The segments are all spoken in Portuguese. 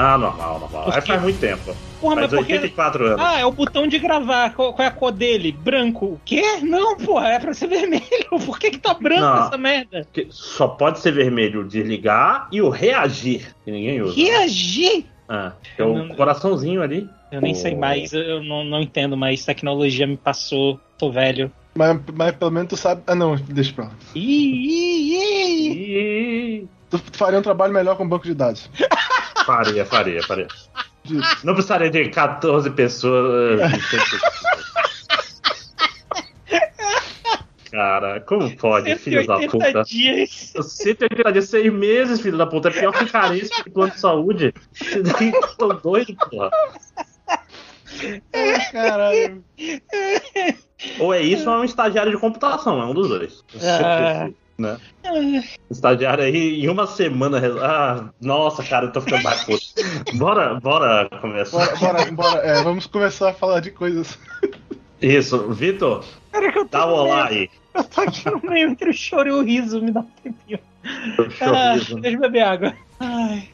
Ah, normal, normal. Porque... Aí faz muito tempo. Porra, faz mas 84 porque... anos. Ah, é o botão de gravar. Qual, qual, é a cor dele? Branco. O quê? Não, porra, é pra ser vermelho. Por que que tá branco Não, essa merda? Só pode ser vermelho o desligar e o reagir, que ninguém usa. Reagir? Ah, é o não... coraçãozinho ali. Eu nem oh. sei mais, eu não, não entendo mais. Tecnologia me passou, tô velho. Mas, mas pelo menos tu sabe. Ah, não, deixa pra lá. Tu faria um trabalho melhor com banco de dados. Faria, faria, faria. Não precisaria de 14 pessoas. Cara, como pode, filho da puta? Dias. 180 dias, 6 meses, filho da puta. É pior que carência de plano de saúde. Vocês estão doidos, porra. Ai, caralho. Ou é isso ou é um estagiário de computação, é um dos dois. Ah. Né? Estagiário aí em uma semana. Ah, nossa, cara, eu tô ficando bacana. bora, bora começar. Bora, bora, bora. É, vamos começar a falar de coisas. Isso, Vitor, dá o olá aí. Eu tô aqui no meio entre o choro e o riso, me dá um tempinho. Ah, deixa eu beber água. Ai.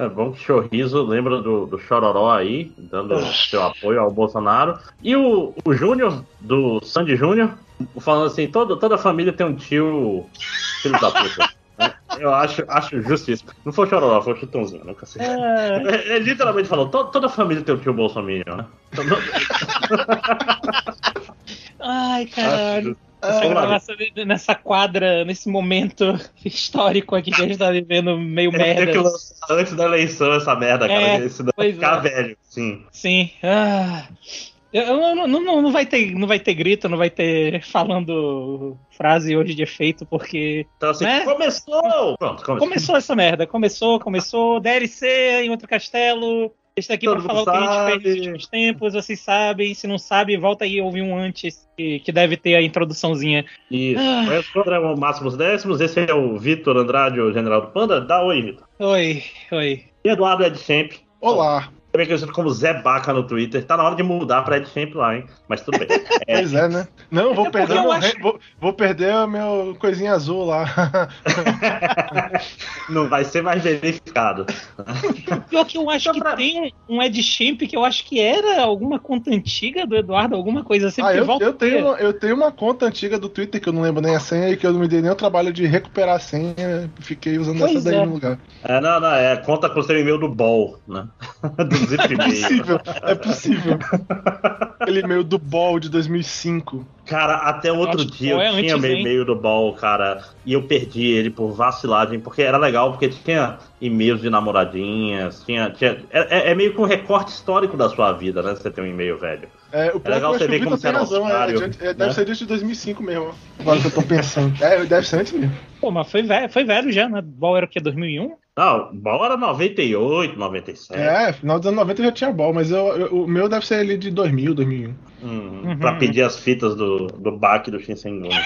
É bom que Chorriso lembra do, do Chororó aí, dando seu apoio ao Bolsonaro. E o, o Júnior, do Sandy Júnior, falando assim: todo, toda família tem um tio filho da puta. Né? Eu acho, acho justiça. Não foi o Chororó, foi o Chitãozinho, nunca sei. É... Ele, ele literalmente falou: toda, toda família tem um tio Bolsonaro, né? Ai, caralho. Nessa, nessa quadra, nesse momento histórico aqui que a gente tá vivendo meio merda. antes da eleição essa merda, cara. É, senão ficar é. velho, sim. Sim. Ah. Eu, não, não, não, vai ter, não vai ter grito, não vai ter falando frase hoje de efeito, porque. Então assim, né? começou! Pronto, começou. começou essa merda. Começou, começou. DLC em outro castelo. Este aqui Todo pra falar sabe. o que a gente fez nos últimos tempos, vocês sabem. Se não sabe, volta aí e ouve um antes, que, que deve ter a introduçãozinha. Isso. Ah. Esse é o Máximos Décimos. Esse é o Vitor Andrade, o General do Panda. Dá oi, Vitor. Oi, oi. E Eduardo Ed sempre. Olá também conhecido como Zé Baca no Twitter. Tá na hora de mudar pra Ed sempre lá, hein? Mas tudo bem. É... Pois é, né? Não, vou é perder meu, acho... vou, vou, perder o meu coisinha azul lá. Não vai ser mais verificado. Pior que eu acho que pra... tem um Ed Champ que eu acho que era alguma conta antiga do Eduardo, alguma coisa assim. Ah, eu, eu, tenho uma, eu tenho uma conta antiga do Twitter que eu não lembro nem a senha e que eu não me dei nem o trabalho de recuperar a senha. Fiquei usando pois essa daí é. no lugar. É, não, não, é conta com o seu e-mail do Ball, né? do É possível, é possível. Aquele e-mail do Ball de 2005. Cara, até outro dia eu tinha meu e-mail do Ball, cara, e eu perdi ele por vacilagem, porque era legal, porque tinha e-mails de namoradinhas, tinha. tinha é, é, é meio que um recorte histórico da sua vida, né? Você tem um e-mail velho. É, o é legal você ver como você era razão, é, é, Deve né? ser desde 2005 mesmo. Agora que eu tô pensando. é, deve ser antes mesmo. Pô, mas foi velho, foi velho já, né? Ball era o que? 2001? Não, Ball era 98, 97. É, final dos anos 90 já tinha Ball, mas eu, eu, o meu deve ser ali de 2000, 2001. Hum, uhum. Pra pedir as fitas do, do baque do Shinsengun.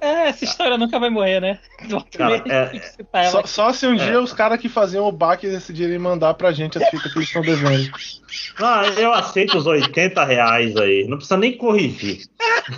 é, essa história nunca vai morrer, né? Cara, é, só, só, se um é. dia os caras que faziam o baque decidirem mandar pra gente as fitas que eles estão devendo. Ah, eu aceito os 80 reais aí. Não precisa nem corrigir.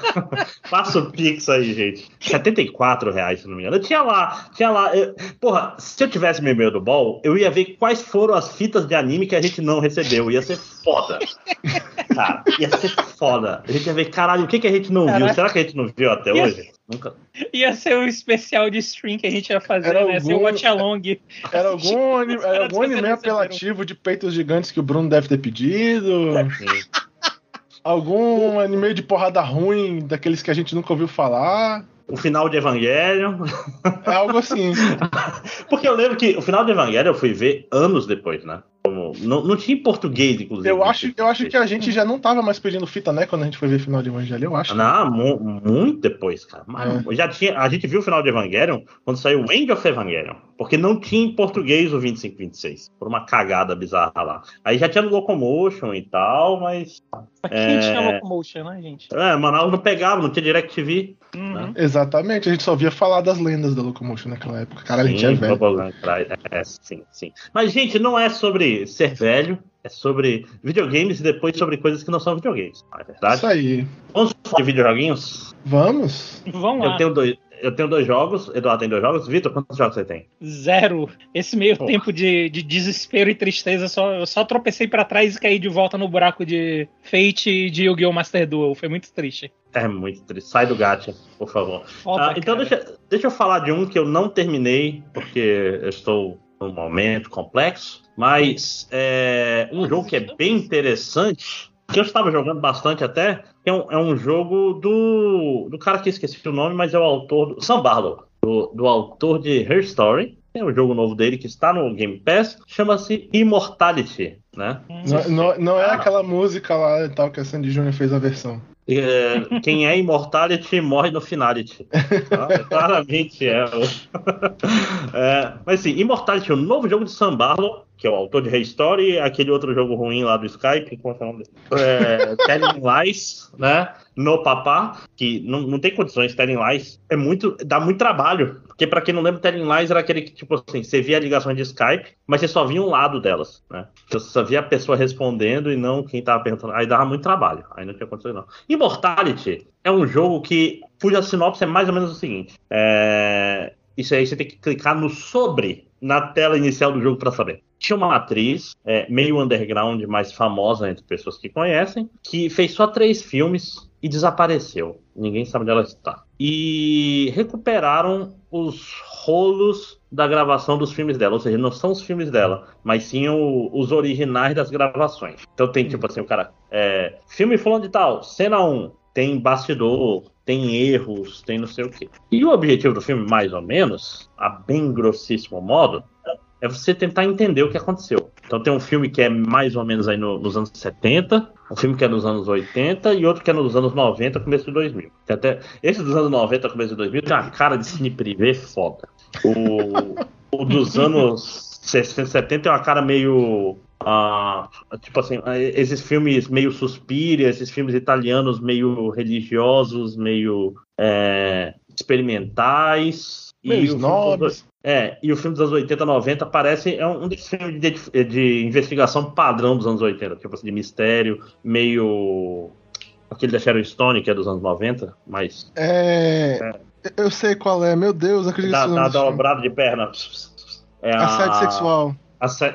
Faça o Pix aí, gente. 74 reais, se não me engano. Eu tinha lá, tinha lá. Eu, porra, se eu tivesse meu e-mail do Ball, eu ia ver quais foram as fitas de anime que a gente não recebeu. Ia ser foda. Cara, ia ser foda. A gente ia ver, caralho, o que, que a gente não Caraca. viu? Será que a gente não viu até ia, hoje? Nunca. Ia ser um especial de stream que a gente ia fazer, era né? Algum, ser um watch along. Era algum, era algum anime apelativo de peitos gigantes que o Bruno deve ter pedido. Sim. Algum anime de porrada ruim, daqueles que a gente nunca ouviu falar. O final de Evangelho. É algo assim. Porque eu lembro que o final de Evangelho eu fui ver anos depois, né? Não, não tinha em português, inclusive. Eu acho, eu acho que a gente já não tava mais pedindo fita, né? Quando a gente foi ver o final de Evangelho, eu acho. Não, mu muito depois, cara. Mas é. já tinha, a gente viu o final de Evangelion quando saiu o End of Evangelion. Porque não tinha em português o 2526. Por uma cagada bizarra lá. Aí já tinha no Locomotion e tal, mas. Aqui é... tinha Locomotion, né, gente? É, Manaus não pegava, não tinha DirecTV. Uhum. Né? Exatamente, a gente só via falar das lendas da Locomotion naquela época. Cara, a gente é velho. É, sim, sim. Mas, gente, não é sobre ser velho, é sobre videogames e depois sobre coisas que não são videogames. Não é verdade? Isso aí. Vamos falar de videojoguinhos? Vamos. Vamos lá. Eu tenho dois, eu tenho dois jogos, Eduardo tem dois jogos. Vitor, quantos jogos você tem? Zero. Esse meio Porra. tempo de, de desespero e tristeza, só, eu só tropecei para trás e caí de volta no buraco de Fate e de Yu-Gi-Oh! Master Duel. Foi muito triste. É muito triste. Sai do gacha, por favor. Foda, ah, então deixa, deixa eu falar de um que eu não terminei, porque eu estou num momento complexo. Mas é um jogo que é bem interessante que eu estava jogando bastante até, é um, é um jogo do, do cara que esqueci o nome, mas é o autor do Sam Barlow, do, do autor de Her Story. É um jogo novo dele que está no Game Pass, chama-se Immortality, né? Não, não, não é aquela música lá tal que a Sandy Jr. fez a versão. É, quem é Immortality morre no Finality. Tá? Claramente é. é. Mas sim, Immortality, o novo jogo de Sam Barlow, que é o autor de Restory, aquele outro jogo ruim lá do Skype, como é o nome? É, Telling Lies, né? No Papá, que não, não tem condições, Telling Lies é muito, dá muito trabalho, porque para quem não lembra, Telling Lies era aquele que, tipo assim, você via ligações de Skype, mas você só via um lado delas, né? Você só via a pessoa respondendo e não quem tava perguntando, aí dava muito trabalho, aí não tinha condições não. Immortality é um jogo que, cuja sinopse é mais ou menos o seguinte, é... Isso aí você tem que clicar no sobre na tela inicial do jogo para saber. Tinha uma atriz, é, meio underground, mais famosa entre pessoas que conhecem, que fez só três filmes e desapareceu. Ninguém sabe onde ela está. E recuperaram os rolos da gravação dos filmes dela, ou seja, não são os filmes dela, mas sim o, os originais das gravações. Então tem tipo assim, o cara, é, filme fulano de tal, cena 1, tem bastidor, tem erros, tem não sei o quê. E o objetivo do filme, mais ou menos, a bem grossíssimo modo, é você tentar entender o que aconteceu. Então tem um filme que é mais ou menos aí no, nos anos 70, um filme que é nos anos 80 e outro que é nos anos 90, começo de 2000. Tem até, esse dos anos 90, começo de 2000 tem uma cara de cine privê foda. O, o dos anos 60, 70 é uma cara meio ah, tipo assim, esses filmes meio suspira, esses filmes italianos meio religiosos, meio é, experimentais. Meio snobs. É, e o filme dos anos 80, 90 parece é um desses filmes de, de, investigação padrão dos anos 80, tipo assim, de mistério, meio. aquele da Sharon Stone, que é dos anos 90, mas. É. é. Eu sei qual é, meu Deus, acredito que Dá, dá dobrado de perna. É Assédio a... sexual.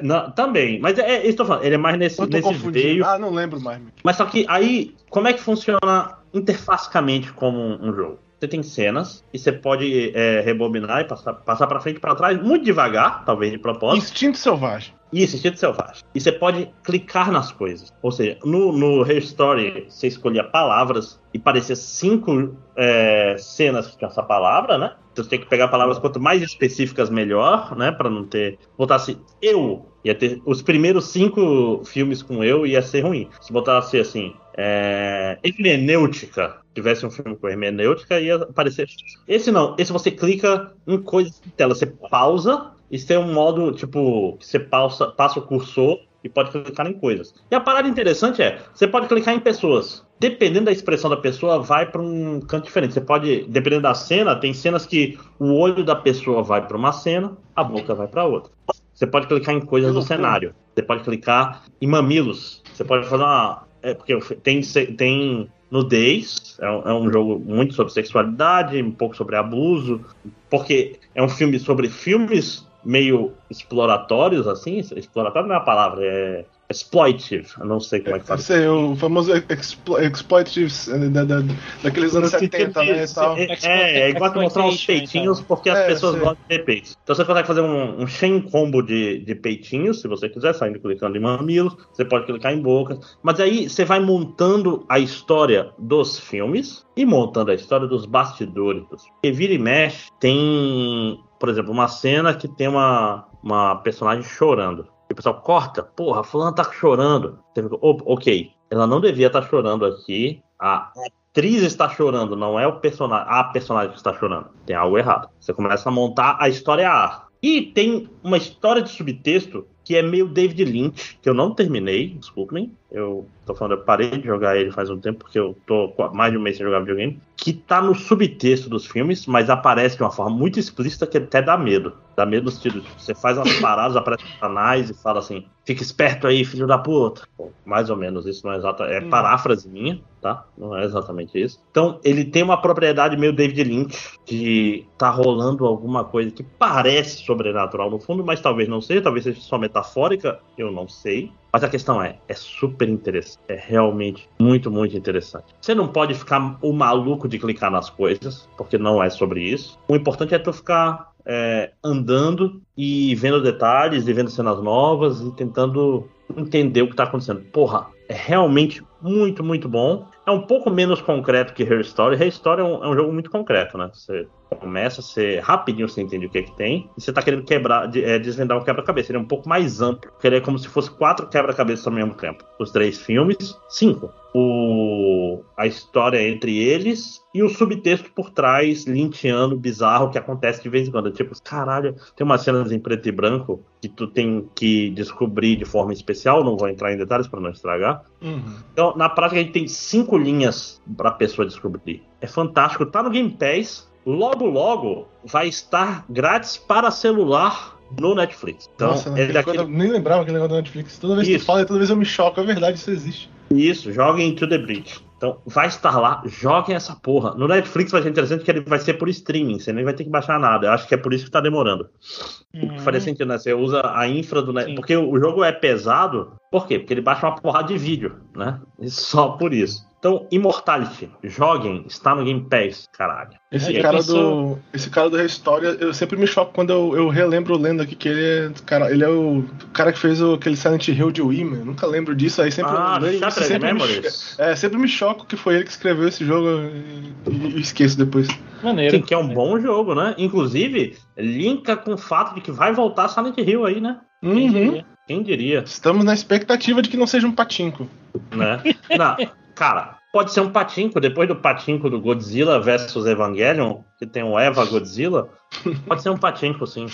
Não, também, mas é, é, estou falando, ele é mais nesse, nesse veio. Ah, não lembro mais. Mas só que aí, como é que funciona interfacicamente como um, um jogo? Você tem cenas e você pode é, rebobinar e passar, passar para frente e para trás muito devagar, talvez de propósito. Instinto selvagem. Isso, instinto selvagem. E você pode clicar nas coisas. Ou seja, no, no Story você escolhia palavras e parecia cinco é, cenas com essa palavra, né? Então você tem que pegar palavras quanto mais específicas, melhor, né? Para não ter. Botasse eu, ia ter. Os primeiros cinco filmes com eu ia ser ruim. Se botasse assim, é, hermenêutica, tivesse um filme com hermenêutica, ia aparecer. Esse não, esse você clica em coisas de tela, você pausa, e tem um modo, tipo, que você pausa, passa o cursor e pode clicar em coisas. E a parada interessante é, você pode clicar em pessoas. Dependendo da expressão da pessoa, vai para um canto diferente. Você pode, dependendo da cena, tem cenas que o olho da pessoa vai para uma cena, a boca vai para outra. Você pode clicar em coisas do cenário. Você pode clicar em mamilos. Você pode fazer uma. É, porque tem, tem nudez, é um, é um jogo muito sobre sexualidade, um pouco sobre abuso, porque é um filme sobre filmes meio exploratórios, assim. Exploratório não é a palavra, é exploitive. Eu não sei como é que fala. Sei, o famoso explo, exploitive eh, da, da, daqueles anos 70, né? Tal. É, é, é igual mostrar uns peitinhos, então. porque as é, pessoas sei. gostam de ter peitos. Então você consegue fazer um, um chain combo de, de peitinhos, se você quiser, saindo clicando em mamilos, você pode clicar em bocas. Mas aí você vai montando a história dos filmes e montando a história dos bastidores. Porque vira e mexe, tem por exemplo, uma cena que tem uma, uma personagem chorando. E o pessoal corta, porra, fulano tá chorando. Fica, ok, ela não devia estar tá chorando aqui. A atriz está chorando, não é o personagem, a personagem que está chorando. Tem algo errado. Você começa a montar a história A. E tem uma história de subtexto que é meio David Lynch, que eu não terminei, desculpem, eu tô falando, eu parei de jogar ele faz um tempo, porque eu tô mais de um mês sem jogar videogame, que tá no subtexto dos filmes, mas aparece de uma forma muito explícita que até dá medo. Dá medo no sentido, você faz umas paradas, aparece canais e fala assim, fica esperto aí, filho da puta. Pô, mais ou menos, isso não é exata, é hum. paráfrase minha, tá? Não é exatamente isso. Então, ele tem uma propriedade meio David Lynch, de tá rolando alguma coisa que parece sobrenatural no fundo, mas talvez não seja, talvez seja só metafórica, eu não sei. Mas a questão é, é super interessante. É realmente muito, muito interessante. Você não pode ficar o maluco de clicar nas coisas, porque não é sobre isso. O importante é tu ficar é, andando e vendo detalhes, e vendo cenas novas e tentando entender o que está acontecendo. Porra, é realmente muito, muito bom. É um pouco menos concreto que Her Story. Her Story é um, é um jogo muito concreto, né? Você começa ser rapidinho, você entende o que é que tem, e você tá querendo quebrar, é, desvendar um quebra-cabeça. Ele é um pouco mais amplo, porque ele é como se fosse quatro quebra-cabeças ao mesmo tempo. Os três filmes, cinco. O, a história entre eles e o subtexto por trás, lintiano, bizarro, que acontece de vez em quando. Tipo, caralho, tem umas cenas em preto e branco que tu tem que descobrir de forma especial, não vou entrar em detalhes para não estragar. Uhum. Então, na prática, a gente tem cinco linhas pra pessoa descobrir. É fantástico, tá no Game Pass, logo logo vai estar grátis para celular no Netflix. Então, Nossa, é daquele... eu nem lembrava aquele negócio do Netflix. Toda vez isso. que tu fala, toda vez eu me choco. É verdade, isso existe. Isso, joguem Into the Breach. Então, vai estar lá, joguem essa porra. No Netflix vai ser interessante que ele vai ser por streaming, você nem vai ter que baixar nada. Eu acho que é por isso que tá demorando. Uhum. Faria sentido, né? Você usa a infra do Netflix. Porque o jogo é pesado. Por quê? Porque ele baixa uma porrada de vídeo, né? E só por isso. Então, Immortality, joguem, está no Game Pass, caralho. Esse, é, cara, pensou... do, esse cara do eu sempre me choco quando eu, eu relembro lendo aqui que ele é, cara, ele é o cara que fez o, aquele Silent Hill de Wii, eu nunca lembro disso, aí sempre, ah, eu, sempre, me, é, sempre me choco que foi ele que escreveu esse jogo e, e esqueço depois. Maneiro. Sim, que é um bom jogo, né? Inclusive, linka com o fato de que vai voltar Silent Hill aí, né? Uhum. Quem, diria? Quem diria? Estamos na expectativa de que não seja um patinco. Né? Não, Cara, pode ser um patinco, depois do patinco do Godzilla versus Evangelion, que tem o Eva Godzilla, pode ser um patinco, sim.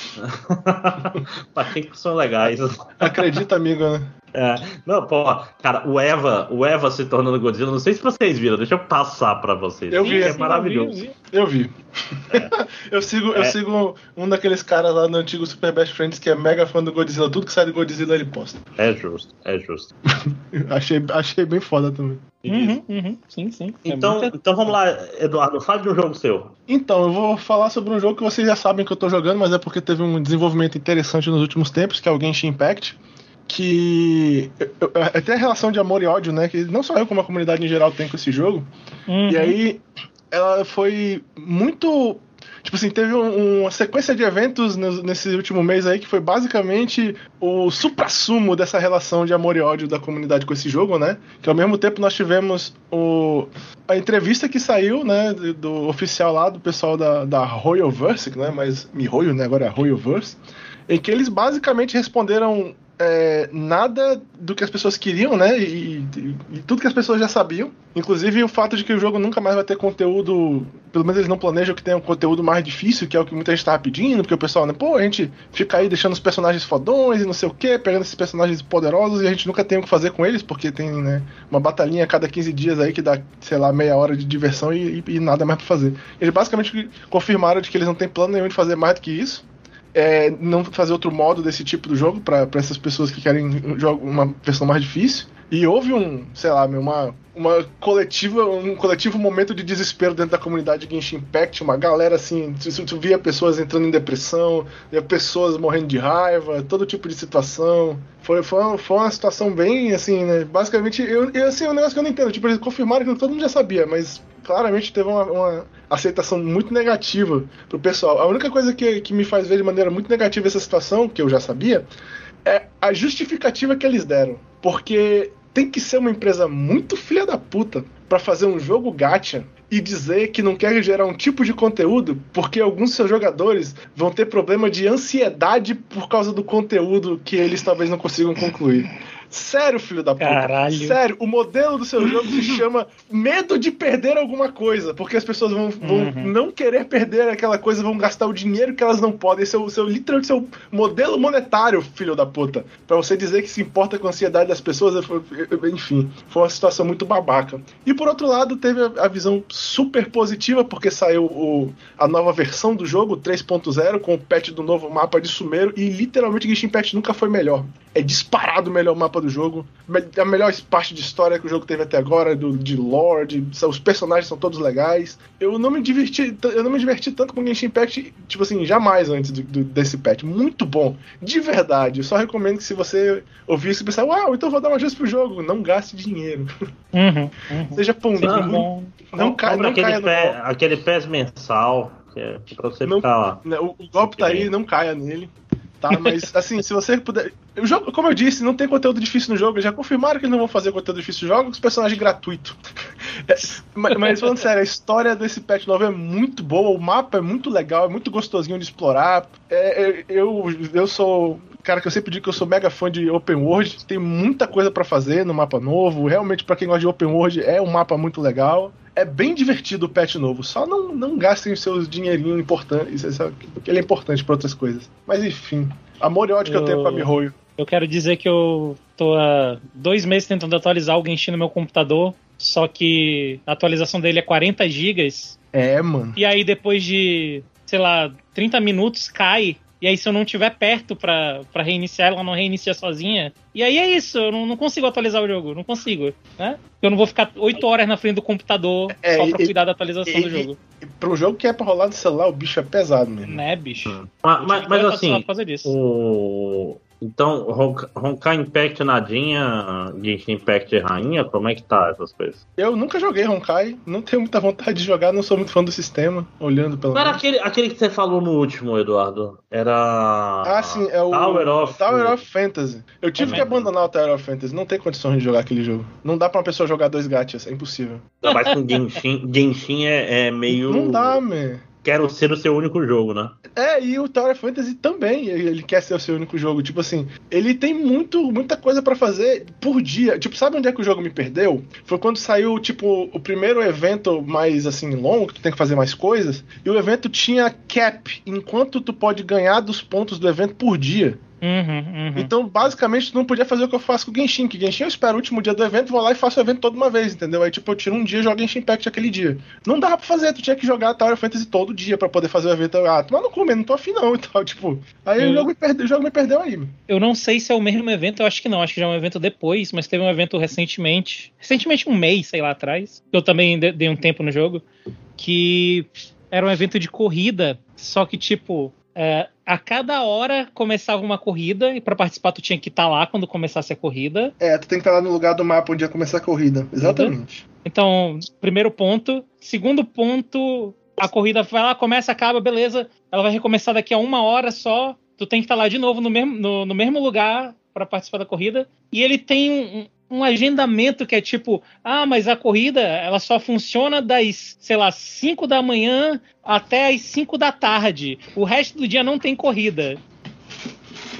Patincos são legais. Acredita, amigo, né? É, não, pô, cara, o Eva, o Eva se tornando Godzilla, não sei se vocês viram, deixa eu passar pra vocês. Eu vi, é maravilhoso. Eu vi. É. eu sigo, é. eu sigo um daqueles caras lá no antigo Super Best Friends que é mega fã do Godzilla, tudo que sai do Godzilla ele posta. É justo, é justo. achei, achei bem foda também. Uhum, uhum, sim, sim. É então, muito... então vamos lá, Eduardo, fale de um jogo seu. Então, eu vou falar sobre um jogo que vocês já sabem que eu tô jogando, mas é porque teve um desenvolvimento interessante nos últimos tempos, que é o Genshin Impact que até a relação de amor e ódio, né, que não só eu como a comunidade em geral tem com esse jogo. Uhum. E aí ela foi muito Tipo assim, teve um, uma sequência de eventos nesse último mês aí que foi basicamente o supra-sumo dessa relação de amor e ódio da comunidade com esse jogo, né? Que ao mesmo tempo nós tivemos o, a entrevista que saiu, né, do oficial lá, do pessoal da, da Royalverse, né? Mas Mihoyo, né? Agora é Royalverse. Em que eles basicamente responderam é, nada do que as pessoas queriam, né? E, e, e, tudo que as pessoas já sabiam. Inclusive o fato de que o jogo nunca mais vai ter conteúdo. Pelo menos eles não planejam que tenha um conteúdo mais difícil, que é o que muita gente estava pedindo, porque o pessoal, né? Pô, a gente fica aí deixando os personagens fodões e não sei o que, pegando esses personagens poderosos e a gente nunca tem o que fazer com eles, porque tem, né? Uma batalhinha a cada 15 dias aí que dá, sei lá, meia hora de diversão e, e nada mais pra fazer. Eles basicamente confirmaram de que eles não têm plano nenhum de fazer mais do que isso é, não fazer outro modo desse tipo do jogo para essas pessoas que querem um jogo, uma versão mais difícil. E houve um, sei lá, uma, uma coletiva, um coletivo momento de desespero dentro da comunidade Genshin Impact, uma galera assim, tu, tu via pessoas entrando em depressão, via pessoas morrendo de raiva, todo tipo de situação. Foi, foi, uma, foi uma situação bem, assim, né, basicamente, eu, eu, assim, é um negócio que eu não entendo, tipo, eles confirmaram que todo mundo já sabia, mas claramente teve uma, uma aceitação muito negativa pro pessoal. A única coisa que, que me faz ver de maneira muito negativa essa situação, que eu já sabia, é a justificativa que eles deram. Porque tem que ser uma empresa muito filha da puta para fazer um jogo gacha e dizer que não quer gerar um tipo de conteúdo porque alguns seus jogadores vão ter problema de ansiedade por causa do conteúdo que eles talvez não consigam concluir. Sério, filho da puta. Caralho. Sério, o modelo do seu jogo se chama medo de perder alguma coisa. Porque as pessoas vão, vão Uhum. não querer perder aquela coisa, vão gastar o dinheiro que elas não podem. Esse é o seu, literalmente seu modelo monetário, filho da puta. Pra você dizer que se importa com a ansiedade das pessoas, foi- enfim, foi uma situação muito babaca. E por outro lado, teve a, visão super positiva, porque saiu o- a nova versão do jogo, 3.0, com o patch do novo mapa de Sumeiro, e literalmente Genshin Impact nunca foi melhor. É disparado o melhor mapa do jogo, a melhor parte de história que o jogo teve até agora, do, de lore, de- os personagens são todos legais. Eu não me diverti, eu não me diverti tanto com Genshin Impact, tipo assim, jamais antes do- do- desse patch. Muito bom, de verdade. Eu só recomendo que se você ouvir isso e pensar, uau, então eu vou dar uma chance pro jogo, não gaste dinheiro. Uhum, uhum. Seja. Muito bom. Não, cai, não aquele, caia no pé, golpe. aquele pés mensal, que é pra você Não- ficar lá. Né, O, o golpe tá aí, não caia nele. Tá, mas assim, se você puder. O jogo, como eu disse, não tem conteúdo difícil no jogo. Eles já confirmaram que eles não vão fazer conteúdo difícil no jogo, os personagens gratuitos. É, mas, mas falando sério, a história desse patch novo é muito boa, o mapa é muito legal, é muito gostosinho de explorar. É, é, eu, eu sou. Cara, que eu sempre digo que eu sou mega fã de open world, tem muita coisa pra fazer no mapa novo. Realmente, pra quem gosta de open world, é um mapa muito legal. É bem divertido o patch novo, só não, não gastem os seus dinheirinhos importantes, porque ele é importante pra outras coisas. Mas enfim, amor e ódio que eu tenho com a Eu- Mihoyo. Eu quero dizer que eu tô há dois meses tentando atualizar o Genshin no meu computador, só que a atualização dele é 40 gigas, É, mano. e aí depois de, sei lá, 30 minutos cai, e aí se eu não tiver perto pra, pra reiniciar, ela não reinicia sozinha. E aí é isso, eu não, não consigo atualizar o jogo, não consigo, né? Eu não vou ficar 8 horas na frente do computador É, só pra e- cuidar da atualização e- do jogo. E Pro jogo que é pra rolar no celular, o bicho é pesado mesmo. Né, bicho? Mas, Eu mas, mas atualizar assim, por causa disso. o... Então, Honka- Honkai Impact nadinha, Genshin Impact rainha, como é que tá essas coisas? Eu nunca joguei Honkai, não tenho muita vontade de jogar, não sou muito fã do sistema, olhando pelo Não era aquele, aquele que você falou no último, Eduardo? Era. Ah, sim, é o Tower of. Tower of Fantasy. Eu tive É que mesmo. abandonar o Tower of Fantasy, não tem condições de jogar aquele jogo. Não dá pra uma pessoa jogar dois gachas, é impossível. Não, mas com Genshin, Genshin é, é meio. Não dá, man. Quero ser o seu único jogo, né? É, e o Tower of Fantasy também, ele quer ser o seu único jogo. Tipo assim, ele tem muito, muita coisa pra fazer por dia. Tipo, sabe onde é que o jogo me perdeu? Foi quando saiu, tipo, o primeiro evento mais, assim, longo, que tu tem que fazer mais coisas. E o evento tinha cap, enquanto tu pode ganhar dos pontos do evento por dia. Uhum, uhum. Então, basicamente, tu não podia fazer o que eu faço com o Genshin. Que Genshin eu espero o último dia do evento, vou lá e faço o evento toda uma vez, entendeu? Aí, tipo, eu tiro um dia e jogo Genshin Impact aquele dia. Não dava pra fazer, tu tinha que jogar Tower Fantasy todo dia pra poder fazer o evento. Ah, tu não come, não tô afim não e tal, tipo. Aí Eu- o, jogo me perdeu, o jogo me perdeu aí. Eu não sei se é o mesmo evento, eu acho que não, acho que já é um evento depois, mas teve um evento recentemente, recentemente um mês, sei lá atrás, eu também de- dei um tempo no jogo, que era um evento de corrida, só que tipo, é, a cada hora começava uma corrida e pra participar tu tinha que estar lá quando começasse a corrida. É, tu tem que estar lá no lugar do mapa onde ia começar a corrida. Exatamente. Então, primeiro ponto. Segundo ponto, a corrida vai lá, começa, acaba, beleza. Ela vai recomeçar daqui a uma hora só. Tu tem que estar lá de novo no mesmo, no, no mesmo lugar para participar da corrida. E ele tem um, um- agendamento que é tipo: ah, mas a corrida ela só funciona das, sei lá, 5 da manhã até as 5 da tarde. O resto do dia não tem corrida.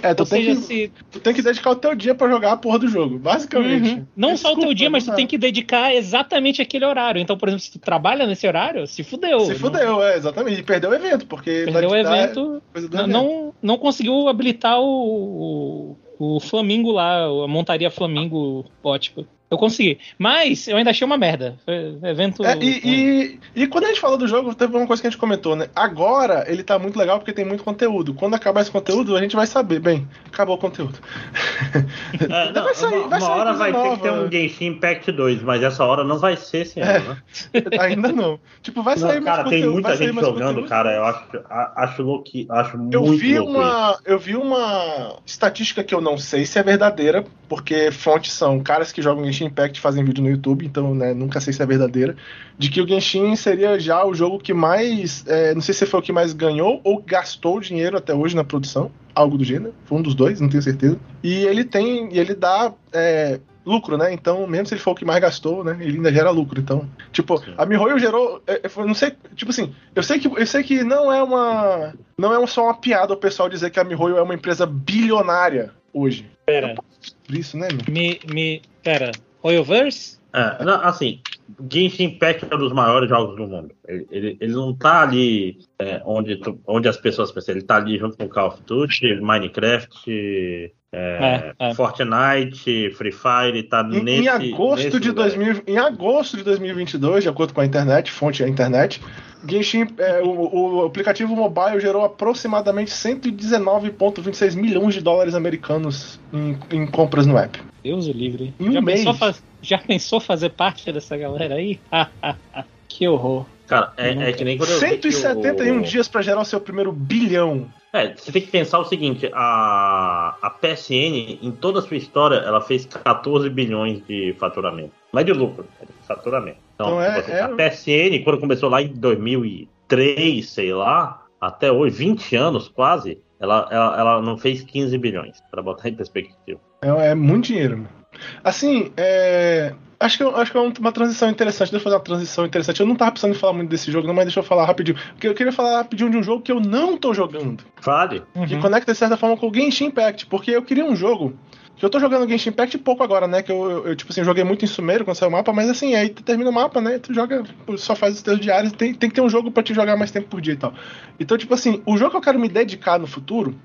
É, tu Ou tem, seja, que, se, tu tem que dedicar o teu dia pra jogar a porra do jogo, basicamente. Uhum. Não só o teu Desculpa, dia, mas tu não tem que dedicar exatamente aquele horário. Então, por exemplo, se tu trabalha nesse horário, se fudeu. Se Não- fudeu, é, exatamente. E perdeu o evento, porque Perdeu o evento, não, evento. não, não conseguiu habilitar o, o, Flamingo lá, a montaria Flamingo ótico. Eu consegui. Mas eu ainda achei uma merda. Foi evento. É, e, e, e quando a gente falou do jogo, teve uma coisa que a gente comentou, né? Agora ele tá muito legal porque tem muito conteúdo. Quando acabar esse conteúdo, a gente vai saber. Bem, acabou o conteúdo. É, não, Vai sair- uma, vai uma sair hora vai ter nova. que ter um Genshin Impact 2, mas essa hora não vai ser esse É. ano, né? Ainda não. Tipo, vai sair Não, mais cara, tem conteúdo, muita gente jogando, conteúdo. cara. Eu acho, a- acho, louco, acho Eu muito vi, louco isso. uma, eu vi uma estatística que eu não sei se é verdadeira, porque fontes são caras que jogam Genshin Impact fazem vídeo no YouTube, então né, nunca sei se é verdadeira, de que o Genshin seria já o jogo que mais, é, não sei se foi o que mais ganhou ou gastou dinheiro até hoje na produção, algo do gênero, foi um dos dois, não tenho certeza. E ele tem, e ele dá é, lucro, né? Então, mesmo se ele for o que mais gastou, né? Ele ainda gera lucro. Então, tipo, Sim. a MiHoYo gerou, é, é, foi- não sei, tipo assim, eu sei que eu sei que não é uma não é só uma piada o pessoal dizer que a MiHoYo é uma empresa bilionária hoje. Pera. Por isso, né, meu? Me, me, pera. Royalverse? É, não, assim, Genshin Impact é um dos maiores jogos do mundo. Ele, ele, ele não tá ali é, onde, tu- onde as pessoas pensam, ele tá ali junto com Call of Duty, Minecraft, é, É, é. Fortnite, Free Fire, tá Em, nesse em agosto nesse de lugar. 2000, em agosto de 2022, de acordo com a internet, fonte é a internet, Genshin, é, o, o aplicativo mobile gerou aproximadamente 119,26 milhões de dólares americanos em, em compras no app. Deus o livre. Em um já, mês. pensou faz- já pensou fazer parte dessa galera aí? que horror. Cara, é, é que nem quando eu vi que 171 o- dias para gerar o seu primeiro bilhão. É, você tem que pensar o seguinte, a, a PSN, em toda a sua história, ela fez 14 bilhões de faturamento. Não é de lucro, é de faturamento. Então, Então é- assim, é- a PSN, quando começou lá em 2003, sei lá, até hoje, 20 anos quase, ela, ela, ela não fez 15 bilhões, para botar em perspectiva. É, é muito dinheiro, mano. Assim, é, acho que, eu- acho que é uma transição interessante. Deixa eu fazer uma transição interessante. Eu não tava precisando falar muito desse jogo, não, mas deixa eu falar rapidinho. Porque eu queria falar rapidinho de um jogo que eu não tô jogando. Fale. Que Uhum. conecta de certa forma com o Genshin Impact. Porque eu queria um jogo. Eu tô jogando Genshin Impact pouco agora, né? Que eu, eu, eu, tipo assim, joguei muito em Sumeiro quando saiu o mapa, mas assim, aí tu termina o mapa, né? Tu joga, só faz os teus diários, tem, tem que ter um jogo pra te jogar mais tempo por dia e tal. Então, tipo assim, o jogo que eu quero me dedicar no futuro,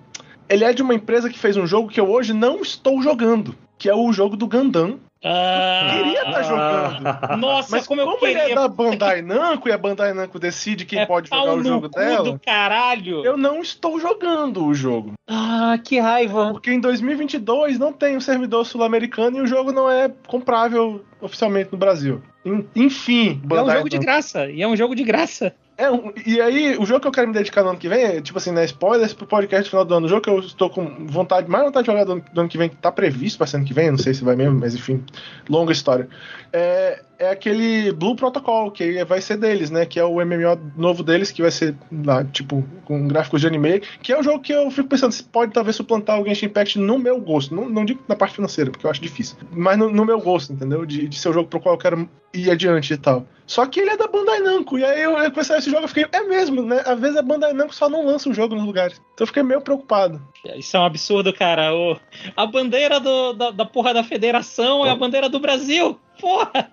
ele é de uma empresa que fez um jogo que eu hoje não estou jogando, que é o jogo do Gundam. Ah, Queria tá jogando. Nossa, Mas como, como, eu queria. ele é da Bandai Namco e a Bandai Namco decide quem É pode jogar o jogo dela, do caralho. eu não estou jogando o jogo. Ah, que raiva. Porque em 2022 não tem um servidor sul-americano e o jogo não é comprável oficialmente no Brasil. En- Enfim, é um Bandai jogo de Namco. graça. E é um jogo de graça. É, e aí, o jogo que eu quero me dedicar no ano que vem, é, tipo assim, né, spoilers pro podcast final do ano. O jogo que eu estou com vontade, mais vontade de jogar do, ano- do ano que vem, que tá previsto pra ser ano que vem, não sei se vai mesmo, mas enfim, longa história. É, é aquele Blue Protocol, que vai ser deles, né, que é o MMO novo deles, que vai ser lá, tipo, com gráficos de anime, que é um jogo que eu fico pensando se pode talvez suplantar o Genshin Impact no meu gosto. Não, não digo na parte financeira, porque eu acho difícil, mas no, no meu gosto, entendeu? De, de ser o jogo pro qual eu quero ir adiante e tal. Só que ele é da Bandai Namco. E aí eu eu comecei esse jogo e fiquei, é mesmo, né? Às vezes a Bandai Namco só não lança o jogo nos lugares. Então eu fiquei meio preocupado. Isso é um absurdo, cara. O- a bandeira do- da, da porra da federação é a bandeira do Brasil. Porra!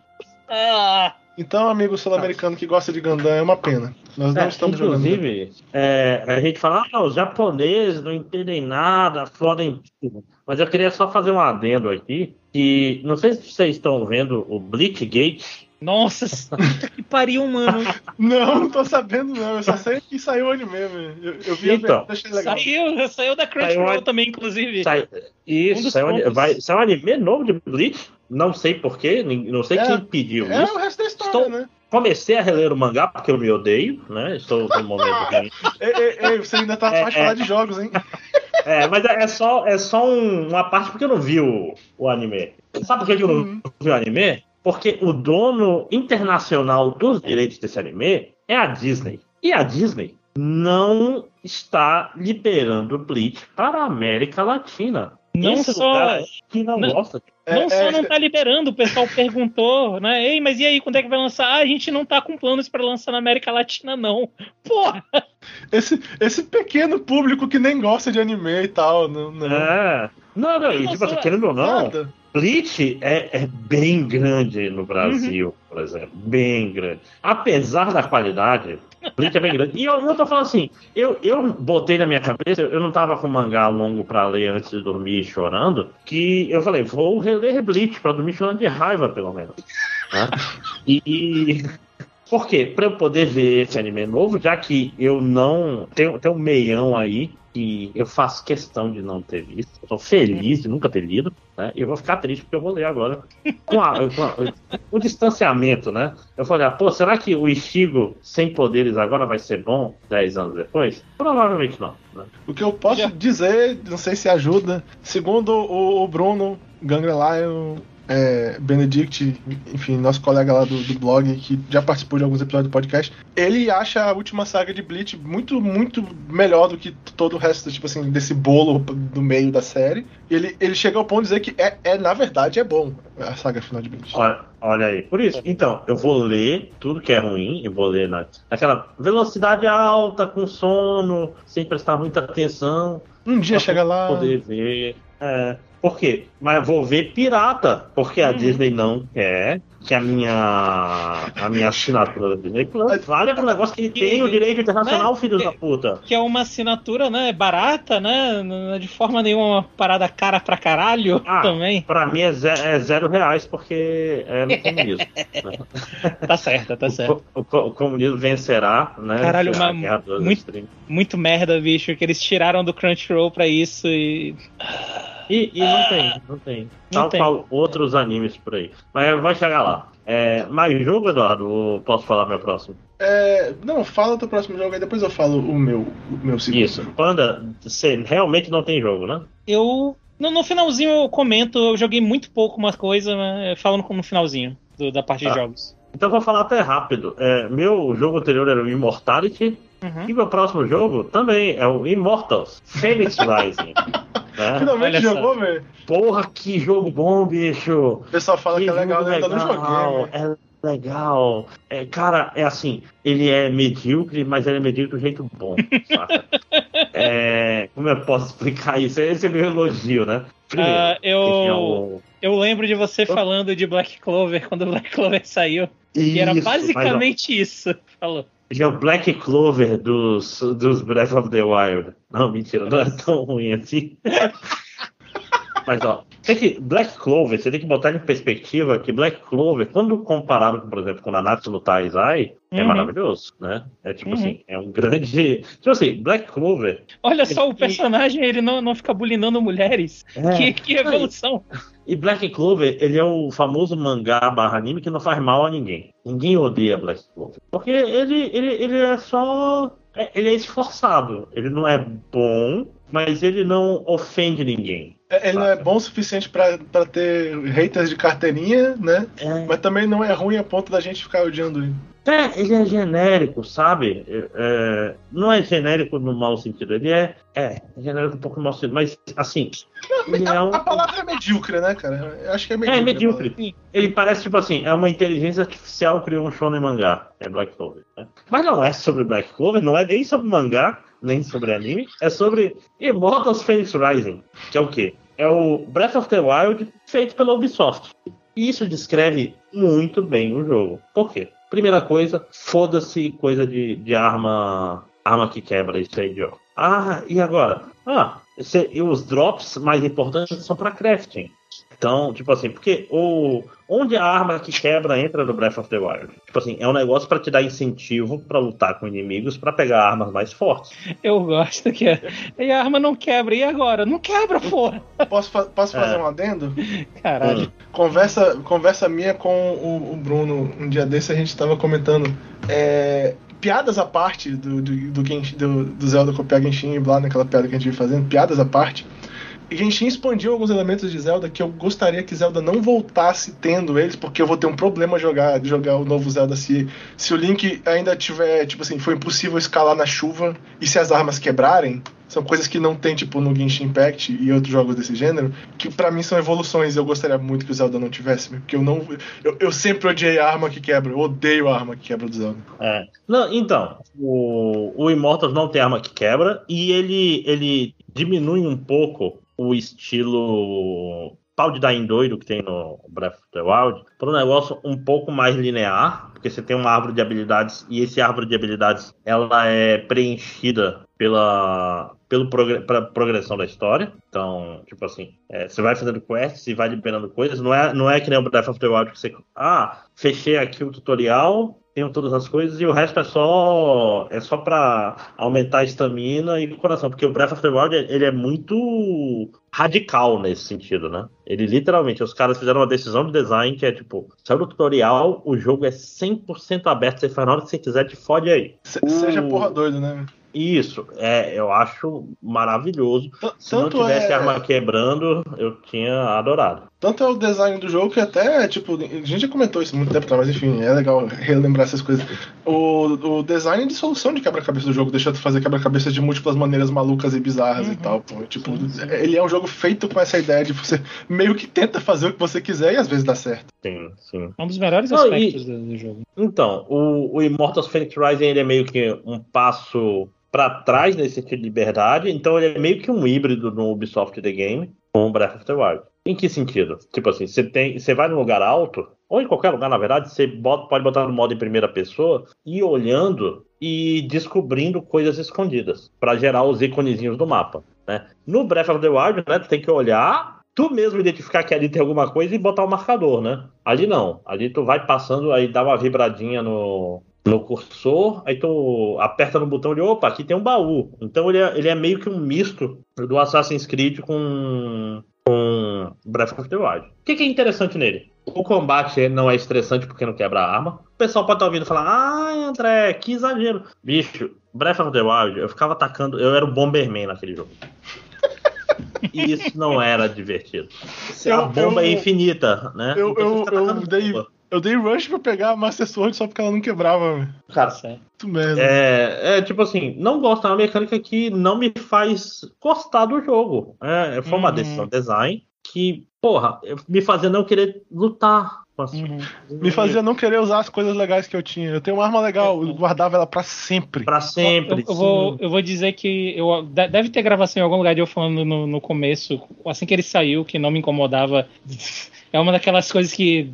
Ah, Então, amigo sul-americano que gosta de Gundam, é uma pena. Nós não É, estamos jogando. inclusive, é, a gente fala, ah, os japoneses não entendem nada, fodem tudo. Mas eu queria só fazer um adendo aqui, que não sei se vocês estão vendo o Bleachgate. nossa, que pariu, mano. Não, não tô sabendo, não. Eu só sei que saiu o anime, velho. Eu, eu vi Então, a achei legal. Saiu, saiu da Crunchyroll Saiu também, inclusive. Sai, Um isso, dos saiu, vai, saiu um anime novo de Bleach, não sei porquê, não sei É, quem pediu É isso. o resto da história, Estou- né? Comecei a reler o mangá porque eu me odeio, né? Estou no momento. Ei, ei, ei, você ainda tá É, faz é. falar de jogos, hein? É, mas é só, é só um- uma parte porque eu não vi o, o anime. Sabe por que eu não Uhum. vi o anime? Porque o dono internacional dos direitos desse anime é a Disney. E a Disney não está liberando Bleach para a América Latina. Não só- que não, não- gosta. Não É, só é, não tá liberando, o pessoal perguntou, né? Ei, mas e aí, quando é que vai lançar? Ah, a gente não tá com planos pra lançar na América Latina, não. Porra! esse, esse pequeno público que nem gosta de anime e tal. Não, não. É. Não, não, e, tipo, Nossa, querendo ou não, Nada. Bleach é, é bem grande no Brasil, por exemplo. Bem grande. Apesar da qualidade, Bleach é bem grande. E eu não tô falando assim, eu, eu botei na minha cabeça, eu não tava com mangá longo pra ler antes de dormir chorando, que eu falei, vou reler Bleach pra dormir chorando de raiva, pelo menos. né? E. e- Por quê? Pra eu poder ver esse anime novo, já que eu não. Tem, tem um meião aí que eu faço questão de não ter visto. Eu tô feliz de nunca ter lido, né? E eu vou ficar triste porque eu vou ler agora. Com, a- com a- o distanciamento, né? Eu falei, ah, pô, será que o Ichigo sem poderes agora vai ser bom 10 anos depois? Provavelmente não. Né? O que eu posso dizer, não sei se ajuda, segundo o, o Bruno Gangrelion é, Benedict, enfim, nosso colega lá do, do blog, que já participou de alguns episódios do podcast, ele acha a última saga de Bleach muito, muito melhor do que todo o resto, tipo assim, desse bolo do meio da série. E ele, ele chega ao ponto de dizer que é, é na verdade, é bom a saga final de Bleach. Olha, olha aí. Por isso, então, eu vou ler tudo que é ruim, e vou ler na, naquela velocidade alta, com sono, sem prestar muita atenção. Um dia chega lá. Poder ver. É, Por quê? Mas vou ver pirata, porque a uhum. Disney não quer que a minha a minha assinatura da Disney Plus vale pro negócio que tem o direito internacional, né? filhos da puta. Que é uma assinatura, né, barata, né, é de forma nenhuma uma parada cara pra caralho ah, também. Pra mim é, zero, é zero reais porque é no comunismo. tá certo, tá certo. O, o, o, comunismo vencerá, né? Caralho, uma, muito, muito merda, bicho, que eles tiraram do Crunchyroll pra isso e... E, e não tem, não tem. Não Tal tem. qual outros animes por aí. Mas vai chegar lá. É, mais jogo, Eduardo? Ou posso falar meu próximo? É, não, fala o teu próximo jogo aí, depois eu falo o meu, o meu segundo. Isso. Panda, você realmente não tem jogo, né? Eu. No, no finalzinho eu comento, eu joguei muito pouco uma coisa, mas falando como no finalzinho do, da parte de ah. jogos. Então vou falar até rápido. É, meu jogo anterior era o Immortality. Uhum. E meu próximo jogo também é o Immortals Phoenix Rising. Né? Finalmente jogou, velho. Porra, que jogo bom, bicho. O pessoal fala que, que é legal, eu ainda não joguei. É legal. É, cara, é assim, ele é medíocre, mas ele é medíocre do jeito bom, é, como eu posso explicar isso? Esse é meu elogio, né? Primeiro, uh, eu, é eu lembro de você falando de Black Clover quando Black Clover saiu. Isso, e era basicamente mas, isso. Falou. Ele é o Black Clover dos, dos Breath of the Wild. Não, mentira, não é tão ruim assim. Mas ó, tem que, Black Clover, você tem que botar em perspectiva que Black Clover, quando comparado, por exemplo, com Nanatsu no Taizai, é uhum. maravilhoso, né? É tipo uhum. assim, é um grande. Tipo assim, Black Clover. Olha só, o personagem ele não, não fica bulinando mulheres. É. Que, que evolução. E Black Clover, ele é o famoso mangá barra anime que não faz mal a ninguém. Ninguém odeia Black Clover. Porque ele, ele, ele é só. É, ele é esforçado. Ele não é bom, mas ele não ofende ninguém. É, ele não é bom o suficiente para ter haters de carteirinha, né? É. Mas também não é ruim a ponto da gente ficar odiando ele. É, ele é genérico, sabe? É, é não é genérico no mau sentido, ele é, é, é genérico um pouco no mau sentido, mas assim. Não, a, é um... a, palavra é medíocre, né, cara? Eu acho que é medíocre. É medíocre. Ele parece tipo assim, é uma inteligência artificial criou um show no mangá. É Black Clover. Né? Mas não é sobre Black Clover, não é nem sobre mangá, nem sobre anime, é sobre Immortals Phoenix Rising, que é o quê? É o Breath of the Wild feito pela Ubisoft. E isso descreve muito bem o jogo. Por quê? Primeira coisa, foda-se coisa de, de arma arma que quebra isso aí, ó. Ah, e agora? Ah, esse, e os drops mais importantes são para crafting. Então, tipo assim, porque o onde a arma que quebra entra no Breath of the Wild? Tipo assim, é um negócio para te dar incentivo para lutar com inimigos, para pegar armas mais fortes. Eu gosto que é. E a arma não quebra, e agora? Não quebra, porra! Posso, posso fazer é. um adendo? Caralho. Hum. Conversa, conversa minha com o, o, Bruno, um dia desse a gente tava comentando. É, piadas à parte do, do, do, do, do Zelda copiar Genshin e Blá, naquela piada que a gente veio fazendo, piadas à parte. Genshin expandiu alguns elementos de Zelda que eu gostaria que Zelda não voltasse tendo eles, porque eu vou ter um problema jogar jogar o novo Zelda se, se o Link ainda tiver, tipo assim, foi impossível escalar na chuva e se as armas quebrarem. São coisas que não tem, tipo, no Genshin Impact e outros jogos desse gênero, que para mim são evoluções eu gostaria muito que o Zelda não tivesse, porque eu não. Eu, eu sempre odiei a arma que quebra, eu odeio a arma que quebra do Zelda. É. Não, então, o, o Immortals não tem arma que quebra e ele, ele diminui um pouco o estilo pau de dar em doido que tem no Breath of the Wild para um negócio um pouco mais linear, porque você tem uma árvore de habilidades e esse árvore de habilidades ela é preenchida pela pelo progr progressão da história. Então, tipo assim, é, você vai fazendo quests e vai liberando coisas. Não é, não é que nem o Breath of the Wild que você. Ah, fechei aqui o tutorial, tenho todas as coisas e o resto é só é só para aumentar a estamina e o coração, porque o Breath of the Wild ele é muito radical nesse sentido, né? Ele literalmente, os caras fizeram uma decisão de design que é tipo, saiu do tutorial, o jogo é 100% aberto, você faz na hora que você quiser, te fode aí. Se, seja porra doido, né? Isso, é, eu acho maravilhoso. T Se não tivesse é... arma quebrando, eu tinha adorado. Tanto é o design do jogo que até, tipo, a gente já comentou isso muito tempo atrás, mas enfim, é legal relembrar essas coisas. O, o design de solução de quebra-cabeça do jogo deixa de fazer quebra-cabeça de múltiplas maneiras malucas e bizarras uhum. e tal. Pô. Tipo, sim, sim. ele é um jogo feito com essa ideia de você meio que tenta fazer o que você quiser e às vezes dá certo. Sim, sim. É um dos melhores Não, aspectos e... do, jogo. Então, o, o Immortals Phoenix Rising ele é meio que um passo para trás nesse sentido de liberdade, então ele é meio que um híbrido no Ubisoft The Game, com Breath of the Wild. Em que sentido? Tipo assim, você tem, você vai num lugar alto, ou em qualquer lugar, na verdade, você bota, pode botar no modo em primeira pessoa e olhando e descobrindo coisas escondidas para gerar os iconezinhos do mapa. Né? No Breath of the Wild, né, tu tem que olhar, tu mesmo identificar que ali tem alguma coisa e botar o um marcador, né? Ali não. Ali tu vai passando, aí dá uma vibradinha no, no cursor, aí tu aperta no botão de opa, aqui tem um baú. Então ele é, ele é meio que um misto do Assassin's Creed com, com Breath of the Wild. O que, que é interessante nele? O combate não é estressante porque não quebra a arma. O pessoal pode estar ouvindo falar, ah, André, que exagero. Bicho, Breath of the Wild, eu ficava atacando, eu era o Bomberman naquele jogo. E isso não era divertido. Eu- a bomba eu- é infinita, né? Eu, Então eu, eu, dei, bomba. Eu dei rush pra pegar a Master Sword só porque ela não quebrava, velho. Cara, Certo. Muito merda. É, é tipo assim, não gosto, é uma mecânica que não me faz gostar do jogo. É, foi uma Uhum. decisão de design que, porra, me fazia não querer lutar. Uhum. Me fazia não querer usar as coisas legais que eu tinha. Eu tenho uma arma legal, eu guardava ela pra sempre. Pra sempre. Eu, eu vou, eu vou dizer que eu, de- deve ter gravação em algum lugar de eu falando no, no começo, assim que ele saiu, que não me incomodava. É uma daquelas coisas que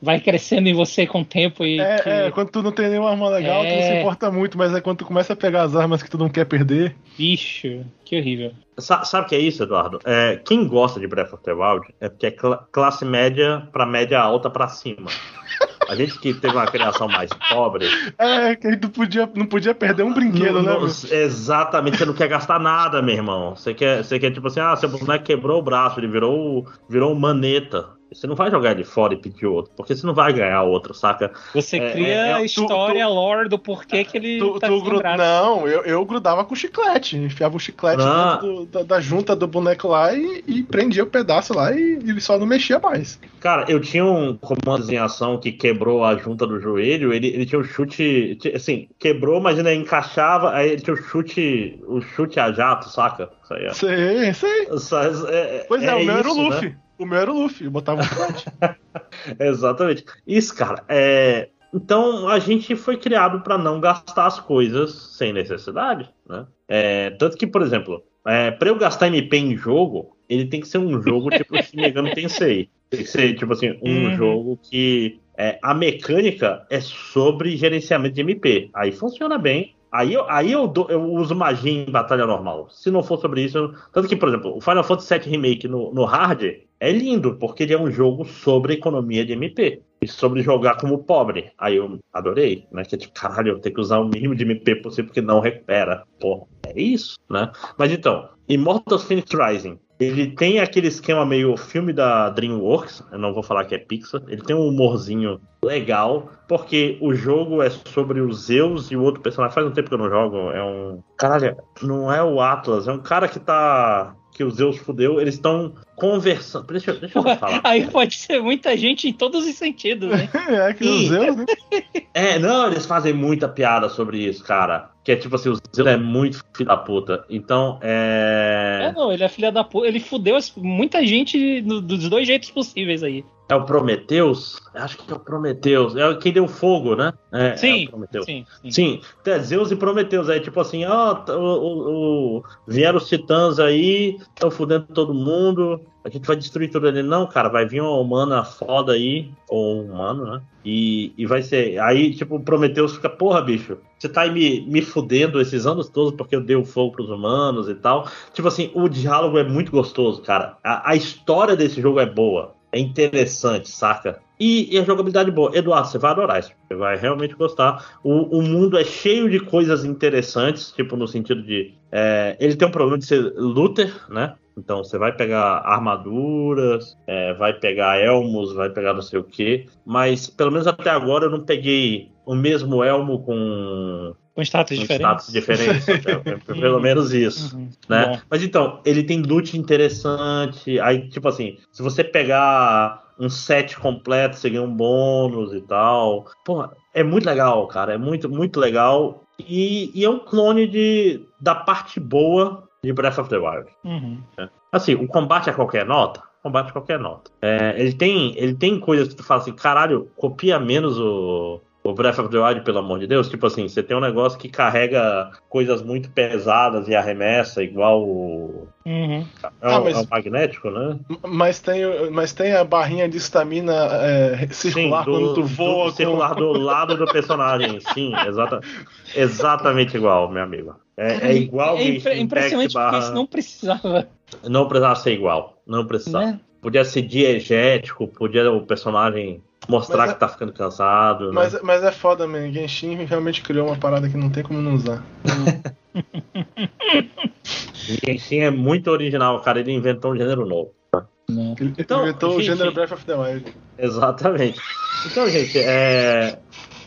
vai crescendo em você com o tempo e. É, que, é, quando tu não tem nenhuma arma legal, tu não se É. importa muito, mas é quando tu começa a pegar as armas que tu não quer perder. Bicho, que horrível. Sa- Sabe o que é isso, Eduardo? É, quem gosta de Breath of the Wild é porque é cla- classe média pra média alta pra cima. A gente que teve uma criação mais pobre. É, que aí tu podia, não podia perder um brinquedo, não- né? não- exatamente, você não quer gastar nada, meu irmão. Você quer, você quer tipo assim, ah, seu boneco quebrou o braço, ele virou, virou maneta. Você não vai jogar ele fora e pedir outro, porque você não vai ganhar outro, saca? Você É, cria é, é, a tu- história, a lore do porquê que ele Tu, tá tu gru-. Não, eu, eu grudava com chiclete. Enfiava o chiclete Ah. dentro do- da, da junta do boneco lá e, e prendia o pedaço lá e ele só não mexia mais. Cara, eu tinha um comando em ação que quebrou a junta do joelho, ele, ele tinha um chute, assim, quebrou, mas ainda encaixava, aí ele tinha o chute, o chute a jato, saca? Isso aí é. Sei, sei. É- Pois é, o meu era o isso, né? O meu era o Luffy. Eu botava o. Exatamente. Isso, cara. É... Então a gente foi criado para não gastar as coisas sem necessidade, né? É, Tanto que, por exemplo, é, para eu gastar MP em jogo, ele tem que ser um jogo tipo Shin Megami Tensei. Tem que ser tipo assim um Uhum. jogo que é, a mecânica é sobre gerenciamento de MP. Aí funciona bem. Aí eu, aí eu, dou- eu uso magia em batalha normal. Se não for sobre isso. eu- Tanto que, por exemplo, o Final Fantasy VII Remake no, no hard é lindo, porque ele é um jogo sobre economia de MP. E sobre jogar como pobre. Aí eu adorei, né? Que é tipo, caralho, eu tenho que usar o mínimo de MP possível porque não recupera. Pô, é isso, né? Mas então, Immortals Phoenix Rising. Ele tem aquele esquema meio filme da DreamWorks, eu não vou falar que é Pixar. Ele tem um humorzinho legal, porque o jogo é sobre o Zeus e o outro personagem. Faz um tempo que eu não jogo. É um. Caralho, não é o Atlas, é um cara que tá. Que o Zeus fudeu, eles estão conversando. Deixa, eu- deixa eu falar. Aí pode ser muita gente em todos os sentidos, né? é, que os Ih. Zeus, né? É, não, eles fazem muita piada sobre isso, cara. Que é tipo assim, o Zeus é muito filho da puta. Então, É, é. não, ele é filha da puta. Ele fudeu muita gente do- dos dois jeitos possíveis aí. É o Prometeus? Acho que é o Prometeus. É quem deu fogo, né? É, é Sim, o Prometeus. sim, sim. Sim, é Zeus e Prometeus aí, tipo assim, ó, o, o- o- vieram os titãs aí, estão fudendo todo mundo, a gente vai destruir tudo ali. Não, cara, vai vir uma humana foda aí, ou um humano, né? E, e vai ser. Aí, tipo, Prometeus fica, porra, bicho, você tá aí me, me fudendo esses anos todos porque eu dei o fogo pros humanos e tal. Tipo assim, o diálogo é muito gostoso, cara. A, a história desse jogo é boa. É interessante, saca? E, e a jogabilidade boa. Eduardo, você vai adorar isso. Você vai realmente gostar. O, o mundo é cheio de coisas interessantes, tipo, no sentido de. é, ele tem um problema de ser looter, né? Então você vai pegar armaduras, é, vai pegar elmos, vai pegar não sei o quê. Mas pelo menos até agora eu não peguei o mesmo elmo com, Com status com diferentes. status diferentes. até- pelo menos isso Uhum, né? bom. Mas então, ele tem loot interessante. Aí, tipo assim, se você pegar um set completo, você ganha um bônus e tal. Porra, é muito legal, cara. É muito, muito legal. E, e é um clone de, da parte boa de Breath of the Wild. Uhum. Assim, o combate a qualquer nota. Combate a qualquer nota. É, ele, tem, ele tem coisas que tu fala assim, caralho, copia menos o, o Breath of the Wild, pelo amor de Deus. Tipo assim, você tem um negócio que carrega coisas muito pesadas e arremessa, igual o. Uhum. É, Ah, o- mas- é o magnético, né? Mas tem, mas tem a barrinha de estamina é, circular Sim, quando tu do, voa do com... circular do lado do personagem. Sim, exata, exatamente igual, meu amigo. É, é igual É impre- Genshin impressionante Impact porque barra- isso não precisava. Não precisava ser igual. Não precisava. Né? Podia ser diegético, podia o personagem mostrar Mas é- que tá ficando cansado. né? Mas, mas é foda, man. Genshin realmente criou uma parada que não tem como não usar. Genshin é muito original, cara. Ele inventou um gênero novo. Ele Então, inventou o gente- gênero Breath of the Wild. Exatamente. Então, gente, é.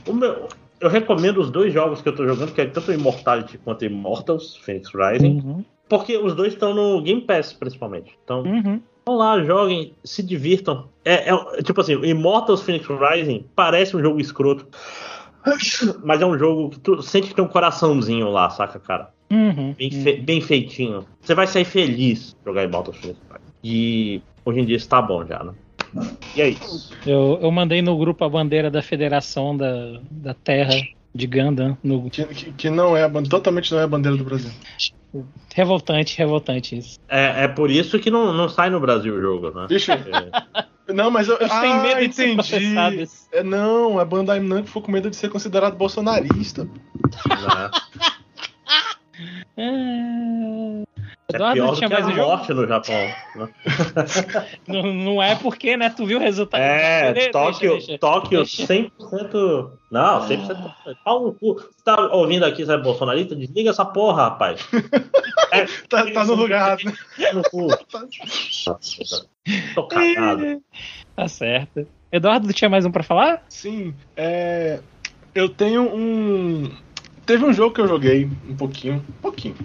o meu- Eu recomendo os dois jogos que eu tô jogando, que é tanto Immortality quanto Immortals, Phoenix Rising, Uhum. porque os dois estão no Game Pass, principalmente. Então, Uhum. vão lá, joguem, se divirtam. É, é- tipo assim, o Immortals Phoenix Rising parece um jogo escroto, mas é um jogo que tu sente que tem um coraçãozinho lá, saca, cara? Uhum. Bem, fe- bem feitinho. Você vai sair feliz jogar Immortals Phoenix Rising. E hoje em dia está bom já, né? E é isso. Eu, eu mandei no grupo a bandeira da Federação da, da Terra de Gundam. No... Que, que, que não é totalmente não é a bandeira do Brasil. Revoltante, revoltante isso. É, é por isso que não, não sai no Brasil o jogo, né? Bicho, É, não, mas eu. Têm ah, medo de ser entendi. processados. É, não, a Bandai Namco ficou com medo de ser considerado bolsonarista. Ah, É Eduardo pior não do tinha que a mais um jogo? morte no Japão. né? Não, não é porque, né? Tu viu o resultado. É, Deixa, Tóquio, deixa. Tóquio Deixa. 100%. Não, 100%. Pau no cu. Você tá ouvindo aqui, você é bolsonarista? Desliga essa porra, rapaz. É, Tá, tá no lugar, né? no cu. Tô cagado. Tá certo. Eduardo, tinha mais um pra falar? Sim, é. Eu tenho um. Teve um jogo que eu joguei um pouquinho, um pouquinho,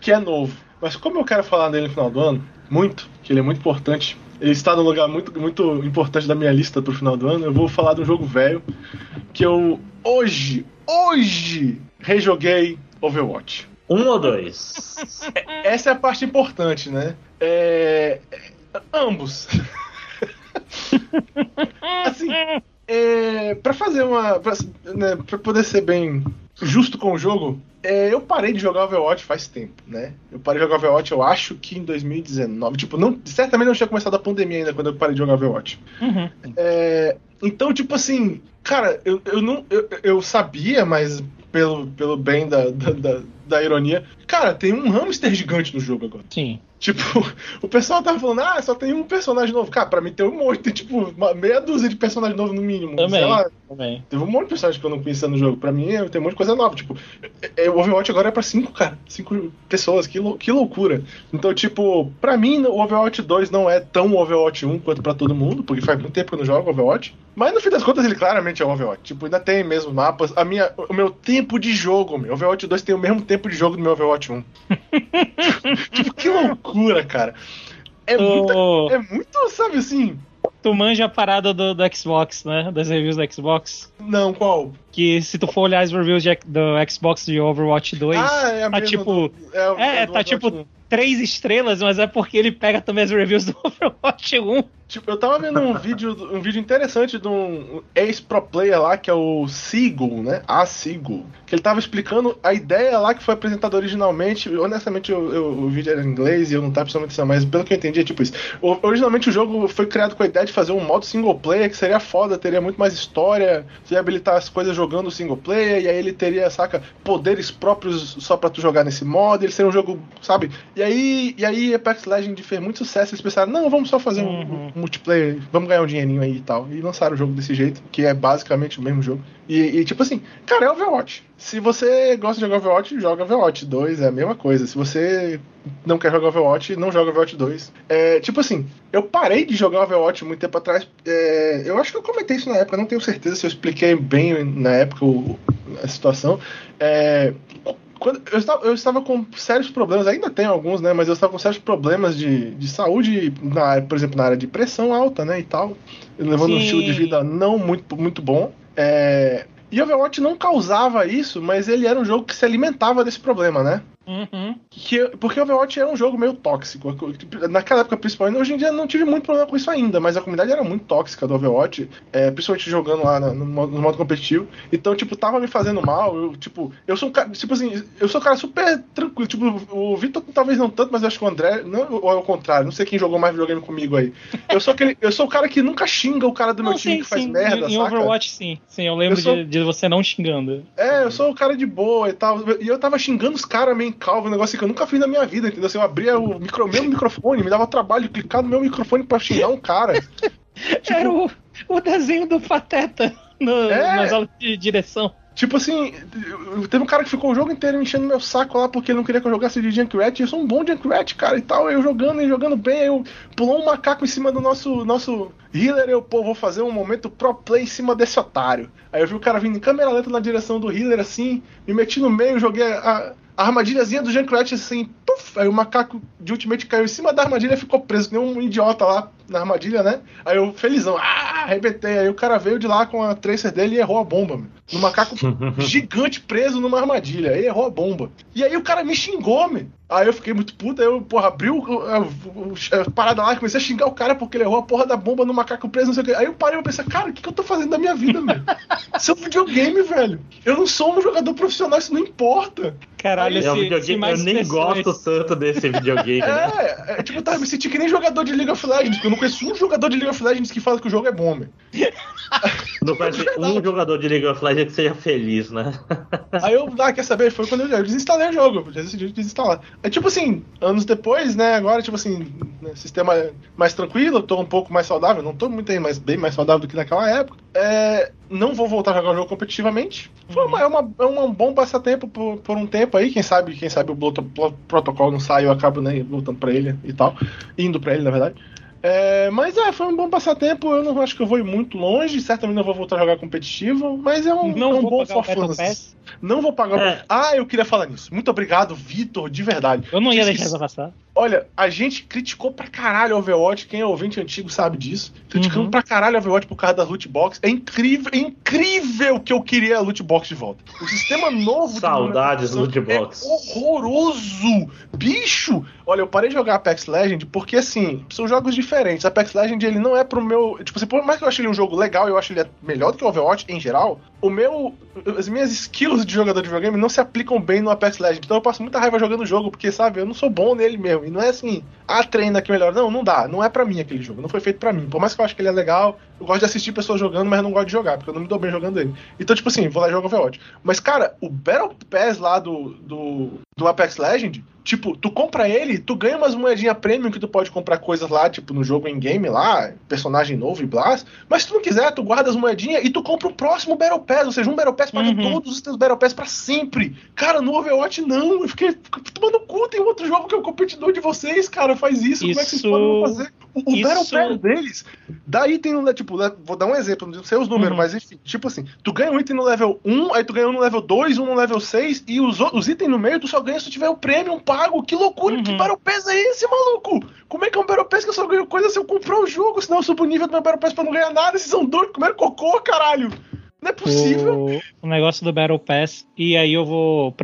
que é novo. Mas como eu quero falar dele no final do ano, muito, que ele é muito importante, ele está num lugar muito, muito importante da minha lista pro final do ano, eu vou falar de um jogo velho que eu hoje, hoje, rejoguei Overwatch. Um ou dois? Essa é a parte importante, né? É... Ambos. assim, é... para fazer uma. Pra, né, pra poder ser bem justo com o jogo, é, eu parei de jogar Overwatch faz tempo, né? Eu parei de jogar Overwatch, eu acho que em 2019. Tipo, não, certamente não tinha começado a pandemia ainda quando eu parei de jogar Overwatch. Uhum. É, então, tipo assim, cara, eu, eu não. Eu, eu sabia, mas pelo, pelo bem da, da, da, da ironia, cara, tem um hamster gigante no jogo agora. Sim. Tipo, o pessoal tava falando, ah, só tem um personagem novo. Cara, pra mim tem um monte, tem tipo meia dúzia de personagens novos no mínimo. Também. Sei lá, Também. teve um monte de personagens que eu não conhecia no jogo. Pra mim, tem um monte de coisa nova. Tipo, é, o Overwatch agora é pra cinco, cara. Cinco pessoas, que, lou- que loucura. Então, tipo, pra mim, o Overwatch 2 não é tão Overwatch 1 quanto pra todo mundo, porque faz muito tempo que eu não jogo Overwatch. Mas no fim das contas, ele claramente é Overwatch. Tipo, ainda tem mesmo mapas. A minha, o meu tempo de jogo, meu. Overwatch 2 tem o mesmo tempo de jogo do meu Overwatch 1. tipo, que loucura, cara. É Tu, é muito, sabe assim. Tu manja a parada do, do Xbox, né? Das reviews do Xbox. Não, qual? Que se tu for olhar as reviews de- do Xbox de Overwatch 2, ah, é a tá tipo- do- é, é, do tá Overwatch tipo 1. três estrelas, mas é porque ele pega também as reviews do Overwatch 1. Tipo, eu tava vendo um vídeo, um vídeo interessante de um ex-pro player lá, que é o Seagull, né? A Seagull. Que ele tava explicando a ideia lá que foi apresentada originalmente. Honestamente, eu, eu- o vídeo era em inglês e eu não tava precisando atenção, mas pelo que eu entendi é tipo isso. O- originalmente o jogo foi criado com a ideia de fazer um modo single player que seria foda, teria muito mais história, você ia habilitar as coisas jogando single player, e aí ele teria, saca, poderes próprios só pra tu jogar nesse modo, ele seria um jogo, sabe? E aí, e aí Apex Legends fez muito sucesso, eles pensaram, não, vamos só fazer um, Uhum. um multiplayer, vamos ganhar um dinheirinho aí e tal. E lançaram o jogo desse jeito, que é basicamente o mesmo jogo. E, e, tipo assim, cara, é Overwatch. Se você gosta de jogar Overwatch, joga Overwatch 2, é a mesma coisa. Se você não quer jogar Overwatch, não joga Overwatch 2. É, tipo assim, eu parei de jogar Overwatch muito tempo atrás. é, eu acho que eu comentei isso na época, não tenho certeza se eu expliquei bem na época o- a situação. É, quando eu, estava, eu estava com sérios problemas, ainda tenho alguns, né? Mas eu estava com sérios problemas de, de saúde, na, por exemplo, na área de pressão alta, né? E tal. Levando um Sim. estilo de vida não muito, muito bom. É, e Overwatch não causava isso, mas ele era um jogo que se alimentava desse problema, né? Uhum. Que, porque o Overwatch era um jogo meio tóxico. Naquela época, principalmente, hoje em dia não tive muito problema com isso ainda, mas a comunidade era muito tóxica do Overwatch, é, principalmente jogando lá no, no, modo, competitivo. Então, tipo, tava me fazendo mal. Eu, tipo, eu sou um cara, tipo assim, eu sou um cara super tranquilo. Tipo, o Vitor talvez não tanto, mas eu acho que o André, não, ou é o contrário, não sei quem jogou mais videogame comigo aí. Eu sou aquele, eu sou o cara que nunca xinga o cara do não, meu time sim, que faz sim. merda, em, em Overwatch, sim. Sim, eu lembro eu sou... de, de, você não xingando. É, eu sou o cara de boa e tal. E eu tava xingando os caras meio calvo, um negócio que eu nunca fiz na minha vida, entendeu? Assim, eu abria o micro, meu microfone, me dava trabalho de clicar no meu microfone pra xingar um cara. tipo... Era o, o desenho do Pateta no, é... nas aulas de direção. Tipo assim, teve um cara que ficou o jogo inteiro me enchendo meu saco lá porque ele não queria que eu jogasse de Junkrat. Eu sou um bom Junkrat, cara, e tal. Eu jogando e jogando bem. Eu pulou um macaco em cima do nosso, nosso healer. Eu, pô, vou fazer um momento pro play em cima desse otário. Aí eu vi o cara vindo em câmera lenta na direção do healer, assim. Me meti no meio, joguei a, a armadilhazinha do Junkrat assim. Puff, aí o macaco de Ultimate caiu em cima da armadilha e ficou preso, que nem um idiota lá na armadilha, né? Aí eu, felizão, ah, arrebentei. Aí o cara veio de lá com a tracer dele e errou a bomba, meu. No macaco gigante preso numa armadilha. Aí errou a bomba. E aí o cara me xingou, meu. Aí eu fiquei muito puto, aí eu, porra, abriu a, a, a, parada lá e comecei a xingar o cara porque ele errou a porra da bomba no macaco preso, não sei o que. Aí eu parei e pensei, cara, o que, que eu tô fazendo da minha vida, meu? Isso é um videogame, velho. Eu não sou um jogador profissional, isso não importa. Caralho, esse, é um videogame, eu nem pessoas... gosto tanto desse videogame, né? É, é tipo, tá, me senti que nem jogador de League of Legends, porque eu não conheço um jogador de League of Legends que fala que o jogo é bom, meu. Não conhece um jogador de League of Legends que seja feliz, né? Aí eu, ah, quer saber? Foi quando eu desinstalei o jogo, eu decidi desinstalar. É tipo assim, anos depois, né, agora, tipo assim, né, sistema mais tranquilo, tô um pouco mais saudável, não tô muito aí, mas bem mais saudável do que naquela época. É, não vou voltar a jogar o jogo competitivamente. Foi uma, é, uma, é um bom passatempo por, por um tempo aí, quem sabe, quem sabe o protocolo não sai, eu acabo né, voltando pra ele e tal, indo pra ele, na verdade. É, mas é, foi um bom passatempo. Eu não acho que eu vou ir muito longe. Certamente não vou voltar a jogar competitivo, mas é um, não é um bom for Não vou pagar. É. Ah, eu queria falar nisso. Muito obrigado, Vitor, de verdade. Eu não ia deixar essa passar. Olha, a gente criticou pra caralho o Overwatch. Quem é ouvinte antigo sabe disso. Criticando uhum. pra caralho o Overwatch por causa da loot box. É incrível, é incrível que eu queria a loot box de volta. O sistema novo Saudades loot box. É horroroso. Bicho, olha, eu parei de jogar Apex Legend porque assim, são jogos diferentes. Apex Legend ele não é pro meu, tipo assim, por mais que eu ache ele um jogo legal, eu acho ele melhor do que o Overwatch em geral. O meu, as minhas skills de jogador de videogame não se aplicam bem no Apex Legend. Então eu passo muita raiva jogando o jogo porque, sabe, eu não sou bom nele mesmo não é assim, ah, treina que melhor. Não, não dá. Não é para mim aquele jogo. Não foi feito para mim. Por mais que eu acho que ele é legal, eu gosto de assistir pessoas jogando, mas não gosto de jogar, porque eu não me dou bem jogando ele. Então, tipo assim, vou lá e jogo Overwatch. Mas, cara, o Battle Pass lá do, do, do Apex Legend, tipo, tu compra ele, tu ganha umas moedinhas premium que tu pode comprar coisas lá, tipo, no jogo em game lá, personagem novo e blast. Mas se tu não quiser, tu guarda as moedinhas e tu compra o próximo Battle Pass, ou seja, um Battle Pass paga uhum. todos os teus Battle Pass pra sempre. Cara, no Overwatch não. Eu fiquei tomando cu, tem outro jogo que é o competidor de vocês, cara, faz isso. isso... Como é que vocês podem fazer? O, o isso... Battle Pass deles, daí tem um, tipo, vou dar um exemplo, não sei os números, uhum. mas enfim, tipo assim, tu ganha um item no level 1, aí tu ganha um no level 2, um no level 6, e os, os itens no meio tu só ganha se tu tiver o prêmio pago. Que loucura, uhum. que Battle Pass é esse, maluco? Como é que é um Battle Pass que eu só ganho coisa se eu comprar o jogo, senão eu subo o nível do meu Battle Pass pra não ganhar nada? Vocês são doidos, comeram cocô, caralho! Não é possível. O, o, negócio do Battle Pass, e aí eu vou,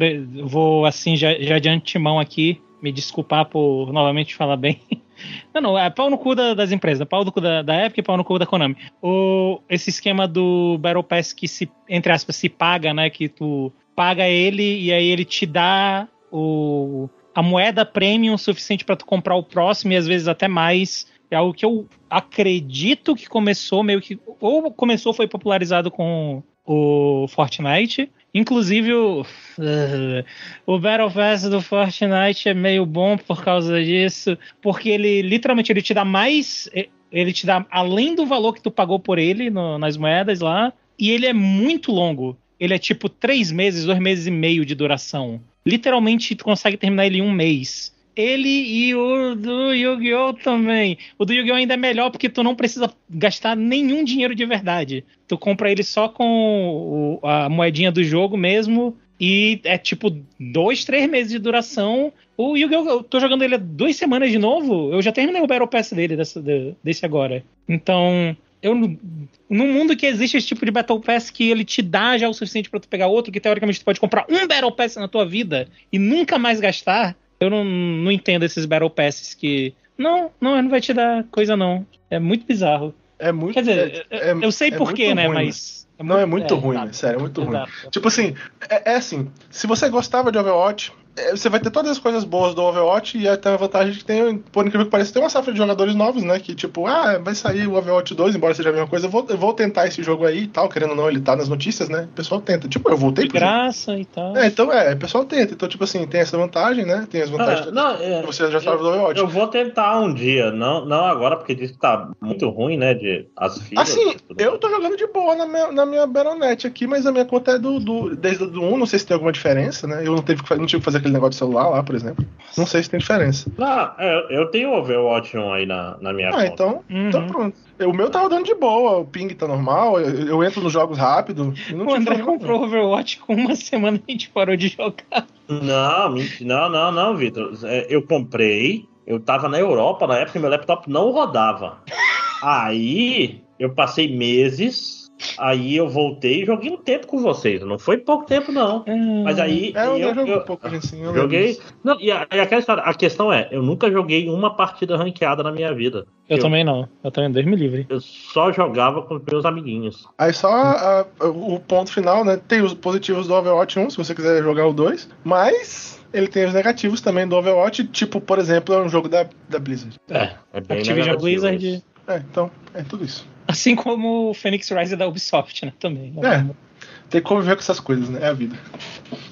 vou assim, já, já de antemão aqui, me desculpar por novamente falar bem. Não, não, é pau no cu da, das empresas, pau no cu da, da Epic e pau no cu da Konami. O, esse esquema do Battle Pass que se, entre aspas, se paga, né? Que tu paga ele e aí ele te dá o, a moeda premium suficiente para tu comprar o próximo e às vezes até mais. É algo que eu acredito que começou meio que. Ou começou, foi popularizado com o Fortnite. Inclusive, o, uh, o Battle Pass do Fortnite é meio bom por causa disso, porque ele literalmente ele te dá mais. Ele te dá além do valor que tu pagou por ele no, nas moedas lá, e ele é muito longo. Ele é tipo três meses, dois meses e meio de duração. Literalmente, tu consegue terminar ele em um mês ele e o do Yu-Gi-Oh! também. O do Yu-Gi-Oh! ainda é melhor porque tu não precisa gastar nenhum dinheiro de verdade. Tu compra ele só com a moedinha do jogo mesmo. E é tipo dois, três meses de duração. O Yu-Gi-Oh! eu tô jogando ele há duas semanas de novo. Eu já terminei o Battle Pass dele, desse, desse agora. Então, eu num mundo que existe esse tipo de Battle Pass que ele te dá já o suficiente para tu pegar outro, que teoricamente tu pode comprar um Battle Pass na tua vida e nunca mais gastar, eu não, não entendo esses Battle Passes que. Não, não, não vai te dar coisa, não. É muito bizarro. É muito. Quer dizer, é, eu sei é porquê, né? Ruim, mas. É não, é muito é, ruim, sério, é muito exato. ruim. Tipo assim, é, é assim, se você gostava de Overwatch, é, você vai ter todas as coisas boas do Overwatch e até a vantagem que tem, por incrível que pareça, tem uma safra de jogadores novos, né? Que tipo, ah, vai sair o Overwatch 2, embora seja a mesma coisa, eu vou, eu vou tentar esse jogo aí e tal, querendo ou não, ele tá nas notícias, né? O pessoal tenta. Tipo, eu voltei de graça e tal. É, então é, o pessoal tenta. Então, tipo assim, tem essa vantagem, né? Tem as vantagens. Ah, não, é, você já sabe do Overwatch. Eu vou tentar um dia, não, não agora, porque diz que tá muito ruim, né? De as filas. Assim, eu tô jogando de boa na minha, na minha Baronet aqui, mas a minha conta é do, do desde o 1, não sei se tem alguma diferença, né? Eu não, teve, não tive que fazer aquele negócio de celular lá por exemplo. Não sei se tem diferença. Não, eu, tenho Overwatch 1 aí na, na minha ah, conta. Então, uhum. então pronto. O meu tá rodando de boa, o ping tá normal, eu, eu entro nos jogos rápido. o André comprou Overwatch com uma semana a gente parou de jogar. Não, não, não, não, Vitor. É, eu comprei, eu tava na Europa na época meu laptop não rodava. Aí eu passei meses Aí eu voltei e joguei um tempo com vocês. Não foi pouco tempo, não. Hum, Mas aí. É, eu, eu, eu, um pouco assim, eu joguei. Não, e, a, e aquela história, a questão é, eu nunca joguei uma partida ranqueada na minha vida. Eu, também não. Eu também, Deus me livre. Eu só jogava com meus amiguinhos. Aí só a, a, o ponto final, né? Tem os positivos do Overwatch 1, se você quiser jogar o 2. Mas ele tem os negativos também do Overwatch, tipo, por exemplo, é um jogo da, da Blizzard. É, é bem Activision Blizzard. É, então, é tudo isso. Assim como o Phoenix Rise da Ubisoft, né? Também. Né? É. Tem que conviver com essas coisas, né? É a vida.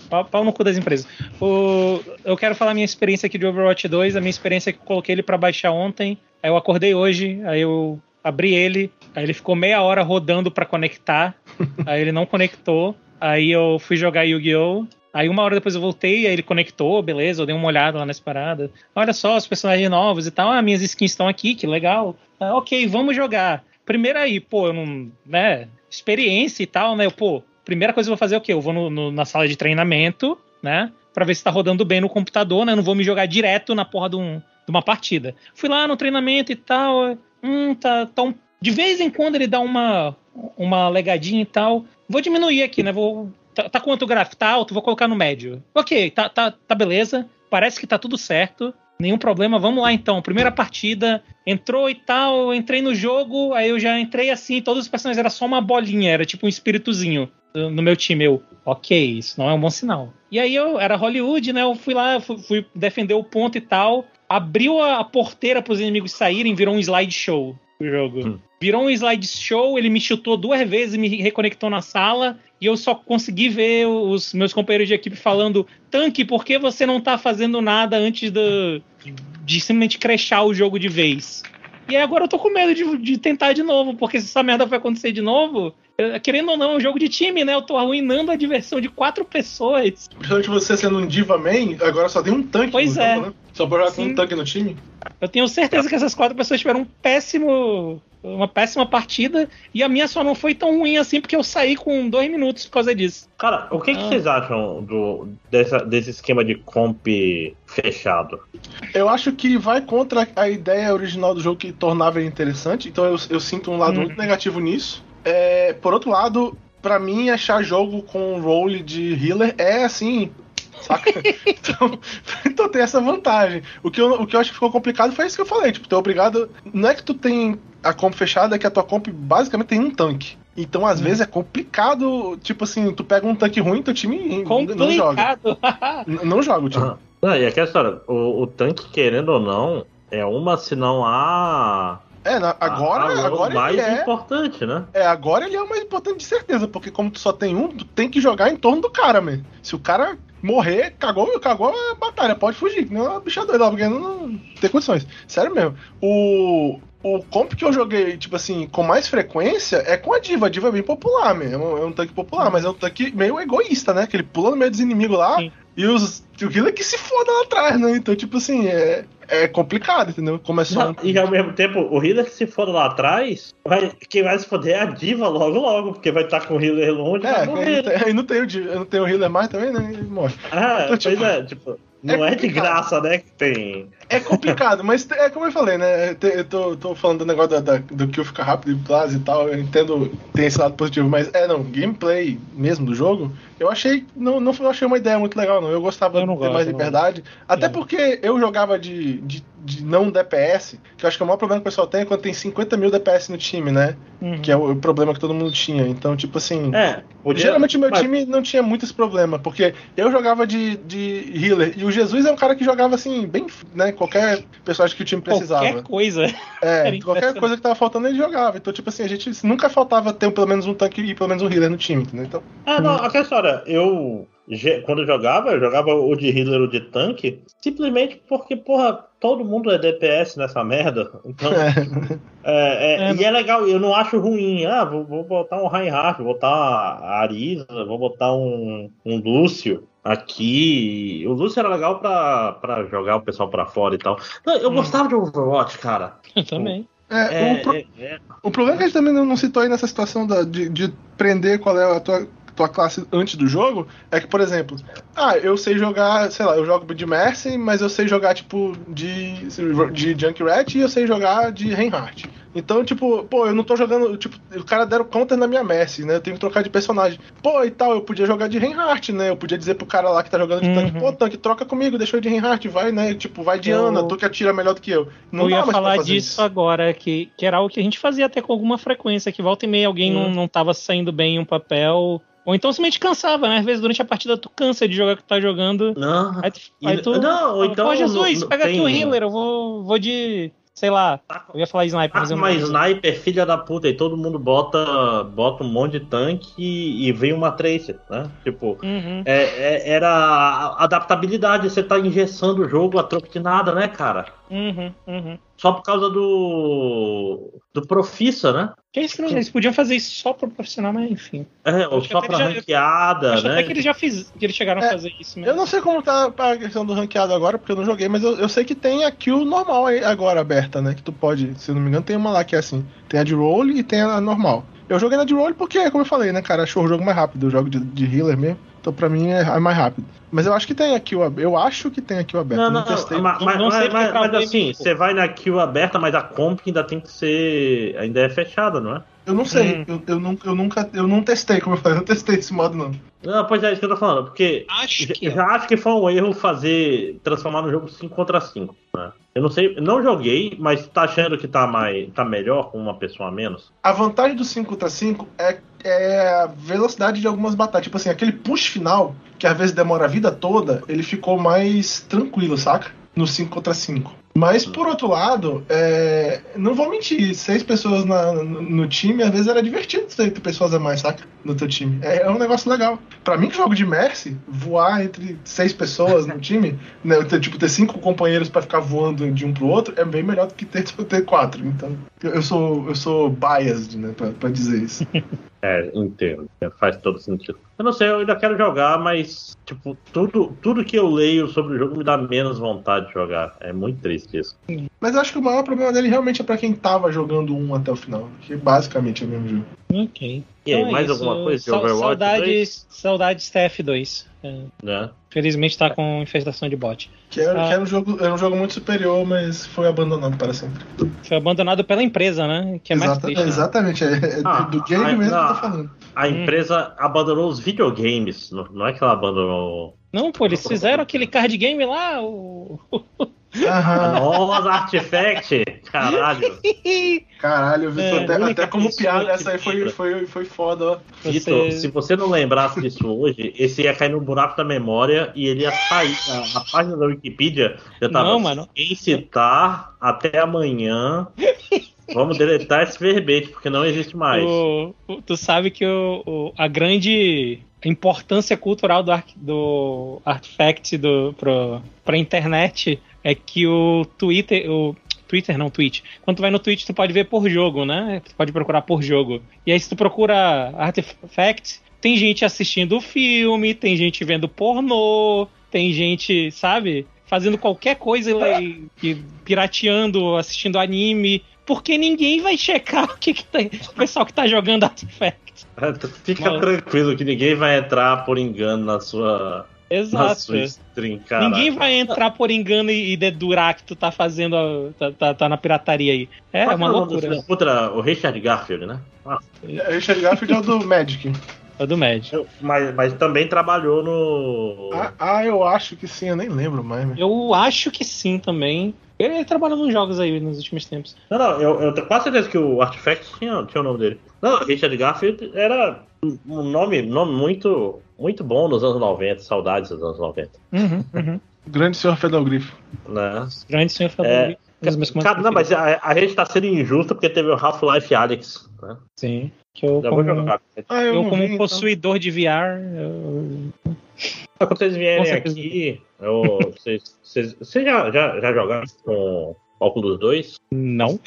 Pau, pau no cu das empresas. O, eu quero falar minha experiência aqui de Overwatch 2. A minha experiência é que eu coloquei ele para baixar ontem. Aí eu acordei hoje, aí eu abri ele. Aí ele ficou meia hora rodando para conectar. aí ele não conectou. Aí eu fui jogar Yu-Gi-Oh! Aí uma hora depois eu voltei, aí ele conectou, beleza, eu dei uma olhada lá nessa parada. Olha só, os personagens novos e tal. Ah, minhas skins estão aqui, que legal. Ah, ok, vamos jogar. Primeiro aí, pô, eu não. né? Experiência e tal, né? Eu, pô, primeira coisa que eu vou fazer é o quê? Eu vou no, no, na sala de treinamento, né? Pra ver se tá rodando bem no computador, né? Eu não vou me jogar direto na porra de, um, de uma partida. Fui lá no treinamento e tal. Hum, tá, tá um, de vez em quando ele dá uma, uma legadinha e tal. Vou diminuir aqui, né? Vou. Tá, tá quanto o gráfico? Tá alto? Vou colocar no médio. Ok, tá, tá, tá beleza. Parece que tá tudo certo. Nenhum problema, vamos lá então. Primeira partida, entrou e tal, entrei no jogo, aí eu já entrei assim, todos os personagens era só uma bolinha, era tipo um espíritozinho no meu time. Eu, ok, isso não é um bom sinal. E aí eu era Hollywood, né? Eu fui lá, fui, fui defender o ponto e tal. Abriu a, a porteira para os inimigos saírem, virou um slideshow o jogo. Hum. Virou um slideshow, ele me chutou duas vezes, me reconectou na sala e eu só consegui ver os meus companheiros de equipe falando: Tanque, por que você não tá fazendo nada antes do, de simplesmente crechar o jogo de vez? E agora eu tô com medo de, de tentar de novo, porque se essa merda vai acontecer de novo, querendo ou não, é um jogo de time, né? Eu tô arruinando a diversão de quatro pessoas. Principalmente você sendo um Diva Man, agora só tem um tanque pois é. né? Só pra jogar com um tanque no time. Eu tenho certeza que essas quatro pessoas tiveram um péssimo. Uma péssima partida. E a minha só não foi tão ruim assim, porque eu saí com dois minutos por causa disso. Cara, o que, ah. que vocês acham do, dessa, desse esquema de comp fechado? Eu acho que vai contra a ideia original do jogo que tornava ele interessante. Então eu, eu sinto um lado hum. muito negativo nisso. É, por outro lado, para mim, achar jogo com role de healer é assim, saca? então, então, tem essa vantagem. O que, eu, o que eu acho que ficou complicado foi isso que eu falei. Tipo, tu é obrigado. Não é que tu tem a comp fechada, é que a tua comp basicamente tem um tanque. Então, às hum. vezes, é complicado. Tipo assim, tu pega um tanque ruim, teu time complicado. não joga. não joga o time. Ah. Não, e aquela história, o, o tanque, querendo ou não, é uma, se não há. É, na, agora, a, a, agora o mais é, importante, né? É, agora ele é o mais importante de certeza, porque como tu só tem um, tu tem que jogar em torno do cara, man. Se o cara morrer, cagou, cagou a batalha, pode fugir, não é uma bicha doida, porque não, não tem condições. Sério mesmo. O, o comp que eu joguei, tipo assim, com mais frequência é com a Diva. A Diva é bem popular mesmo. É um tanque popular, mas é um tanque meio egoísta, né? Que ele pula no meio dos inimigos lá. Sim. E os, o healer que se foda lá atrás, né? Então, tipo assim, é, é complicado, entendeu? Começou. Não, e ao mesmo tempo, o healer que se foda lá atrás, vai, quem vai se foder é a diva logo, logo, porque vai estar com o healer longe. É, aí não tem, o, não tem o healer mais também, né? Ele morre. Ah, então, tipo, pois é, tipo. Não é, é de graça, né? Que tem. É complicado, mas é como eu falei, né? Eu tô, tô falando do negócio da, da, do que fica rápido e blase e tal. Eu entendo, tem esse lado positivo, mas é, não, gameplay mesmo do jogo, eu achei. Não, não achei uma ideia muito legal, não. Eu gostava eu de ter gosto, mais liberdade. Até é. porque eu jogava de, de de não DPS, que eu acho que é o maior problema que o pessoal tem é quando tem 50 mil DPS no time, né? Uhum. Que é o, problema que todo mundo tinha. Então, tipo assim. É, podia... Geralmente o meu mas... time não tinha muito esse problema, porque eu jogava de, de healer e o Jesus é um cara que jogava assim, bem, né? Qualquer personagem que o time precisava. Qualquer coisa. É, qualquer coisa que tava faltando ele jogava. Então, tipo assim, a gente nunca faltava ter pelo menos um tanque e pelo menos um healer no time, entendeu? Então. Ah, não, a questão era, eu quando eu jogava, eu jogava o de healer ou de tanque, simplesmente porque, porra, todo mundo é DPS nessa merda. Então. É, é, é, e é legal, eu não acho ruim. Ah, vou, vou botar um Reinhardt, vou botar a Arisa, vou botar um, um Lúcio aqui. O Lúcio era legal pra, pra jogar o pessoal pra fora e tal. Eu hum. gostava de Overwatch, cara. Eu também. É, o, pro... É, o, problema é que a gente também não citou aí nessa situação da, de, de prender qual é a tua tua classe antes do jogo é que, por exemplo, ah, eu sei jogar, sei lá, eu jogo de Mercy, mas eu sei jogar, tipo, de, de Junkrat e eu sei jogar de Reinhardt. Então, tipo, pô, eu não tô jogando. Tipo, o cara deram counter na minha Mercy, né? Eu tenho que trocar de personagem. Pô, e tal, eu podia jogar de Reinhardt, né? Eu podia dizer pro cara lá que tá jogando de uhum. tanque, pô, tanque, troca comigo, deixa eu de Reinhardt, vai, né? Tipo, vai de eu... Ana, tu que atira melhor do que eu. Não eu ia falar disso isso. agora, que, que era algo que a gente fazia até com alguma frequência, que volta e meia alguém hum. não, não tava saindo bem um papel ou então simplesmente cansava, né? Às vezes durante a partida tu cansa de jogar que tu tá jogando. Não. Aí tu, aí tu não, ou então. Pô, Jesus, não, pega tem... aqui o healer, eu vou, vou de. Sei lá, eu ia falar sniper, mas eu uma sniper, filha da puta, e todo mundo bota, bota um monte de tanque e, e vem uma tracer, né? Tipo, uhum. é, é, era adaptabilidade, você tá engessando o jogo a troco de nada, né, cara? Uhum, uhum. Só por causa do. do Profissa, né? Que é não, eles podiam fazer isso só pro profissional, mas enfim. É, ou só pra já, ranqueada, né? Até que eles já fiz, que eles chegaram é, a fazer isso mesmo. Eu não sei como tá a questão do ranqueado agora, porque eu não joguei, mas eu, eu sei que tem a kill normal agora aberta, né? Que tu pode, se não me engano, tem uma lá que é assim. Tem a de roll e tem a normal. Eu joguei na de roll porque, como eu falei, né, cara, achou o jogo mais rápido. Eu jogo de, de healer mesmo. Então pra mim é, é mais rápido. Mas eu acho que tem aqui o Eu acho que tem aqui o aberto. Não, não, não testei. Mas, mas, não mas, mas, mas assim, você vai na queue aberta, mas a comp ainda tem que ser. ainda é fechada, não é? Eu não sei, hum. eu, eu, nunca, eu nunca. Eu não testei, como eu falei, eu não testei esse modo, não. Não, pois é, isso que eu tô falando, porque acho que... já acho que foi um erro fazer. transformar no jogo 5 contra 5. Né? Eu não sei, não joguei, mas tá achando que tá, mais, tá melhor com uma pessoa a menos? A vantagem do 5 contra 5 é, é a velocidade de algumas batalhas. Tipo assim, aquele push final, que às vezes demora a vida toda, ele ficou mais tranquilo, saca? No 5 contra 5. Mas, por outro lado, é... não vou mentir, seis pessoas na, no time, às vezes era divertido ter pessoas a mais, saca? No teu time. É, é um negócio legal. Para mim, que jogo de Mercy, voar entre seis pessoas no time, né, ter, tipo, ter cinco companheiros para ficar voando de um pro outro, é bem melhor do que ter, ter quatro. Então, eu sou, eu sou biased, né, pra, pra dizer isso. É, entendo. Faz todo sentido. Eu não sei, eu ainda quero jogar, mas, tipo, tudo, tudo que eu leio sobre o jogo me dá menos vontade de jogar. É muito triste isso. Mas eu acho que o maior problema dele realmente é pra quem tava jogando um até o final. Que basicamente é o mesmo jogo. Ok. E aí, então é mais isso. alguma coisa de Overwatch saudades, 2? Saudades TF2. É. É. Felizmente tá com infestação de bot. Que, era, ah. que era, um jogo, era um jogo muito superior, mas foi abandonado para sempre. Foi abandonado pela empresa, né? Que é Exata, mais triste, né? Exatamente, é, é ah, do game a, mesmo que tá falando. A empresa hum. abandonou os videogames, não, não é que ela abandonou. Não, pô, eles fizeram aquele card game lá, o. Nossa, Artifact! Caralho! Caralho, Vitor, é, até, até como piada, essa aí foi, foi, foi foda, ó. Vitor, você... se você não lembrasse disso hoje, esse ia cair no buraco da memória e ele ia sair. A, a página da Wikipedia já tava não, mano. sem citar até amanhã. Vamos deletar esse verbete, porque não existe mais. O, o, tu sabe que o, a grande importância cultural do, do Artifact do, pro, pra internet é que o Twitter, o Twitter não, Twitch. Quando tu vai no Twitch, tu pode ver por jogo, né? Tu pode procurar por jogo. E aí se tu procura Artifact, tem gente assistindo o filme, tem gente vendo pornô, tem gente, sabe? Fazendo qualquer coisa, pirateando, assistindo anime, porque ninguém vai checar o que, que tem, o pessoal que tá jogando Artifact. Fica Mas... tranquilo que ninguém vai entrar por engano na sua Exato. Stream, Ninguém vai entrar por engano e, dedurar que tu tá fazendo. A, tá, tá, tá, na pirataria aí. É, Qual uma é loucura. Puta, o Richard Garfield, né? Ah. Richard Garfield é o do Magic. É do Magic. Mas, mas também trabalhou no. Ah, ah, eu acho que sim, eu nem lembro mais. Né? Eu acho que sim também. Ele trabalhou nos jogos aí nos últimos tempos. Não, não, eu, eu tenho quase certeza que o Artifact tinha, tinha o nome dele. Não, Richard Garfield era um nome, nome muito, muito bom nos anos 90, saudades dos anos 90. Uhum, uhum. Grande senhor Fedelgrifo. Né? Grande senhor Fedelgrifo. É, cara, não, mas a, a gente tá sendo injusto porque teve o Half-Life Alex. Né? Sim. Que eu, como, ah, eu, eu como vi, então. possuidor então. de VR. Eu... Quando vocês vierem aqui, eu, vocês, vocês, vocês já, já, já jogaram com Oculus 2? Não.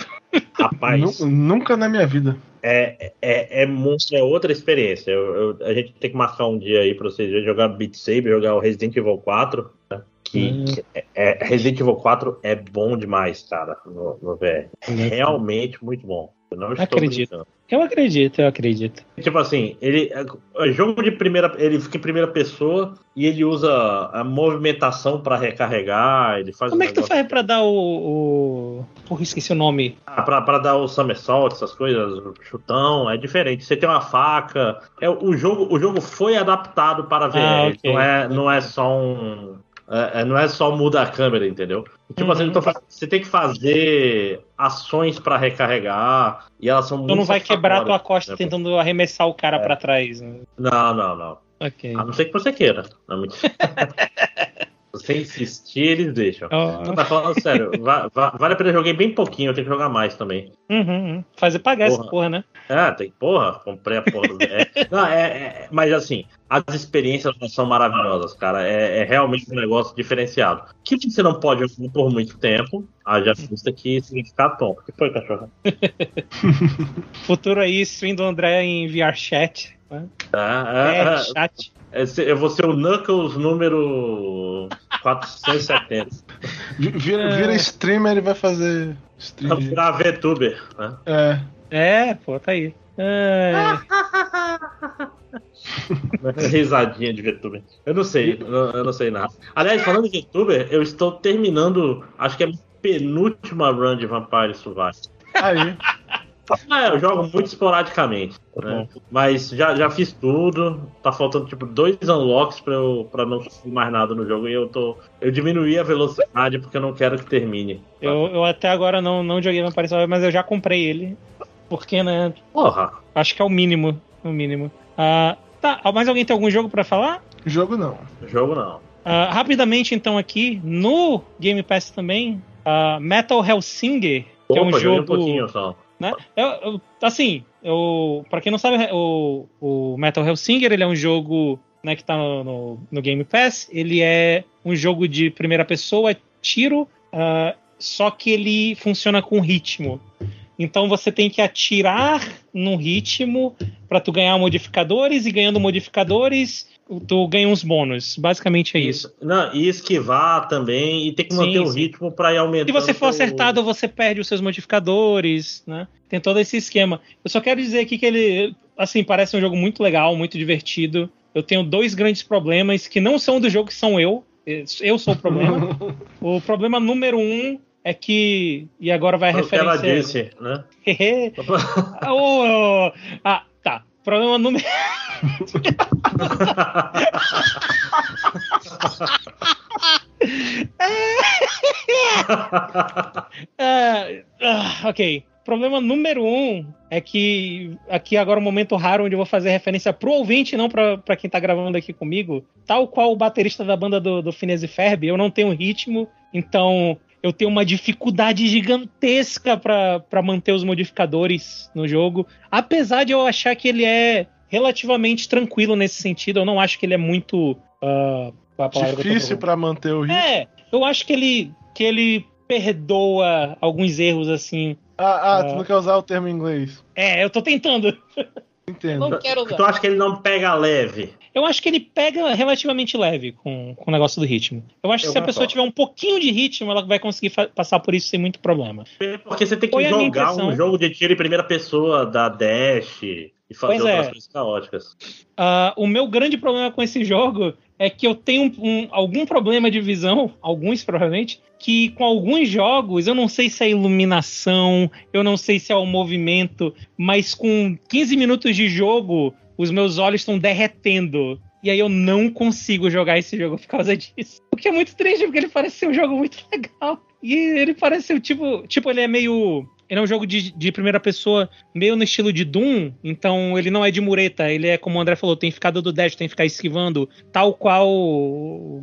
Rapaz. Nunca na minha vida. É, é, é, é outra experiência. Eu, eu, a gente tem que marcar um dia aí pra vocês jogar Beat Saber, jogar o Resident Evil 4. Né? Que, hum. que é, é, Resident Evil 4 é bom demais, cara, no, no VR. É realmente muito bom. Eu não estou Acredito. Brincando. Eu acredito, eu acredito. Tipo assim, ele é jogo de primeira, ele fica em primeira pessoa e ele usa a movimentação para recarregar, ele faz Como um é que tu faz para dar o, o Porra, esqueci o nome. Ah, pra, pra dar o somersault, essas coisas, chutão, é diferente. Você tem uma faca. É, o, jogo, o jogo foi adaptado para VR. Ah, okay. Não, é, não é só um. É, é, não é só mudar a câmera, entendeu? Tipo assim, uhum. assim, você tem que fazer ações para recarregar e elas são muito. Tu não vai quebrar tua costa né? tentando arremessar o cara é. para trás. Né? Não, não, não. Okay. A não ser que você queira. Não, Sem insistir, eles deixam. Oh. Mas falando sério, va va vale a pena jogar bem pouquinho, eu tenho que jogar mais também. Uhum, uhum. Fazer pagar porra. essa porra, né? É, tem porra, comprei a porra do. é, não, é, é, mas assim, as experiências são maravilhosas, cara. É, é, realmente um negócio diferenciado. Que você não pode jogar por muito tempo, haja vista que significa tom. O que foi, cachorro? Futuro aí, stream do André em VR chat. Né? Ah, é, é, chat. É, eu vou ser o Knuckles número 470. Vira, vira streamer, ele vai fazer stream. Vai virar VTuber. Né? É. É, pô, tá aí. É... Risadinha de VTuber. Eu não sei, eu não sei nada. Aliás, falando de VTuber, eu estou terminando, acho que é a penúltima run de Vampire Survivor. Aí. É, eu jogo muito esporadicamente. Né? Mas já, já fiz tudo. Tá faltando tipo dois unlocks pra, eu, pra não fazer mais nada no jogo. E eu tô. Eu diminuí a velocidade porque eu não quero que termine. Eu, eu até agora não, não joguei Vampire Survivor, mas eu já comprei ele. Porque, né? Porra. Acho que é o mínimo. O mínimo. Uh, tá, mais alguém tem algum jogo para falar? Jogo não. Jogo não. Uh, rapidamente, então, aqui, no Game Pass também, uh, Metal Hellsinger, que Opa, é um jogo. Um pouquinho só. Né? Eu, eu, assim, eu, pra quem não sabe, o, o Metal Hellsinger ele é um jogo né, que tá no, no, no, Game Pass. Ele é um jogo de primeira pessoa, tiro, uh, só que ele funciona com ritmo. Então você tem que atirar num ritmo para tu ganhar modificadores e ganhando modificadores tu ganha uns bônus. Basicamente é isso. Não, e esquivar também, e ter que manter sim, o ritmo para ir aumentando. Se você for acertado, você perde os seus modificadores, né? Tem todo esse esquema. Eu só quero dizer aqui que ele, assim, parece um jogo muito legal, muito divertido. Eu tenho dois grandes problemas que não são do jogo, que são eu. Eu sou o problema. o problema número um é que. E agora vai a referência. ela disse, né? oh, oh, ah, tá. Problema número. é, uh, ok. Problema número um é que aqui agora é um momento raro onde eu vou fazer referência pro ouvinte, não para quem tá gravando aqui comigo. Tal qual o baterista da banda do, do Finesse Ferb, eu não tenho ritmo, então eu tenho uma dificuldade gigantesca para manter os modificadores no jogo. Apesar de eu achar que ele é relativamente tranquilo nesse sentido. Eu não acho que ele é muito. Uh, Difícil para manter o ritmo. É, eu acho que ele, que ele perdoa alguns erros assim. Ah, ah uh, tu não quer usar o termo em inglês? É, eu tô tentando. Entendo. não quero usar. Tu acha que ele não pega leve? Eu acho que ele pega relativamente leve com, com o negócio do ritmo. Eu acho que se a pessoa tiver um pouquinho de ritmo, ela vai conseguir passar por isso sem muito problema. Porque você tem que Foi jogar um jogo de tiro em primeira pessoa da Dash e fazer pois é. coisas caóticas. Uh, o meu grande problema com esse jogo é que eu tenho um, um, algum problema de visão, alguns provavelmente, que com alguns jogos, eu não sei se é iluminação, eu não sei se é o movimento, mas com 15 minutos de jogo, os meus olhos estão derretendo. E aí eu não consigo jogar esse jogo por causa disso. O que é muito triste, porque ele parece ser um jogo muito legal. E ele parece ser tipo. Tipo, ele é meio ele é um jogo de, de, primeira pessoa meio no estilo de Doom, então ele não é de mureta, ele é, como o André falou, tem que ficar dando dash, tem que ficar esquivando, tal qual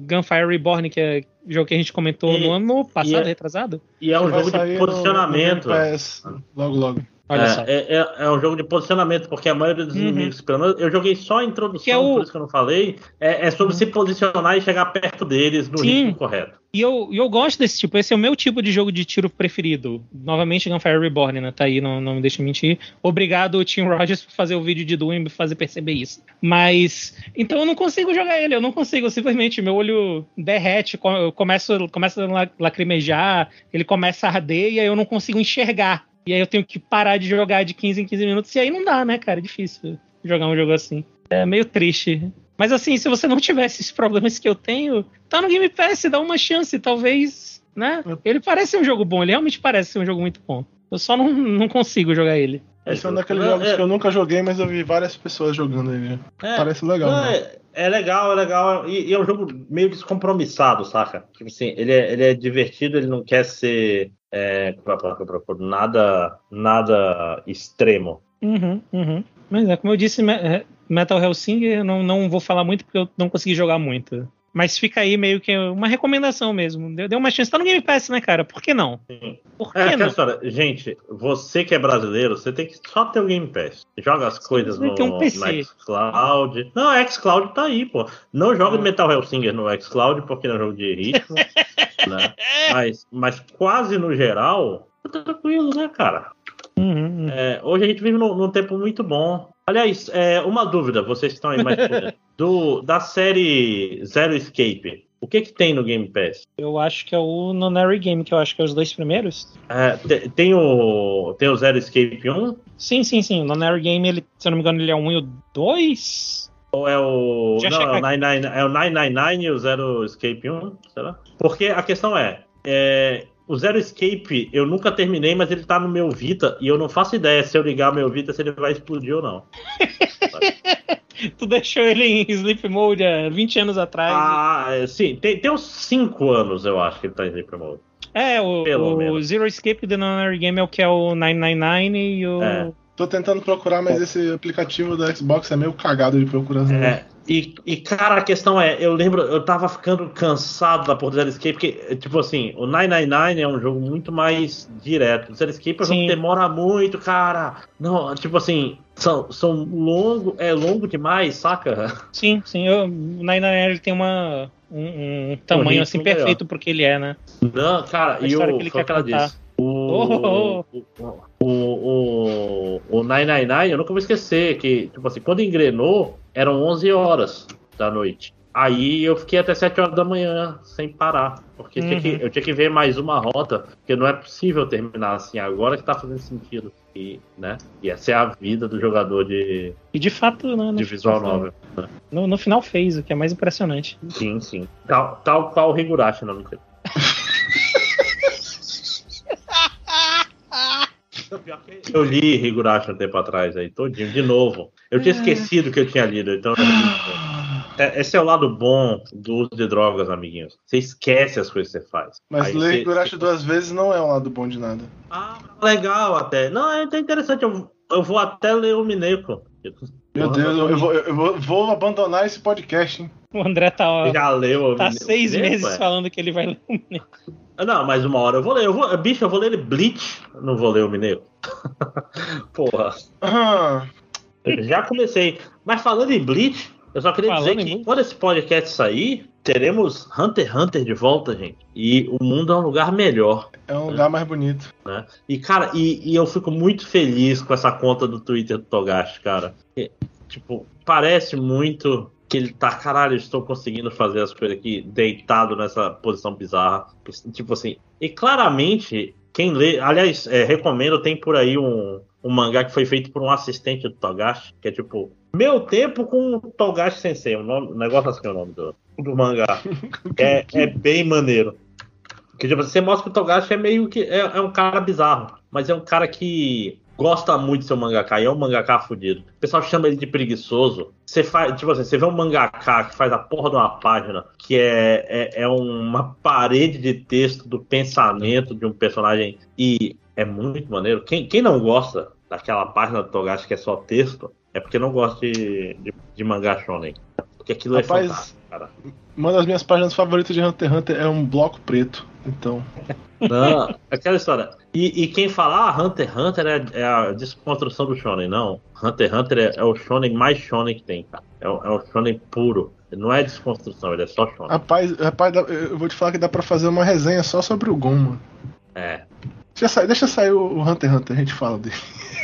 Gunfire Reborn, que é o jogo que a gente comentou e, no ano passado, é, retrasado. E é um jogo de posicionamento. No, no logo, logo. Olha é, só. É, é, é, um jogo de posicionamento, porque a maioria dos uhum. inimigos, pelo menos, eu joguei só a introdução, é o... por isso que eu não falei, é, é sobre uhum. se posicionar e chegar perto deles no Sim. ritmo correto. E eu, eu gosto desse tipo, esse é o meu tipo de jogo de tiro preferido. Novamente, Gunfire Reborn, né? Tá aí, não, não me deixa mentir. Obrigado, Tim Rogers, por fazer o vídeo de Doom e me fazer perceber isso. Mas, então eu não consigo jogar ele, eu não consigo, simplesmente, meu olho derrete, começa, começa a lacrimejar, ele começa a arder e aí eu não consigo enxergar e aí eu tenho que parar de jogar de 15 em 15 minutos. E aí não dá, né, cara? É difícil jogar um jogo assim. É meio triste. Mas assim, se você não tivesse esses problemas que eu tenho, tá no Game Pass, dá uma chance, talvez, né? Ele parece um jogo bom, ele realmente parece ser um jogo muito bom. Eu só não, não consigo jogar ele. Esse é um daqueles jogos é... que eu nunca joguei, mas eu vi várias pessoas jogando ele. É, Parece legal. Não, né? é, é, legal, é legal. E, e, é um jogo meio descompromissado, saca? Tipo assim, ele é, ele é divertido, ele não quer ser é, nada, nada extremo. Uhum, uhum. Mas é, como eu disse, é, Metal Hellsinger, não, não vou falar muito porque eu não consegui jogar muito. Mas fica aí meio que uma recomendação mesmo. Deu, deu uma chance. Tá no Game Pass, né, cara? Por que não? Sim. Por que é, não? História. Gente, você que é brasileiro, você tem que só ter o Game Pass. Joga as coisas no, um no xCloud. Não, o xCloud tá aí, pô. Não joga ah. Metal Hellsinger no xCloud porque não é jogo de ritmo. né? Mas, mas quase no geral, tá tranquilo, né, cara? Uhum, uhum. É, hoje a gente vive num, num tempo muito bom. Aliás, é, uma dúvida, vocês estão aí mais do Da série Zero Escape, o que que tem no Game Pass? Eu acho que é o Nonary Game, que eu acho que é os dois primeiros. É, tem, o, tem o Zero Escape 1? Sim, sim, sim. O Nonary Game, ele, se eu não me engano, ele é o 1 e o 2? Ou é o. não, é o, 99, é o 999 e o Zero Escape 1? Será? Porque a questão é, é o Zero Escape eu nunca terminei, mas ele tá no meu Vita e eu não faço ideia se eu ligar meu Vita se ele vai explodir ou não. tu deixou ele em Sleep Mode há 20 anos atrás. Ah, e... sim. Tem, tem uns 5 anos, eu acho, que ele tá em Sleep Mode. É, o, o Zero Escape do Nonary Game é o que é o 999 e o. É. Tô tentando procurar, mas esse aplicativo da Xbox é meio cagado de procurar. É, e, e, cara, a questão é, eu lembro, eu tava ficando cansado da porra do Zero Escape, porque, tipo assim, o 999 é um jogo muito mais direto. O Zero Escape é um jogo que demora muito, cara. Não, tipo assim, são, são longo, é longo demais, saca? Sim, sim. O 999 tem uma, um, um tamanho assim perfeito porque ele é, né? Não, cara, e o, que ele quer contar. O, oh, oh, oh. o, o, o 999, eu nunca vou esquecer que, tipo assim, quando engrenou, eram 11 horas da noite. Aí eu fiquei até 7 horas da manhã sem parar. Porque uhum. tinha que, uhum. eu tinha que ver mais uma rota, porque não é possível terminar assim agora que tá fazendo sentido. E, né? e essa é a vida do jogador de. E de fato, né, de visual novel. Né? No, no, final fez, o que é mais impressionante. Sim, sim. Tal, tal qual o Higurashi, não me Eu li Higurashi um tempo atrás aí, todinho, de novo. Eu tinha é. esquecido que eu tinha lido, então. É, esse é o lado bom do uso de drogas, amiguinhos. Você esquece as coisas que você faz. Mas aí ler Higurashi você... duas vezes não é um lado bom de nada. Ah, legal até. Não, é interessante. Eu, eu vou até ler o Mineco. Meu Deus, eu, vou, eu vou, vou, abandonar esse podcast, hein? O André tá, ó, Já leu tá seis meses é? falando que ele vai ler o Mineco. Não, mas uma hora eu vou ler. Eu vou, bicho, eu vou ler Bleach, não vou ler o Mineiro. Porra. Ah. Já comecei. Mas falando em Bleach, eu só queria falando dizer que quando esse podcast sair, teremos Hunter x Hunter de volta, gente. E o mundo é um lugar melhor. É um né? lugar mais bonito. Né? E, cara, e, e, eu fico muito feliz com essa conta do Twitter do Togashi, cara. E, tipo, parece muito que ele tá, caralho, estou conseguindo fazer as coisas aqui deitado nessa posição bizarra. Tipo assim, e claramente, quem lê, aliás, é, recomendo, tem por aí um, um mangá que foi feito por um assistente do Togashi, que é tipo, meu tempo com o Togashi Sensei, um, nome, um negócio assim é o nome do, do mangá. é, é bem maneiro. Que tipo, você mostra que o Togashi é meio que. É, é um cara bizarro, mas é um cara que gosta muito de ser um mangaka e é um mangaka fudido. O pessoal chama ele de preguiçoso. Você faz, tipo assim, você vê um mangaka que faz a porra de uma página que é, é, é uma parede de texto do pensamento de um personagem e é muito maneiro. Quem, quem não gosta daquela página do Togashi que é só texto, é porque não gosta de, de, de mangá shonen. Porque aquilo é Rapaz, é fantástico, cara. Uma das minhas páginas favoritas de Hunter x Hunter é um bloco preto, então. Não, aquela história. E, e quem fala, ah, Hunter x Hunter é, é, a desconstrução do Shonen. Não, Hunter x Hunter é, é, o Shonen mais Shonen que tem, cara. É, o, é o Shonen puro. Não é desconstrução, ele é só Shonen. Rapaz, rapaz, eu vou te falar que dá pra fazer uma resenha só sobre o Gon, mano. É. Deixa, deixa sair o Hunter x Hunter, a gente fala dele.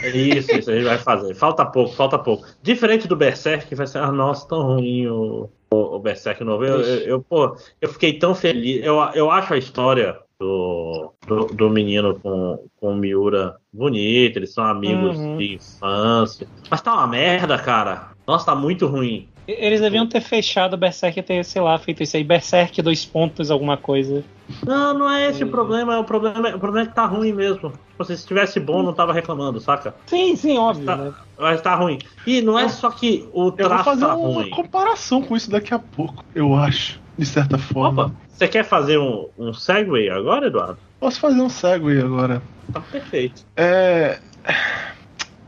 Isso, isso, a gente vai fazer. Falta pouco, falta pouco. Diferente do Berserk, que vai ser, ah, nossa, tão ruim o, o, o Berserk novo. Eu, eu, eu, pô, eu fiquei tão feliz. Eu, eu acho a história do, do, do, menino com, com o Miura bonito, eles são amigos uhum. de infância. Mas tá uma merda, cara. Nossa, tá muito ruim. Eles deviam ter fechado o Berserk e ter, sei lá, feito isso aí. Berserk, dois pontos, alguma coisa. Não, não é esse o problema. O problema, o problema é que tá ruim mesmo. Se estivesse bom, não tava reclamando, saca? Sim, sim, óbvio. Mas tá, né? mas tá ruim. E não é só que o traço eu vou fazer tá uma ruim. comparação com isso daqui a pouco, eu acho, de certa forma. Opa, você quer fazer um, um segue agora, Eduardo? Posso fazer um segue agora. Tá perfeito. É.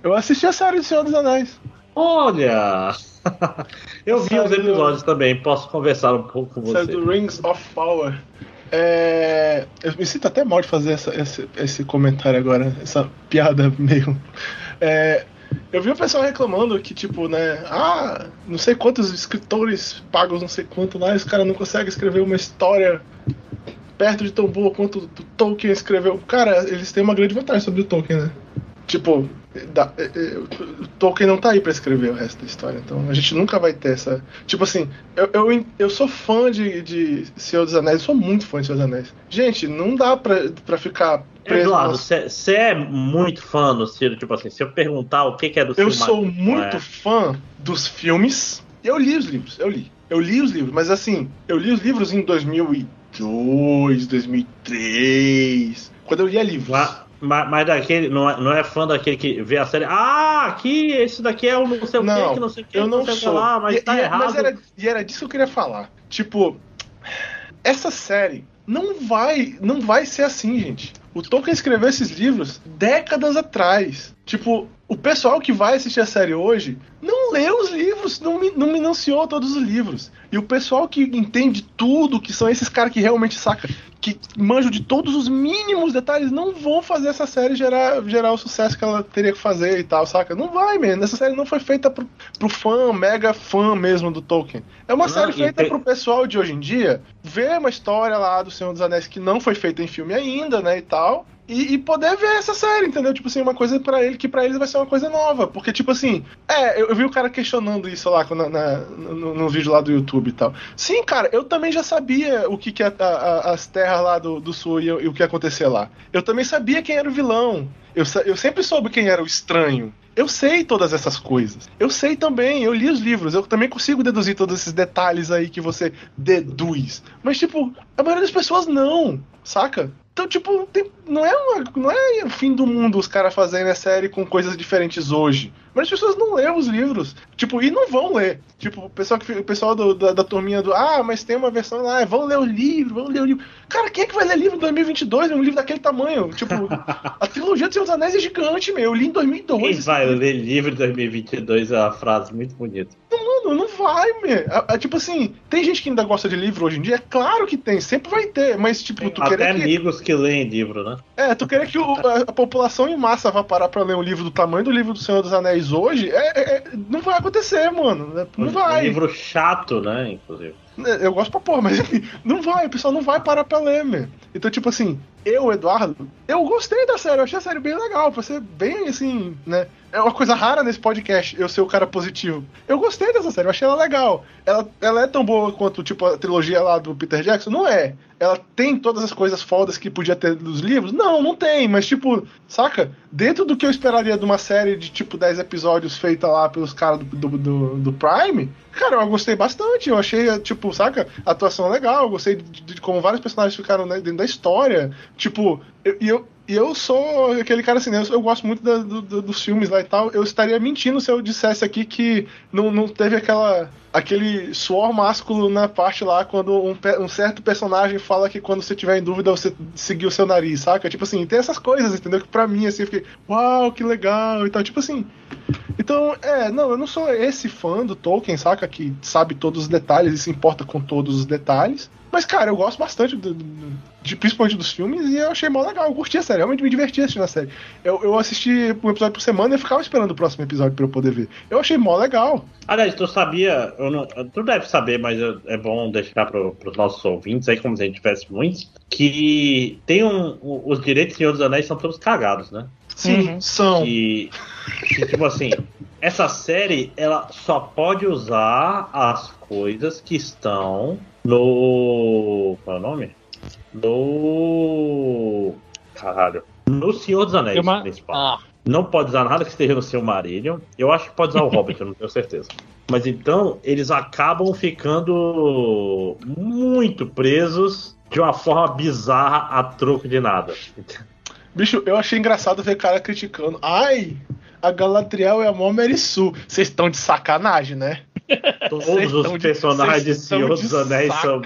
Eu assisti a série do Senhor dos Anéis. Olha! eu vi os episódios do... também, posso conversar um pouco com você. Série do Rings of Power. É... Eu me sinto até mal de fazer essa, esse, esse comentário agora, essa piada meio. É... Eu vi o pessoal reclamando que, tipo, né? Ah, não sei quantos escritores pagam não sei quanto lá, esse cara não consegue escrever uma história perto de tão boa quanto o Tolkien escreveu. Cara, eles têm uma grande vantagem sobre o Tolkien, né? Tipo, da, é, é, Tolkien não tá aí para escrever o resto da história, então a gente nunca vai ter essa. Tipo assim, eu, eu, eu sou fã de, de Senhor dos Anéis, eu sou muito fã de Senhor dos Anéis. Gente, não dá pra, pra ficar preso. Eduardo, você é muito fã do Ciro, tipo assim, se eu perguntar o que, que é do Eu sou muito é. fã dos filmes. Eu li os livros, eu li. Eu li os livros, mas assim, eu li os livros em 2002, 2003. Quando eu lia livros. Lá mas, mas daquele, não é, não é fã daquele que vê a série. Ah, aqui, esse daqui é o não sei o não, que, que não sei o que, eu não, sei sou. lá, mas e, tá e, errado. Mas era, e era disso que eu queria falar. Tipo, essa série não vai, não vai ser assim, gente. O Tolkien escreveu esses livros décadas atrás. Tipo, o pessoal que vai assistir a série hoje não leu os livros, não, não financiou todos os livros. E o pessoal que entende tudo, que são esses caras que realmente saca, que manjam de todos os mínimos detalhes, não vão fazer essa série gerar, gerar o sucesso que ela teria que fazer e tal, saca? Não vai, mesmo. Essa série não foi feita pro, pro fã, mega fã mesmo do Tolkien. É uma não, série feita tem... pro pessoal de hoje em dia ver uma história lá do Senhor dos Anéis que não foi feita em filme ainda, né, e tal e, e, poder ver essa série, entendeu? Tipo assim, uma coisa para ele que para eles vai ser uma coisa nova. Porque, tipo assim, é, eu, eu vi o cara questionando isso lá na, na, no, no, vídeo lá do YouTube e tal. Sim, cara, eu também já sabia o que, que é a, a, as terras lá do, do sul e, e o que ia acontecer lá. Eu também sabia quem era o vilão. Eu, eu sempre soube quem era o estranho. Eu sei todas essas coisas. Eu sei também, eu li os livros, eu também consigo deduzir todos esses detalhes aí que você deduz. Mas, tipo, a maioria das pessoas não, saca? Então, tipo, tem, não, é uma, não é o fim do mundo os caras fazendo a série com coisas diferentes hoje. Mas as pessoas não leem os livros. Tipo, e não vão ler. Tipo, o pessoal, que, o pessoal do, da, da turminha do. Ah, mas tem uma versão lá, vão ler o livro, vão ler o livro. Cara, quem é que vai ler livro em 2022? Um livro daquele tamanho? Tipo, a trilogia dos Seus Anéis é gigante, meu. Eu li em 2002. Quem vai ler livro em 2022 é uma frase muito bonita. Mano, não vai, meu. É, é, tipo assim, tem gente que ainda gosta de livro hoje em dia? É claro que tem, sempre vai ter. Mas, tipo, tem tu Até amigos que... que leem livro, né? É, tu querer que o, a, a, população em massa vá parar pra ler um livro do tamanho do livro do Senhor dos Anéis hoje, é, é, é não vai acontecer, mano. É, não vai. Um livro chato, né, inclusive. É, eu gosto pra porra, mas não vai, o pessoal não vai parar pra ler, meu. Então, tipo assim, eu, Eduardo, eu gostei da série, eu achei a série bem legal, ser bem assim, né? É uma coisa rara nesse podcast, eu ser o cara positivo. Eu gostei dessa série, eu achei ela legal. Ela, ela é tão boa quanto, tipo, a trilogia lá do Peter Jackson? Não é. Ela tem todas as coisas fodas que podia ter nos livros? Não, não tem, mas, tipo, saca? Dentro do que eu esperaria de uma série de, tipo, 10 episódios feita lá pelos caras do, do, do, do Prime, Cara, eu gostei bastante. Eu achei, tipo, saca? A atuação legal. Eu gostei de, de, de como vários personagens ficaram né, dentro da história. Tipo, e eu, eu, eu sou aquele cara assim, né? Eu, eu gosto muito da, do, dos filmes lá e tal. Eu estaria mentindo se eu dissesse aqui que não, não teve aquela aquele suor másculo na parte lá quando um, um, certo personagem fala que quando você tiver em dúvida você seguir o seu nariz, saca? Tipo assim, tem essas coisas, entendeu? Que pra mim, assim, eu fiquei, uau, que legal e tal. Tipo assim, então, é, não, eu não sou esse fã do Tolkien, saca? Que sabe todos os detalhes e se importa com todos os detalhes. Mas, cara, eu gosto bastante, do, do, de, principalmente dos filmes, e eu achei mó legal. Eu curti a série, realmente me diverti assistindo a série. Eu, eu assisti um episódio por semana e ficava esperando o próximo episódio pra eu poder ver. Eu achei mó legal. Aliás, tu sabia, não, tu deve saber, mas é bom deixar pro, pros nossos ouvintes aí, como se a gente tivesse muitos, que tem um. Os direitos do Senhor dos Anéis são todos cagados, né? Sim, uhum. são. Que, que, tipo assim, essa série ela só pode usar as coisas que estão no. Qual é o nome? No. Caralho. No Senhor dos Anéis, uma... principal. Ah. Não pode usar nada que esteja no seu Marillion. Eu acho que pode usar o Hobbit, eu não tenho certeza. Mas então, eles acabam ficando muito presos de uma forma bizarra a troco de nada. Bicho, eu achei engraçado ver cara criticando. Ai, a Galadriel é a mó Merisu. Vocês estão de sacanagem, né? Todos os personagens de Senhor dos Anéis são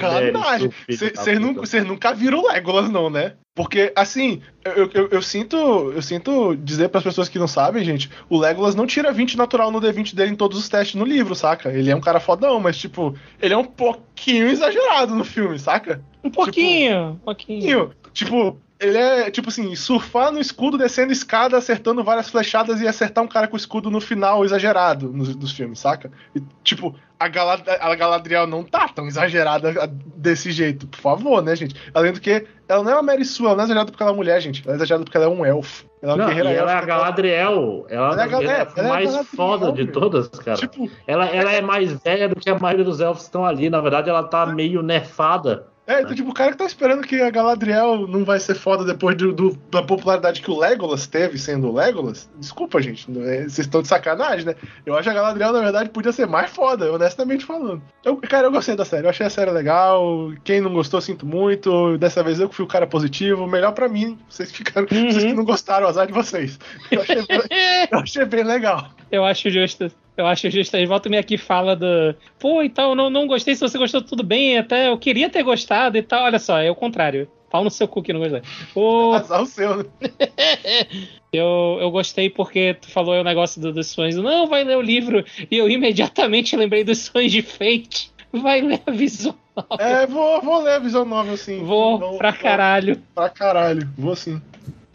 Vocês nunca, nunca viram o Legolas, não, né? Porque, assim, eu, eu, eu, sinto eu sinto dizer para as pessoas que não sabem, gente, o Legolas não tira 20 natural no D20 dele em todos os testes no livro, saca? Ele é um cara fodão, mas, tipo, ele é um pouquinho exagerado no filme, saca? Um pouquinho, tipo, um pouquinho. Tipo, ele é, tipo assim, surfar no escudo, descendo escada, acertando várias flechadas e acertar um cara com o escudo no final exagerado nos, dos filmes, saca? E, tipo, a, Galad a Galadriel não tá tão exagerada desse jeito, por favor, né, gente? Além do que, ela não é uma Mary Sue, ela não é exagerada porque ela é mulher, gente. Ela é exagerada porque ela é um elfo. Ela é, não, ela é a Galadriel. Ela, ela, é, a, é, ela mais é foda de todas, cara. Tipo, ela, ela é mais velha do que a maioria dos elfos que estão ali. Na verdade, ela tá meio nerfada é, então, tipo, o cara que tá esperando que a Galadriel não vai ser foda depois do, do, da popularidade que o Legolas teve sendo o Legolas, desculpa, gente, é, vocês estão de sacanagem, né? Eu acho que a Galadriel, na verdade, podia ser mais foda, honestamente falando. Eu, cara, eu gostei da série, eu achei a série legal, quem não gostou, sinto muito, dessa vez eu que fui o cara positivo, melhor pra mim, vocês ficaram, uhum. vocês que não gostaram, azar de vocês. Eu achei, eu achei bem legal. Eu acho justo. Eu acho justo. Aí volta me aqui fala do. Pô, então, não, não gostei. Se você gostou, tudo bem. Até eu queria ter gostado e tal. Olha só, é o contrário. Pau no seu cu que não gostei. O... Azar o seu, né? eu, eu gostei porque tu falou o negócio do, dos sonhos. Não, vai ler o livro. E eu imediatamente lembrei dos sonhos de Fate. Vai ler a visão nova. É, vou, vou ler a visão nova, sim. Vou, vou pra caralho. Pra caralho, vou sim.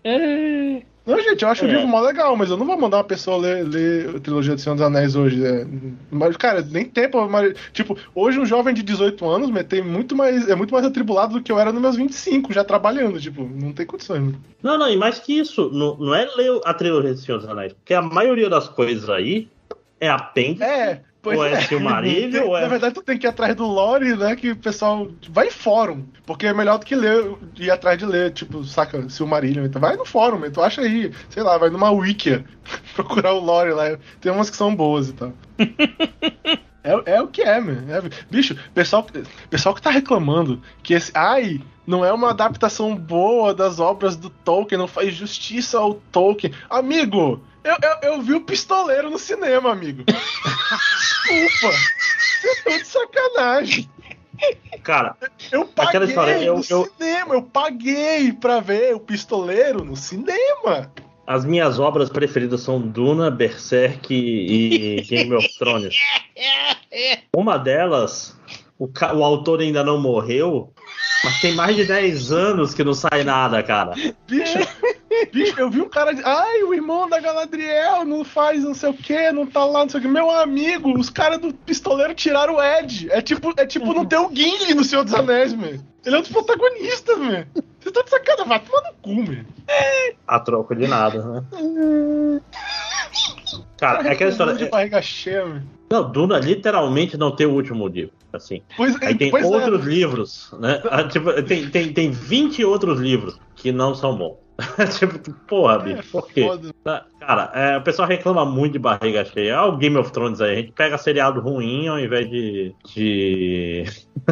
É. Não, gente, eu acho é. o livro mó legal, mas eu não vou mandar uma pessoa ler, ler a trilogia do Senhor dos Anéis hoje. É, mas, cara, nem tempo. Mas, tipo, hoje um jovem de 18 anos tem muito mais, é muito mais atribulado do que eu era nos meus 25, já trabalhando. Tipo, não tem condições. Né? Não, não, e mais que isso, não, não é ler a trilogia do Senhor dos Anéis, porque a maioria das coisas aí é apêndice. É. Pois ou é, é Silmarillion, ou é... Na verdade, tu tem que ir atrás do lore, né? Que o pessoal vai em fórum. Porque é melhor do que ler, ir atrás de ler, tipo, saca, Silmarillion. Então vai no fórum, tu acha aí, sei lá, vai numa wiki procurar o lore lá. Tem umas que são boas e tal. É, é o que é, mano. É, bicho, pessoal, pessoal que tá reclamando que esse. Ai, não é uma adaptação boa das obras do Tolkien, não faz justiça ao Tolkien. Amigo, eu, eu, eu vi o pistoleiro no cinema, amigo. Desculpa. Você tá de sacanagem. Cara, eu paguei história, eu, no eu... cinema, eu paguei pra ver o pistoleiro no cinema. As minhas obras preferidas são Duna, Berserk e Game of Thrones. Uma delas, o, o autor ainda não morreu, Mas tem mais de 10 anos que não sai nada, cara. Bicho, bicho, eu vi um cara de. Ai, o irmão da Galadriel não faz não sei o que, não tá lá, não sei o que. Meu amigo, os caras do pistoleiro tiraram o Ed. É tipo, é tipo não ter o Gimli no Senhor dos Anéis, velho. Ele é um dos protagonistas, velho. Vocês estão de sacanagem, vai tomar no cu, velho. A troco de nada, né? Cara, é aquela história. De barriga cheia, velho. Não, Duna literalmente não tem o último livro. Assim. Pois, Aí tem pois outros é. livros, né? Ah, tipo, tem, tem, tem 20 outros livros que não são bons. tipo, porra, bicho, por quê? Tá, Cara, é, o pessoal reclama muito de barriga cheia. Ah, o Game of Thrones aí. A gente pega seriado ruim ao invés de. de,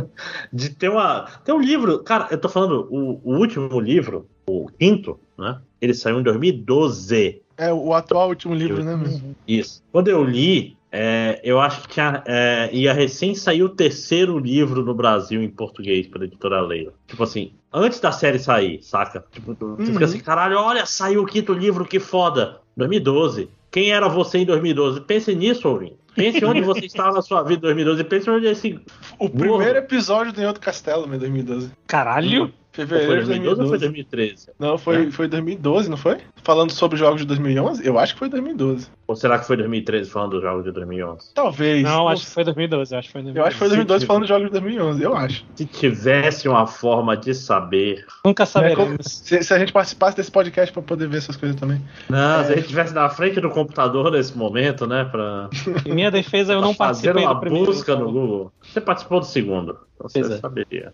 de ter uma. Tem um livro. Cara, eu tô falando, o, o último livro, o quinto, né? Ele saiu em 2012. É o atual último livro, né, mesmo? Isso. Quando eu li, é, eu acho que tinha, é, ia recém sair o terceiro livro no Brasil em português pela editora Leila. Tipo assim, antes da série sair, saca? Tipo, tu tu Uhum. fica assim, caralho, olha, saiu o quinto livro, que foda. 2012. Quem era você em 2012? Pense nisso, ouvinte. Pense onde você estava na sua vida em 2012. Pense onde esse. O primeiro episódio do Em Outro Castelo, meu, 2012. Caralho. Foi Fevereiro de 2012 ou foi 2012. 2013? Não, foi, foi 2012, não foi? Falando sobre jogos de 2011? Eu acho que foi 2012. Ou será que foi 2013 falando dos jogos de 2011? Talvez. Não, acho que foi 2012. Acho que foi Eu 2012. acho que foi 2012 falando de jogos de 2011, eu acho. Se tivesse uma forma de saber. Nunca É, saberemos. Se, se a gente participasse desse podcast pra poder ver essas coisas também. Não, se a É. gente estivesse na frente do computador nesse momento, né? Pra. Em minha defesa, eu não fazer participei uma do primeiro. busca no Google. Você participou do segundo. Você Pois é. saberia.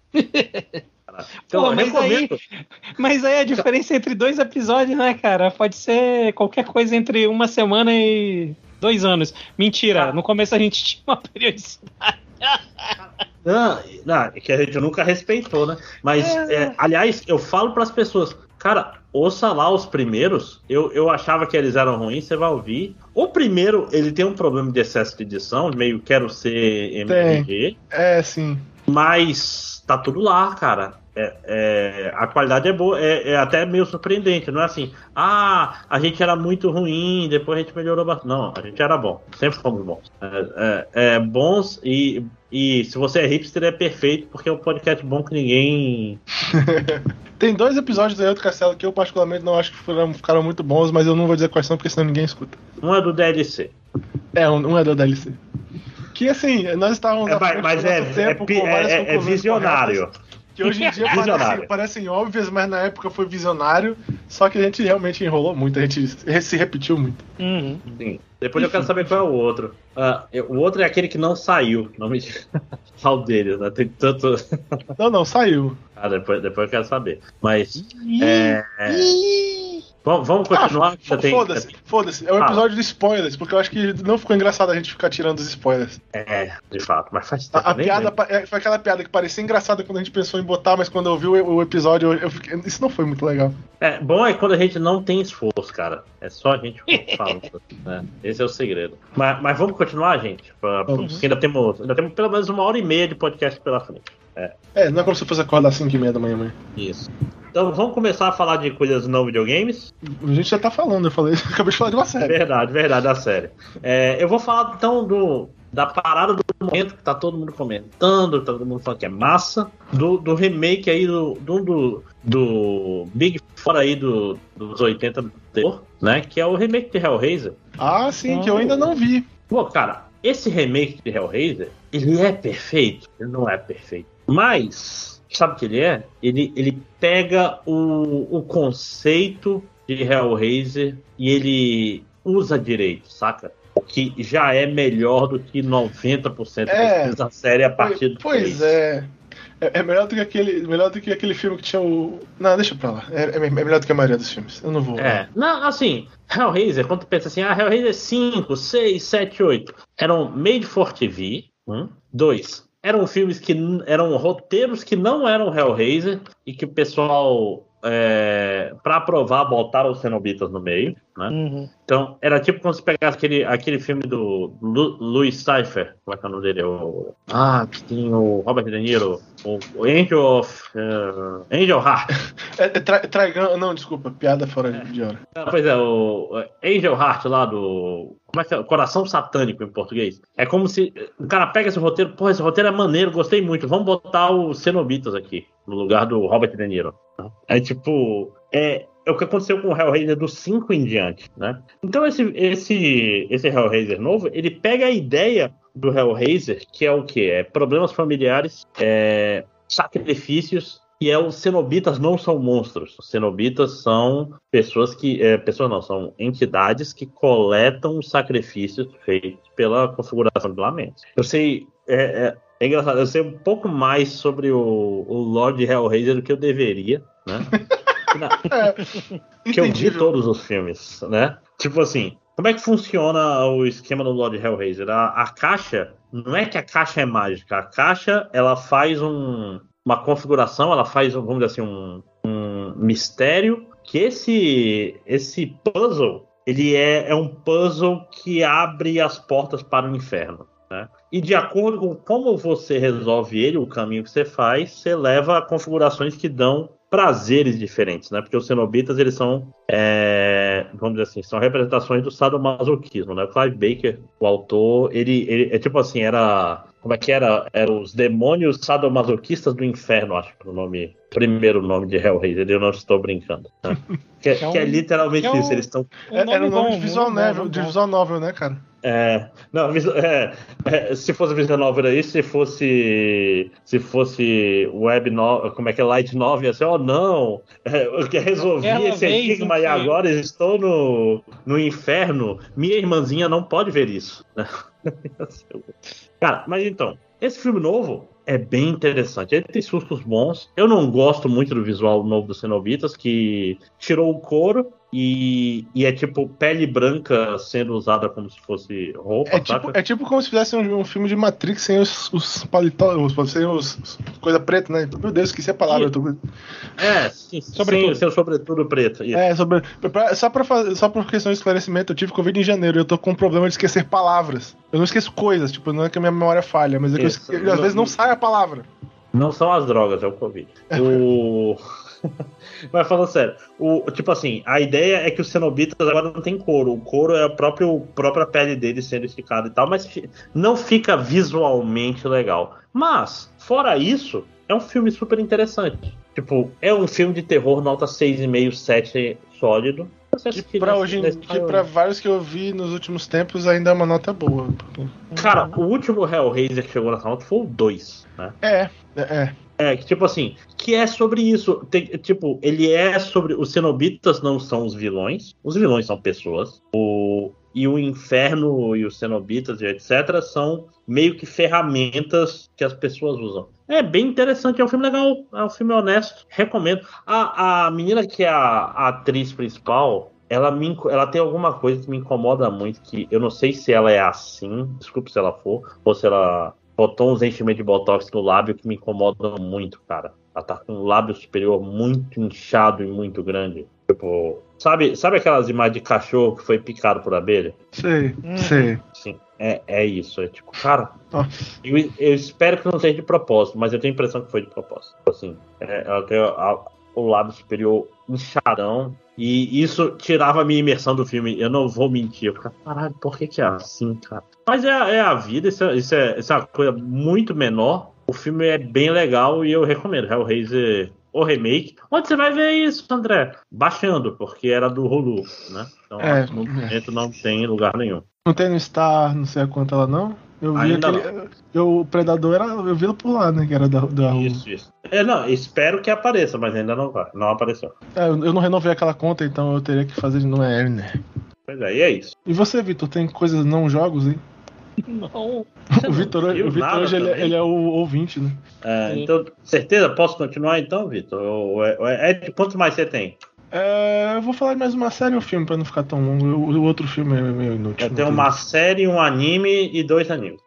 Pô, Então, eu mas recomendo. Mas aí a diferença entre dois episódios, né, cara? Pode ser qualquer coisa entre uma semana e dois anos. Mentira, Ah. no começo a gente tinha uma periodicidade. Não, não, é que a gente nunca respeitou, né? Mas, é, aliás, eu falo pras pessoas, cara, ouça lá os primeiros. Eu, eu achava que eles eram ruins, você vai ouvir. O primeiro, ele tem um problema de excesso de edição, meio quero ser MRG, É, sim. mas tá tudo lá, cara. É, é, a qualidade é boa, é, é até meio surpreendente, não é assim, ah, a gente era muito ruim, depois a gente melhorou bastante. Não, a gente era bom, sempre fomos bons. É, é, é, bons e, e se você é hipster é perfeito, porque é um podcast bom que ninguém. Tem dois episódios do Castelo que eu particularmente não acho que foram, ficaram muito bons, mas eu não vou dizer quais são, porque senão ninguém escuta. Um é do DLC. É, um, um é do DLC. Que assim, nós estávamos É, mas é, é, tempo é- é conclusões visionário. corretas, Que hoje em dia parecem, parecem óbvias, mas na época foi visionário. Só que a gente realmente enrolou muito, a gente se repetiu muito. Uhum. Sim. Depois eu quero saber qual é o outro. Eu- o outro é aquele que não saiu. Não me Qual deles, né? Tem tanto. Não, não, saiu. Ah, depois, depois eu quero saber. Mas. É, vamos, vamos continuar? Ah, Já tem- foda-se, foda-se. É um Ah. episódio de spoilers, porque eu acho que não ficou engraçado a gente ficar tirando os spoilers. É, de fato, mas faz A, tempo. a nem piada é, foi aquela piada que parecia engraçada quando a gente pensou em botar, mas quando eu vi o, o episódio, eu, eu fiquei. Isso não foi muito legal. É, bom é quando a gente não tem esforço, cara. É só a gente falando. né? Esse é o segredo. Mas, mas vamos continuar, gente? Pra. Porque ainda temos, ainda temos pelo menos uma hora e meia de podcast pela frente. É, não é como se fosse acordar às 5 e meia da manhã, mãe. Isso. Então vamos começar a falar de coisas não videogames? A gente já tá falando, eu falei, acabei de falar de uma série. Verdade, verdade, da série. É, eu vou falar então do, da parada do momento que tá todo mundo comentando, tá todo mundo falando que é massa, do, do remake aí do, do, do, do Big Four aí do, dos 80 do terror, né? Que é o remake de Hellraiser. Ah, sim, que eu ainda não vi. Pô, cara, esse remake de Hellraiser, ele é perfeito? Ele não é perfeito. Mas, sabe o que ele é? Ele, ele pega o, o conceito de Hellraiser e ele usa direito, saca? O que já é melhor do que 90% É. da série a partir do Pois é. é. é melhor do que aquele, melhor do que aquele filme que tinha o. Não, deixa pra lá. É, é melhor do que a maioria dos filmes. Eu não vou. É, não, assim, Hellraiser, quando tu pensa assim, ah, Hellraiser 5, 6, 7, 8, eram made for TV, um, dois, eram filmes que eram roteiros que não eram Hellraiser e que o pessoal, é, pra aprovar, botaram os cenobitas no meio, né? Uhum. Então, era tipo quando você pegasse aquele, aquele filme do Lu, Louis Cypher, como é que é o nome dele? O, ah, que tem o Robert De Niro, o, o Angel of... eh, Angel Heart. É, é tra. Não, desculpa, piada fora de- de hora. Ah, Pois é, o Angel Heart lá do. Como é que é? Coração Satânico em português. É como se o cara pega esse roteiro, pô, esse roteiro é maneiro, gostei muito, vamos botar os cenobitas aqui. no lugar do Robert De Niro. É tipo, é, é o que aconteceu com o Hellraiser do 5 em diante, né? Então esse, esse, esse Hellraiser novo, ele pega a ideia do Hellraiser, que é o que? É problemas familiares, é, sacrifícios e é os cenobitas não são monstros. Os cenobitas são pessoas que. É, pessoas não, são entidades que coletam os sacrifícios feitos pela configuração de lamentos. Eu sei. É, é, engraçado, eu sei um pouco mais sobre o, o Lord Hellraiser do que eu deveria, né? é, que eu vi todos os filmes, né? Tipo assim, como é que funciona o esquema do Lord Hellraiser? A, a, caixa, não é que a caixa é mágica, a caixa ela faz um, uma configuração, ela faz, vamos dizer assim, um, um mistério que esse, esse puzzle ele é, é um puzzle que abre as portas para o inferno. E de acordo com como você resolve ele, o caminho que você faz, você leva a configurações que dão prazeres diferentes, né? Porque os cenobitas, eles são, é, vamos dizer assim, são representações do sadomasoquismo, né? O Clive Baker, o autor, ele, ele é tipo assim, era como é que era? Eram os demônios sadomasoquistas do inferno, acho que o nome, primeiro nome de Hellraiser, eu não estou brincando. Né? Que, é, um, que, é, literalmente é um, isso, eles estão. Um era o nome bom, de visual, novel, de visual novel, né, cara? É, não, é, é, se fosse visual novel aí, se fosse se fosse web novel, como é que é light novel, assim, oh não, é, eu que resolvi Aquela esse enigma e agora estou no, no inferno, minha irmãzinha não pode ver isso. Cara, mas então, esse filme novo é bem interessante. Ele tem sustos bons. Eu não gosto muito do visual novo dos Cenobitas, que tirou o couro e, e, é tipo pele branca sendo usada como se fosse roupa. É, tipo, é tipo, como se fizesse um, um, filme de Matrix sem os, os paletós, sem os, os, coisa preta, né? Meu Deus, esqueci a palavra. Tô... É, sim, sobretudo. Sem, sem sobretudo preto. Isso. É, sobre, pra, só, pra fazer, só por questão de esclarecimento, eu tive Covid em janeiro e eu tô com um problema de esquecer palavras. Eu não esqueço coisas, tipo, não é que a minha memória falha, mas é que eu, eu, às vezes não sai a palavra. Não são as drogas, é o Covid. o. Mas falando sério, o, tipo assim, a ideia é que os cenobitas agora não tem couro. O couro é a própria, a própria pele deles sendo esticada e tal, mas não fica visualmente legal. Mas, fora isso, é um filme super interessante. Tipo, é um filme de terror nota 6,5, 7 sólido. Que pra, hoje, que pra vários que eu vi nos últimos tempos ainda é uma nota boa. Cara, o último Hellraiser que chegou nessa nota foi o 2, né? É, é. É. Tipo assim, que é sobre isso. Tem, tipo, ele é sobre. Os cenobitas não são os vilões. Os vilões são pessoas. O, e o inferno e os cenobitas e etc. são meio que ferramentas que as pessoas usam. É bem interessante, é um filme legal, é um filme honesto, recomendo. A, a menina que é a, a atriz principal, ela, me, ela tem alguma coisa que me incomoda muito, que eu não sei se ela é assim, desculpe se ela for, ou se ela botou uns enchimentos de botox no lábio que me incomodam muito, cara. Ela tá com o lábio superior muito inchado e muito grande. Tipo, sabe, sabe aquelas imagens de cachorro que foi picado por abelha? Sei, hum. sei. Sim, é, é isso. É tipo, cara, eu, eu, espero que não seja de propósito, mas eu tenho a impressão que foi de propósito. Assim, é, ela tem a, o lábio superior inchadão. E isso tirava a minha imersão do filme. Eu não vou mentir. Eu ficava, caralho, por que, que é assim, cara? Mas é, é a vida, isso, é, isso, é, isso é uma coisa muito menor. O filme é bem legal e eu recomendo. Hellraiser, o remake. Onde você vai ver isso, André? Baixando, porque era do Hulu, né? Então, é, no momento não tem lugar nenhum. Não tem no Star, não sei a quanto ela não? Eu vi Ainda aquele. Eu, o Predador era. Eu vi por lá, né? Que era da, da Isso, isso. É, não, espero que apareça, mas ainda não vai. Não apareceu. É, eu não renovei aquela conta, então eu teria que fazer de novo, é, né? Pois é, e é isso. E você, Vitor, tem coisas não jogos aí? Não. o Vitor hoje, ele, é, ele, é o ouvinte, né? É, então, certeza? Posso continuar então, Vitor? É, é, quanto mais você tem? É, eu vou falar de mais uma série e um filme pra não ficar tão longo. O, outro filme é meio inútil. Eu tenho uma série, um anime e dois animes.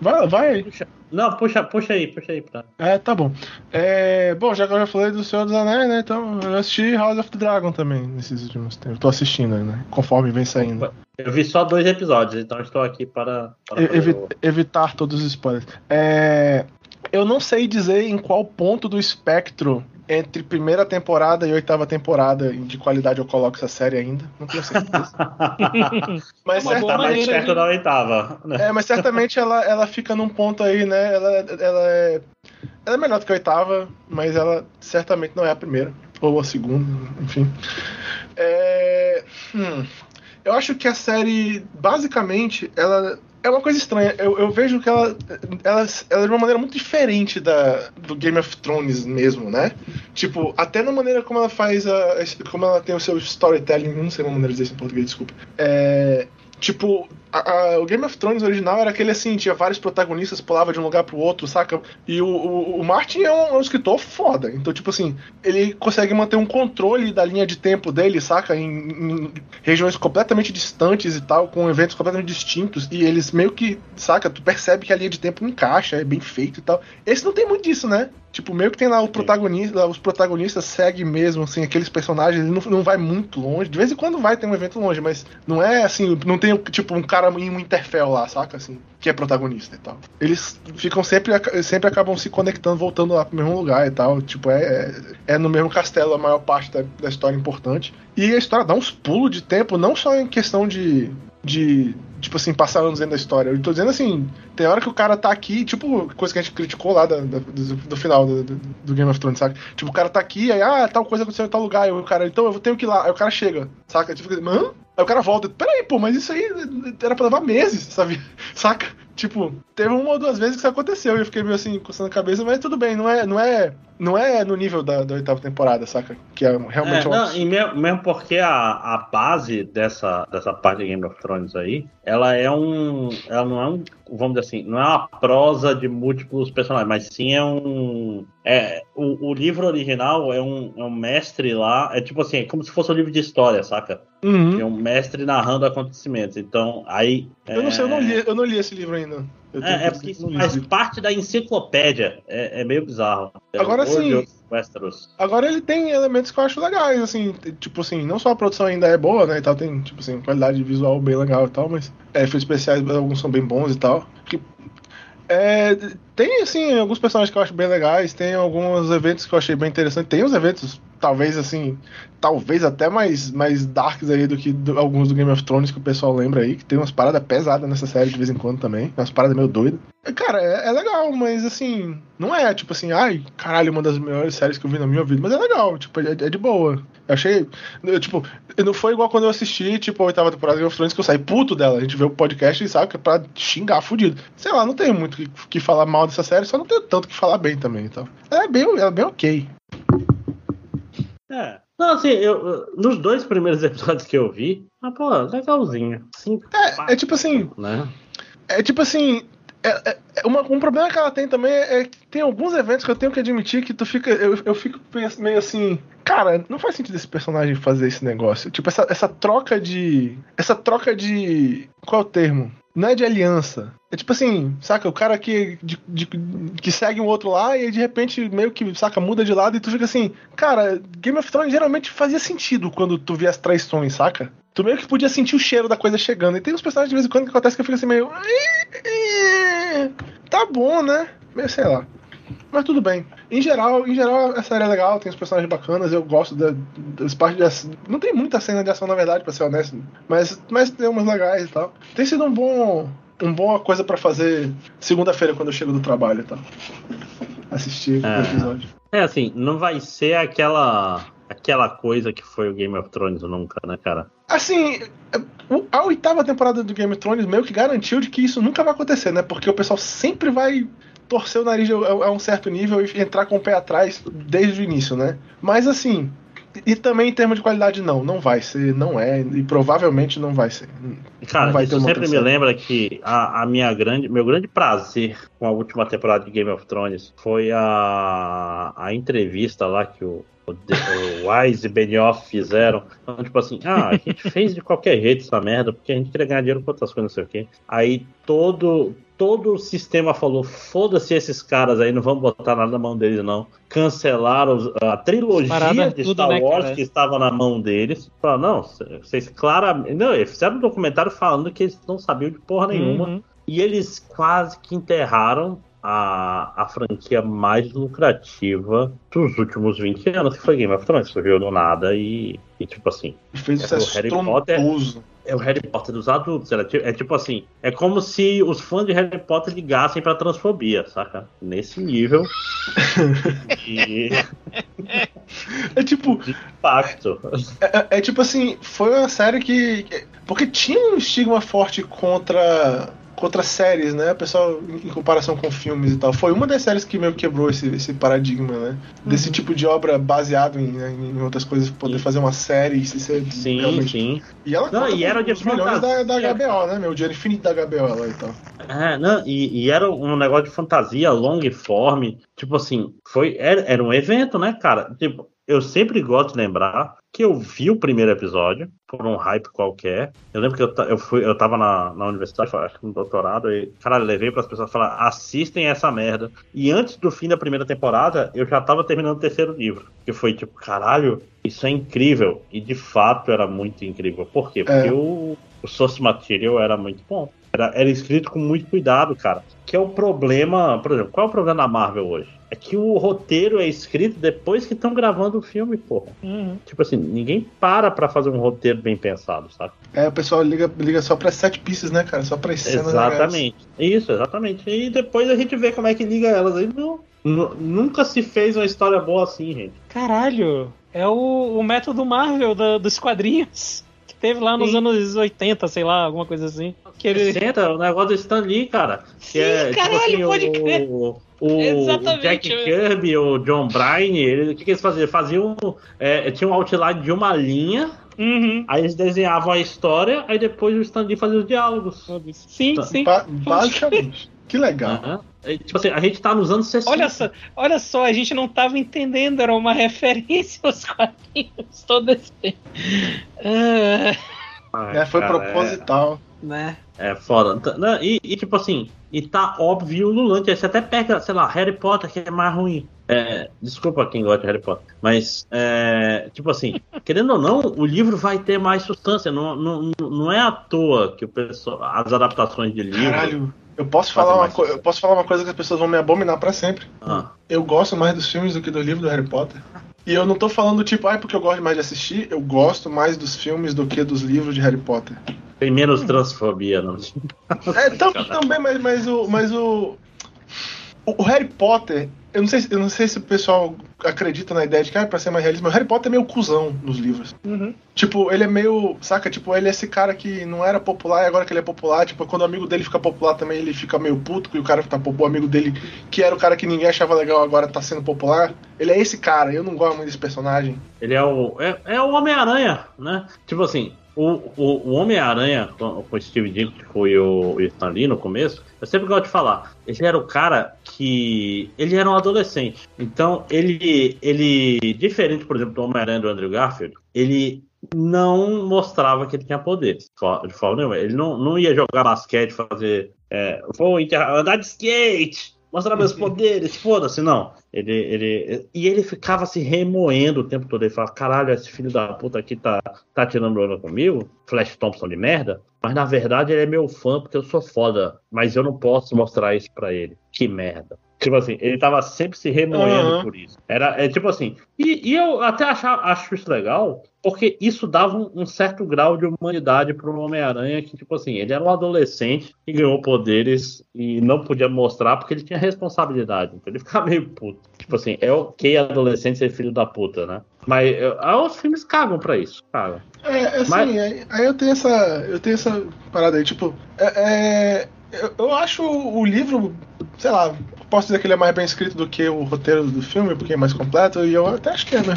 Vai, vai aí. Puxa. Não, puxa, puxa aí, puxa aí. Pra... É, tá bom. É, bom, já que eu já falei do Senhor dos Anéis, né? Então eu assisti House of the Dragon também nesses últimos tempos. Tô assistindo aí, né? Conforme vem saindo. Eu vi só dois episódios, então estou aqui para. para Evi o... Evitar todos os spoilers. É, eu não sei dizer em qual ponto do espectro entre primeira temporada e oitava temporada de qualidade eu coloco essa série ainda. Não tenho certeza. mas tá mais perto de... da oitava. Né? É, mas certamente ela, ela fica num ponto aí, né? Ela, ela, é, ela é melhor do que a oitava, mas ela certamente não é a primeira. Ou a segunda, enfim. É... Hum. Eu acho que a série, basicamente, ela é uma coisa estranha. Eu, eu vejo que ela, ela, ela é de uma maneira muito diferente da, do Game of Thrones mesmo, né? Tipo, até na maneira como ela faz a. como ela tem o seu storytelling, não sei uma maneira de dizer isso em português, desculpa. É, Tipo, a, a, o Game of Thrones original era aquele assim, tinha vários protagonistas, pulava de um lugar pro outro, saca? E o, o, o Martin é um, é um, escritor foda. Então, tipo assim, ele consegue manter um controle da linha de tempo dele, saca? Em, em regiões completamente distantes e tal, com eventos completamente distintos. E eles meio que, saca? Tu percebe que a linha de tempo encaixa, é bem feito e tal. Esse não tem muito disso, né? Tipo, meio que tem lá o protagonista, os protagonistas seguem mesmo, assim, aqueles personagens, ele não, não vai muito longe. De vez em quando vai ter um evento longe, mas não é assim, não tem tipo um cara em um Interfell lá, saca? Assim, que é protagonista e tal. Eles ficam sempre, sempre acabam se conectando, voltando lá pro mesmo lugar e tal. Tipo, é, é, é no mesmo castelo a maior parte da, da história importante. E a história dá uns pulos de tempo, não só em questão de, de tipo assim, passar anos dentro da história. Eu tô dizendo assim, tem hora que o cara tá aqui, tipo, coisa que a gente criticou lá da, da, do, do, final do, do, Game of Thrones, sabe? Tipo, o cara tá aqui, aí, ah, tal coisa aconteceu em tal lugar, o cara, então eu tenho que ir lá. Aí o cara chega, saca? Tipo, hã? Aí o cara volta, peraí, pô, mas isso aí era pra levar meses, sabe? Saca? Tipo, teve uma ou duas vezes que isso aconteceu e eu fiquei meio assim, coçando a cabeça, mas tudo bem, não é, não é, não é no nível da, da oitava temporada, saca? Que é realmente é, uma... não, e mesmo, mesmo porque a, a base dessa, dessa parte de Game of Thrones aí, ela é um. Ela não é um. Vamos dizer assim, não é uma prosa de múltiplos personagens, mas sim é um. É, o, o livro original é um, é um mestre lá, é tipo assim, é como se fosse um livro de história, saca? Uhum. É um mestre narrando acontecimentos. Então, aí. Eu não sei, eu não li, eu não li esse livro ainda. É, é, porque faz parte da enciclopédia. É, é meio bizarro. Agora sim. Agora ele tem elementos que eu acho legais, assim, tipo assim, não só a produção ainda é boa, né, e tal, tem, tipo assim, qualidade visual bem legal e tal, mas é, efeitos especiais, alguns são bem bons e tal. Que, é, tem, assim, alguns personagens que eu acho bem legais, tem alguns eventos que eu achei bem interessantes, tem uns eventos talvez assim, talvez até mais, mais darks aí do que do, alguns do Game of Thrones que o pessoal lembra aí, que tem umas paradas pesadas nessa série de vez em quando também, umas paradas meio doidas. Cara, é, é, legal, mas assim, não é tipo assim, ai, caralho, uma das melhores séries que eu vi na minha vida, mas é legal, tipo, é, é de boa. Eu achei, eu, tipo, não foi igual quando eu assisti, tipo, a oitava temporada do Game of Thrones que eu saí puto dela. A gente vê o podcast e sabe que é pra xingar fudido. Sei lá, não tenho muito que, que falar mal dessa série, só não tenho tanto que falar bem também, então. É bem, é bem ok. É. Não, assim, eu, nos dois primeiros episódios que eu vi, ah, pô, legalzinho. Sim, é, é tipo assim. Né? É tipo assim. É, é, é, uma, um problema que ela tem também é que tem alguns eventos que eu tenho que admitir que tu fica. Eu, eu fico meio assim. Cara, não faz sentido esse personagem fazer esse negócio. Tipo, essa, essa troca de. Essa troca de. Qual é o termo? Não é de aliança. É tipo assim, saca? O cara que, de, de, que segue um outro lá e de repente meio que, saca, muda de lado e tu fica assim, cara, Game of Thrones geralmente fazia sentido quando tu via as traições, saca? Tu meio que podia sentir o cheiro da coisa chegando. E tem uns personagens de vez em quando que acontece que eu fico assim meio. Tá bom, né? Meio sei lá. Mas tudo bem. Em geral, em geral, a série é legal, tem os personagens bacanas, eu gosto da, das partes de ação. Não tem muita cena de ação, na verdade, pra ser honesto. Mas, mas tem umas legais e tal. Tem sido um bom uma boa coisa para fazer segunda-feira quando eu chego do trabalho e tal. Assistir é. o episódio. É assim, não vai ser aquela aquela coisa que foi o Game of Thrones nunca, né, cara? Assim, a oitava temporada do Game of Thrones meio que garantiu de que isso nunca vai acontecer, né? Porque o pessoal sempre vai torcer o nariz a um certo nível e entrar com o pé atrás desde o início, né? Mas assim, e também em termos de qualidade, não. Não vai ser, não é, e provavelmente não vai ser. Cara, vai isso sempre me lembra que a, a, minha grande, meu grande prazer com a última temporada de Game of Thrones foi a, a entrevista lá que o, o, o Wise e Benioff fizeram. Então, tipo assim, ah, a gente fez de qualquer jeito essa merda, porque a gente queria ganhar dinheiro com outras coisas, não sei o quê. Aí todo, todo o sistema falou: foda-se esses caras aí, não vamos botar nada na mão deles, não. Cancelaram a trilogia de tudo, Star né, Wars né, que estava na mão deles. Falaram, não, vocês claramente. Não, eles fizeram um documentário falando que eles não sabiam de porra nenhuma. Uhum. E eles quase que enterraram a, a franquia mais lucrativa dos últimos 20 anos, que foi Game of Thrones. Surgiu do nada e, e tipo assim. Fez é o Harry Potter. É o Harry Potter dos adultos. É tipo assim: é como se os fãs de Harry Potter ligassem pra transfobia, saca? Nesse nível de, É tipo, de impacto. É, é tipo assim, foi uma série que- Porque tinha um estigma forte contra. Contra séries, né? Pessoal, em comparação com filmes e tal. Foi uma das séries que meio que quebrou esse, esse paradigma, né? Desse tipo de obra baseado em, né, em outras coisas, poder Sim. fazer uma série e ser Sim, realmente- sim. E ela Não, e era de milhões da, da. HBO, né? Meu dinheiro infinito da HBO lá e tal. É, não, e, e era um negócio de fantasia, long form. Tipo assim, foi, era, era um evento, né, cara? Tipo, eu sempre gosto de lembrar que eu vi o primeiro episódio por um hype qualquer. Eu lembro que eu, eu, fui, eu tava na, na universidade, acho que no doutorado, e, cara, levei para as pessoas falar: assistem essa merda. E antes do fim da primeira temporada, eu já tava terminando o terceiro livro. Que foi tipo, caralho, isso é incrível. E de fato era muito incrível. Por quê? Porque É. o, o source material era muito bom. Era, era escrito com muito cuidado, cara. Que é o problema, por exemplo, qual é o problema da Marvel hoje? É que o roteiro é escrito depois que estão gravando o filme, porra. Uhum. Tipo assim, ninguém para pra fazer um roteiro bem pensado, sabe? É, o pessoal liga, liga só pra sete pieces, né, cara? Só pra cenas legais. Exatamente. Isso, exatamente. E depois a gente vê como é que liga elas. Aí não, nu- nunca se fez uma história boa assim, gente. Caralho, é o, o método Marvel da- dos quadrinhos. Teve lá nos Sim. anos 80, sei lá, alguma coisa assim. Que ele... Senta, o negócio do Stan Lee, cara. Que Sim, é, tipo caralho, assim, pode o, crer. O, o Jack eu- Kirby, o John Bryan, ele- o que, que eles faziam? Faziam. É, tinha um outline de uma linha, Uhum. aí eles desenhavam a história, aí depois o Stan Lee fazia os diálogos. Sim, Tá. sim. Ba- basicamente. Que legal. Aham. É, tipo assim, a gente tá nos anos 60. Olha só, olha só, a gente não tava entendendo, era uma referência aos quadrinhos todo esse tempo. Ai, É, foi cara, proposital. né? É, é foda. Não, E, e, tipo assim, e tá óbvio o Lulante. Aí você até pega, sei lá, Harry Potter, que é mais ruim. É, desculpa quem gosta de Harry Potter. Mas, é, tipo assim, querendo ou não, o livro vai ter mais substância. Não, não, não é à toa que o pessoal, as adaptações de livro. Caralho. Eu posso, falar uma co- eu posso falar uma coisa que as pessoas vão me abominar pra sempre. Ah, Eu gosto mais dos filmes do que do livro do Harry Potter. E eu não tô falando tipo, ai, porque eu gosto mais de assistir, eu gosto mais dos filmes do que dos livros de Harry Potter. tem menos transfobia, não. É, tam- também, mas, mas o. Mas o. O Harry Potter, eu não, sei, se- eu não sei se o pessoal acredita na ideia de que, ah, pra ser mais realista, mas o Harry Potter é meio cuzão nos livros. Uhum. Tipo, ele é meio. Saca? Tipo, ele é esse cara que não era popular e agora que ele é popular, tipo, quando o amigo dele fica popular também, ele fica meio puto, que o cara tá popular, o amigo dele, que era o cara que ninguém achava legal, agora tá sendo popular. Ele é esse cara, eu não gosto muito desse personagem. Ele é o. É, é o Homem-Aranha, né? Tipo assim, o, o, o Homem-Aranha com, o Steve Ditko e o, o Stan Lee no começo, eu sempre gosto de falar. Ele era o cara que. Ele era um adolescente. Então, ele. ele diferente, por exemplo, do Homem-Aranha do Andrew Garfield, ele não mostrava que ele tinha poderes fo- de forma nenhuma. Ele não, não ia jogar basquete, fazer. É, vou andar de skate, mostrar meus poderes, foda-se, não. Ele, ele, e ele ficava se remoendo o tempo todo. Ele falava: caralho, esse filho da puta aqui tá, tá tirando onda comigo, Flash Thompson de merda. Mas na verdade ele é meu fã porque eu sou foda, mas eu não posso mostrar isso pra ele. Que merda. Tipo assim, ele tava sempre se remoendo Aham. por isso. Era é, tipo assim. E, e eu até acho isso legal, porque isso dava um, um certo grau de humanidade pro Homem-Aranha, que, tipo assim, ele era um adolescente que ganhou poderes e não podia mostrar porque ele tinha responsabilidade. Então ele ficava meio puto. Tipo assim, é ok adolescente ser filho da puta, né? Mas é, ah, os filmes cagam pra isso, cagam. É, assim, Mas- aí, aí eu tenho essa. Eu tenho essa parada aí, tipo. É, é, eu, eu acho o livro, sei lá, posso dizer que ele é mais bem escrito do que o roteiro do filme, porque é mais completo, e eu até acho que é, né?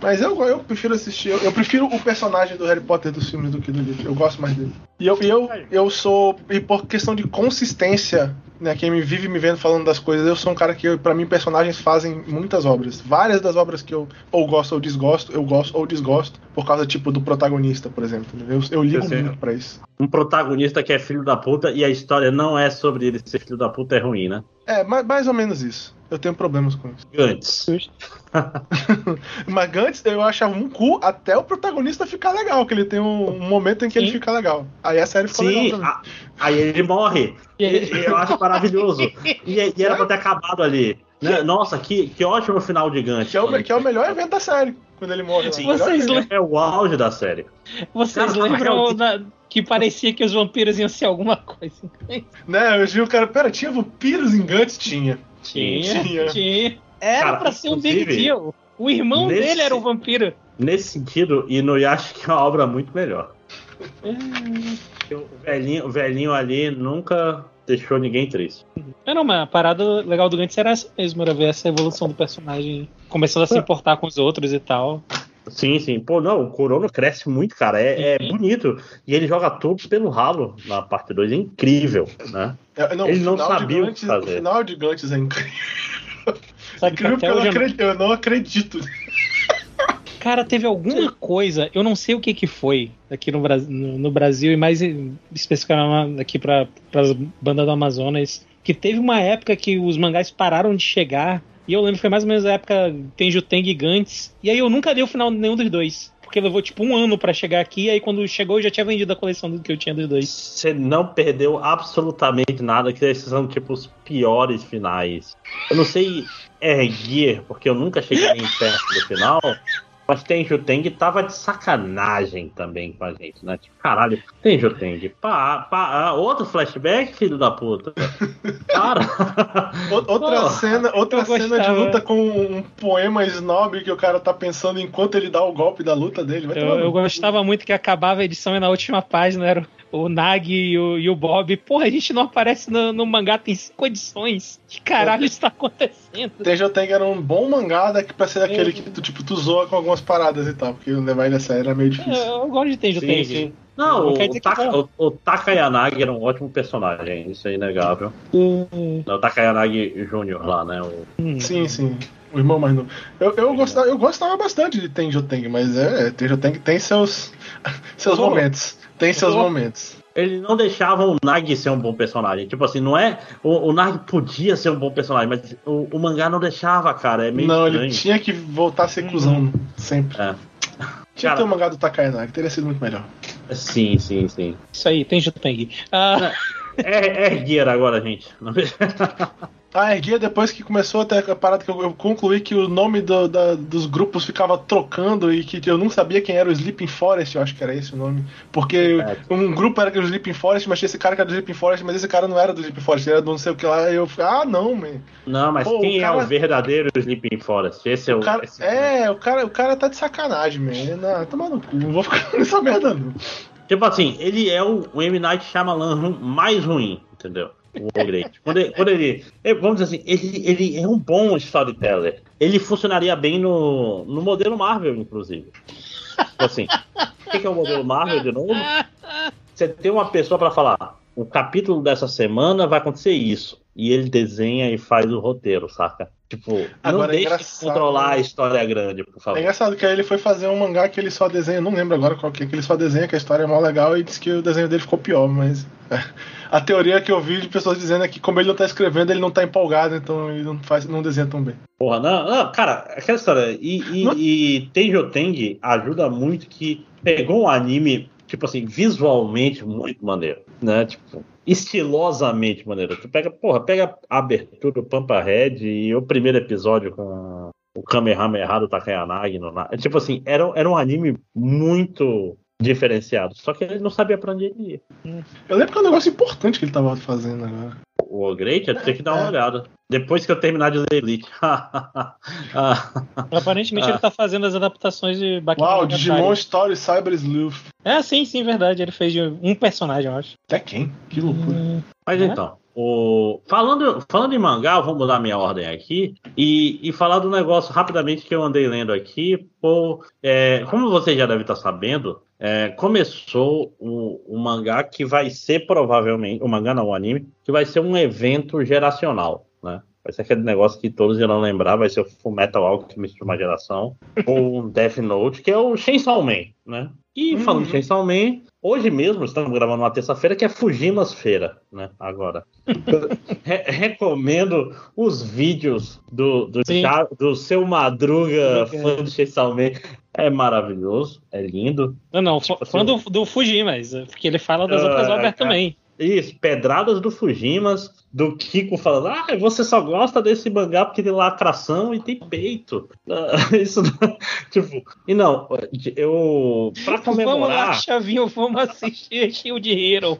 Mas eu, eu prefiro assistir, eu, eu prefiro o personagem do Harry Potter dos filmes do que do livro. Eu gosto mais dele. E eu, eu, eu sou. E por questão de consistência, né? Quem me vive me vendo falando das coisas, eu sou um cara que, pra mim, personagens fazem muitas obras. Várias das obras que eu ou gosto ou desgosto, eu gosto ou desgosto, por causa, tipo, do protagonista, por exemplo. Eu, eu ligo sim. muito pra isso. Um protagonista que é filho da puta e a história não é sobre ele ser filho da puta, é ruim, né? É, mais, mais ou menos isso. Eu tenho problemas com isso. Antes. Mas antes eu achava um cu até o protagonista ficar legal, que ele tem um, um momento em que ele Sim. fica legal. Aí a série ficou Sim, legal também. a- aí ele morre. Aí- e eu acho maravilhoso. E, e era pra ter acabado ali. né? Nossa, que, que ótimo final de gancho. Que é, o, que é o melhor evento da série, quando ele morre. lá. Sim. Vocês. É o auge da série. Vocês Cara, lembram da- que parecia que os vampiros iam ser alguma coisa? Né, eu vi o cara, pera, tinha vampiros em Guts? Tinha. Tinha, Tinha. tinha. Era Cara, pra ser um big deal. O irmão nesse- dele era o vampiro. Nesse sentido, e no Yasha que é uma obra muito melhor. O velhinho, o velhinho ali nunca deixou ninguém triste. É, não, mas a parada legal do Gantz era essa mesmo, era ver essa evolução do personagem começando a se importar com os outros e tal. Sim, sim. Pô, não, o Corono cresce muito, cara. É, é Uhum. bonito. E ele joga tudo pelo ralo na parte 2. É incrível, né? É, não, Ele não sabia o que Gantz- fazer. O final de Gantz é incrível. Sabe Incrível porque eu não, hoje eu não- acredito, eu não acredito. Cara, teve alguma coisa, eu não sei o que que foi aqui no, Brasil, no, no Brasil e mais especificamente aqui para as bandas do Amazonas, que teve uma época que os mangás pararam de chegar, e eu lembro que foi mais ou menos a época Tenjo Teng e Gantz, e aí eu nunca dei o final de nenhum dos dois. Porque levou tipo um ano pra chegar aqui, aí quando chegou eu já tinha vendido a coleção do que eu tinha dos dois. Você não perdeu absolutamente nada, que esses são tipo os piores finais. Eu não sei erguer, porque eu nunca cheguei nem perto do final. Mas Tenjo Teng tava de sacanagem também com a gente, né? Tipo, caralho, Tenjo Teng, pá, pá, ah, outro flashback, filho da puta. Para. O- Outra Porra, cena, outra cena de luta com um poema snob que o cara tá pensando enquanto ele dá o golpe da luta dele. Vai Eu, eu gostava muito que acabava a edição e na última página era o, Nag e o, e o Bob. Porra, a gente não aparece no, no mangá, tem cinco edições. Que caralho está acontecendo? Tenjo Teng era um bom mangá daqui pra ser aquele É. que tu, tipo, tu zoa com algumas paradas e tal, porque levar ele a sério era meio Eu, difícil. eu gosto de Tenjo Sim, Teng. sim. Não, Não o, Taka, o, o Takayanagi era um ótimo personagem, isso é inegável. Hum, Não, o Takayanagi Jr. lá, né? O, hum. Sim, sim. O irmão mais novo. Eu, eu, gostava, eu gostava bastante de Tenjo Teng, mas é, Tenjo Teng tem seus, seus Pô. momentos. Tem seus Pô. momentos. Ele não deixava o Nag ser um bom personagem. Tipo assim, não é. O, o Nag podia ser um bom personagem, mas o, o mangá não deixava, cara. É meio Não, estranho. ele tinha que voltar a ser cuzão, sempre. É. Tinha Cara- que ter o mangá do Takayanagi, teria sido muito melhor. Sim, sim, sim. Isso aí, Tenjo Teng. Ah, É, é Gear agora, gente. Ah, erguia depois que começou até a parada que eu, eu concluí que o nome do- da- dos grupos ficava trocando e que eu não sabia quem era o Sleeping Forest, eu acho que era esse o nome. Porque É. um grupo era o Sleeping Forest, mas tinha esse cara que era do Sleeping Forest, mas esse cara não era do Sleeping Forest, ele era do não sei o que lá. E eu falei, ah, não, man. Não, mas Pô, quem o cara- é o verdadeiro Sleeping Forest? Esse é o. Cara, esse- é, o cara, o cara tá de sacanagem, man. Não, toma no cu, não vou ficar nessa merda, não. Tipo assim, ele é o, o M. Night Shyamalan mais ruim, entendeu? O Great. Quando ele, quando ele- é, Vamos dizer assim, ele, ele é um bom storyteller. Ele funcionaria bem no, no modelo Marvel, inclusive. Tipo assim, o que é o modelo Marvel de novo? Você tem uma pessoa pra falar, o capítulo dessa semana vai acontecer isso. E ele desenha e faz o roteiro, saca? Tipo, Agora, não é deixe de engraçado, controlar a história grande, por É favor. engraçado que aí ele foi fazer um mangá que ele só desenha, não lembro agora qual que é, que ele só desenha, que a história é mó legal e disse que o desenho dele ficou pior, mas. É. A teoria que eu vi de pessoas dizendo é que como ele não tá escrevendo, ele não tá empolgado, então ele não, faz, não desenha tão bem. Porra, não, não, cara, aquela história. E, e, Não- e Tenjo Teng ajuda muito que pegou um anime, tipo assim, visualmente muito maneiro, né? Tipo, estilosamente maneiro. Tu pega, porra, pega a abertura do Pampa Red e o primeiro episódio com o Kamehameha do Takayanagi. No, na- tipo assim, era, era um anime muito diferenciado. Só que ele não sabia pra onde ele ia. Eu lembro que é um negócio importante que ele tava fazendo agora. O Great, eu tenho que dar uma É. olhada. Depois que eu terminar de ler Elite. Ah, aparentemente Ah. ele tá fazendo as adaptações de Bakuman Uau. Digimon Story Cyber Sleuth. É, sim, sim, verdade. Ele fez de um personagem, eu acho. Até quem? Que loucura. Hum, Mas Né? então, o... falando, falando em mangá, eu vou mudar minha ordem aqui e, e falar do negócio rapidamente que eu andei lendo aqui. Por, é, como você já deve estar sabendo, é, começou o, o mangá que vai ser provavelmente, o mangá não, o anime, que vai ser um evento geracional, né? Vai ser aquele negócio que todos irão lembrar, vai ser o Full Metal Alchemist de uma geração, ou um Death Note, que é o Chainsaw Man, né? E Uhum. falando de Chainsaw Man, Hoje mesmo estamos gravando uma terça-feira que é Fujimas Feira, né? Agora. Re recomendo os vídeos do, do, do seu Madruga, fã de Man. É maravilhoso, é lindo. Não, não, tipo, fã assim, do, do Fujimas, porque ele fala das uh, outras obras é, também. Isso, pedradas do Fujimas, do Kiko falando, ah, você só gosta desse mangá porque tem lacração e tem peito. Uh, isso, tipo, e não, eu, pra comemorar... Vamos lá, Chavinho, vamos assistir Shield Hero.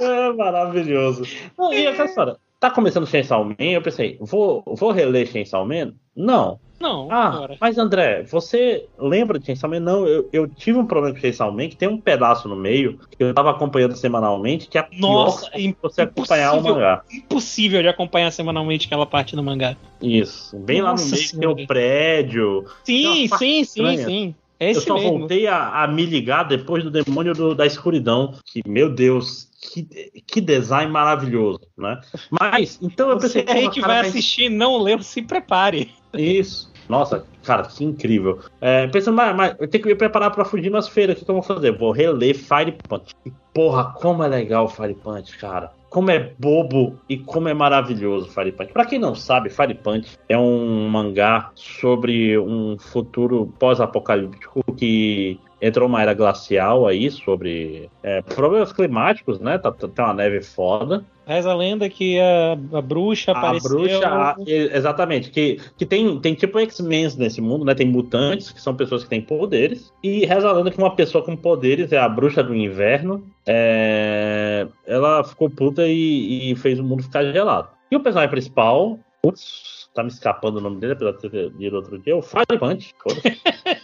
é maravilhoso. Não, e essa história, tá começando Chainsaw Man, eu pensei, vou, vou reler Chainsaw Man? Não, não, ah, agora. mas André, você lembra de Chainsaw Man? Não, eu, eu tive um problema com Chainsaw Man, que tem um pedaço no meio que eu tava acompanhando semanalmente, que é Nossa, pior você acompanhar o mangá. Impossível de acompanhar semanalmente aquela parte do mangá. Isso, bem Nossa lá no meio senhora. tem o prédio. Sim, sim, sim, sim. É eu só mesmo. voltei a, a, me ligar depois do Demônio do, da Escuridão, que, meu Deus, que, que design maravilhoso, né? Mas, então eu pensei... Você aí que vai assistir e não leu, se prepare. Isso. Nossa, cara, que incrível. É, pensando, mas, mas eu tenho que me preparar para fugir nas feiras. O que, eu vou fazer? Vou reler Fire Punch. E, porra, como é legal Fire Punch, cara. Como é bobo e como é maravilhoso Fire Punch. Pra quem não sabe, Fire Punch é um mangá sobre um futuro pós-apocalíptico que entrou uma era glacial aí sobre é, problemas climáticos, né? Tá, tá, tem uma neve foda. Reza a lenda que a, a bruxa a apareceu. Bruxa, a, exatamente. Que, que tem, tem tipo X-Men nesse mundo, né? Tem mutantes, que são pessoas que têm poderes. E reza a lenda que uma pessoa com poderes é a bruxa do inverno. É, ela ficou puta e, e fez o mundo ficar gelado. E o personagem principal, putz, tá me escapando o nome dele, apesar de ter lido outro dia, o Fire Punch,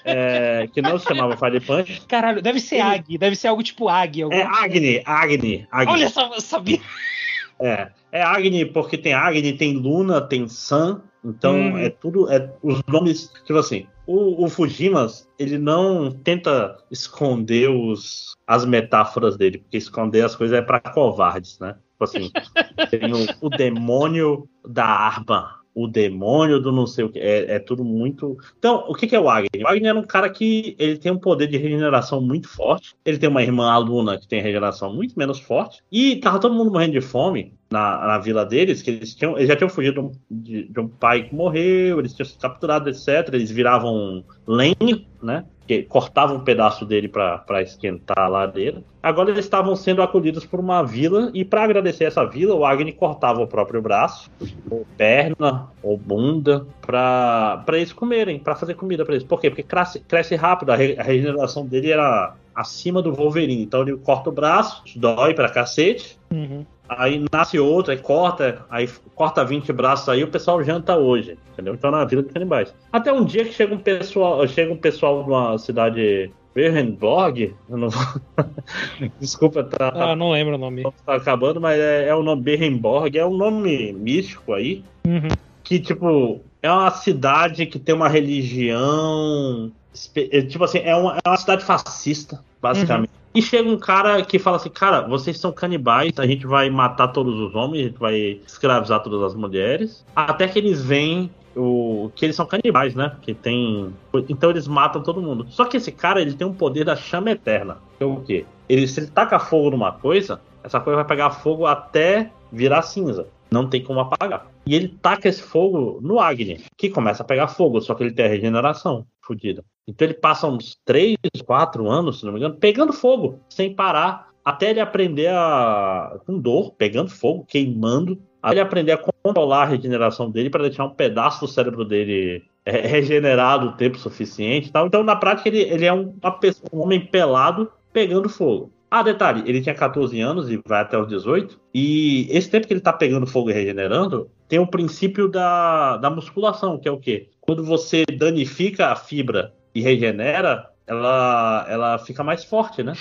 é, que não se chamava Fire Punch. Caralho, deve ser Ag, deve ser algo tipo Ag. É Agni, Agni, Agni. Olha só, eu sabia. É, é Agni porque tem Agni, tem Luna, tem Sun, então hum. é tudo, é os nomes, tipo assim, o, o, Fujimas, ele não tenta esconder os, as metáforas dele, porque esconder as coisas é para covardes, né? Tipo assim, tem o, o demônio da arma, o demônio do não sei o que. É, é tudo muito. Então, o que, que é o Wagner? O Wagner era um cara que ele tem um poder de regeneração muito forte. Ele tem uma irmã aluna que tem regeneração muito menos forte. E tava todo mundo morrendo de fome na, na vila deles, que eles, tinham, eles já tinham fugido de, de um pai que morreu, eles tinham sido capturados, etc. Eles viravam lenho, né? Que cortavam um pedaço dele para esquentar a lareira. Agora eles estavam sendo acolhidos por uma vila e para agradecer essa vila, o Agni cortava o próprio braço, ou perna, ou bunda, para eles comerem, para fazer comida para eles. Por quê? Porque cresce, cresce rápido, a, re, a regeneração dele era acima do Wolverine. Então ele corta o braço, dói pra cacete. Uhum. Aí nasce outro, aí corta, aí corta 20 braços aí, o pessoal janta hoje, entendeu? Então na vida dos canibais. Até um dia que chega um pessoal, chega um pessoal de uma cidade Berenborg, não Desculpa, tá, Ah, não lembro o nome. Tá acabando, mas é, é o nome Berenborg, é um nome místico aí. Uhum. Que, tipo, é uma cidade que tem uma religião. Tipo assim, é uma, é uma cidade fascista, basicamente. Uhum. E chega um cara que fala assim: Cara, vocês são canibais, a gente vai matar todos os homens, a gente vai escravizar todas as mulheres. Até que eles veem o que eles são canibais, né? Que tem. Então eles matam todo mundo. Só que esse cara ele tem um poder da chama eterna. Que é o quê? Ele, se ele taca fogo numa coisa, essa coisa vai pegar fogo até virar cinza. Não tem como apagar. E ele taca esse fogo no Agni, que começa a pegar fogo, só que ele tem a regeneração fodida. Então ele passa uns 3, 4 anos, se não me engano, pegando fogo, sem parar, até ele aprender a. com dor, pegando fogo, queimando, até ele aprender a controlar a regeneração dele para deixar um pedaço do cérebro dele é, regenerado o tempo suficiente tal. Então, na prática, ele, ele é uma pessoa, um homem pelado pegando fogo. Ah, detalhe, ele tinha 14 anos e vai até os 18. E esse tempo que ele tá pegando fogo e regenerando, tem o princípio da, da musculação, que é o quê? Quando você danifica a fibra e regenera, ela, ela fica mais forte, né?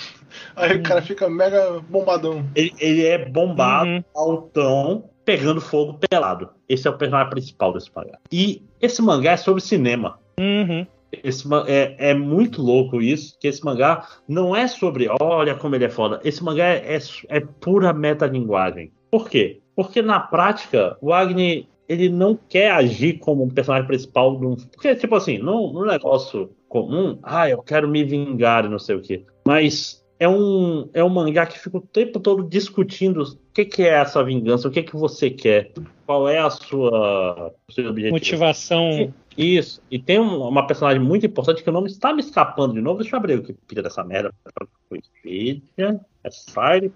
Aí o cara fica mega bombadão. Ele, ele é bombado, uhum. altão, pegando fogo pelado. Esse é o personagem principal desse mangá. E esse mangá é sobre cinema. Uhum. Esse, é, é muito louco isso, que esse mangá não é sobre, olha como ele é foda. Esse mangá é, é, é pura metalinguagem. Por quê? Porque na prática, o Agni ele não quer agir como um personagem principal de um. Porque, tipo assim, num, num negócio comum, ah, eu quero me vingar e não sei o quê. Mas é um, é um mangá que fica o tempo todo discutindo o que, que é essa vingança, o que, que você quer, qual é a sua seu objetivo. Motivação. Isso. E tem uma personagem muito importante que o nome está me escapando de novo. Deixa eu abrir o que pira dessa merda. Wikipedia. É Fire.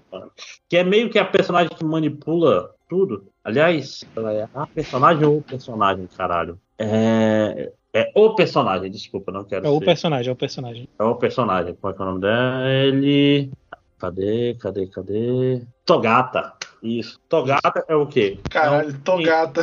Que é meio que a personagem que manipula tudo. Aliás, ela é a personagem ou o personagem, caralho? É, é o personagem, desculpa, não quero É o ser. personagem, é o personagem. É o personagem. Qual é, é o nome dele? Cadê, cadê, cadê? Togata. Isso. Togata é o quê? Caralho, é um... Togata.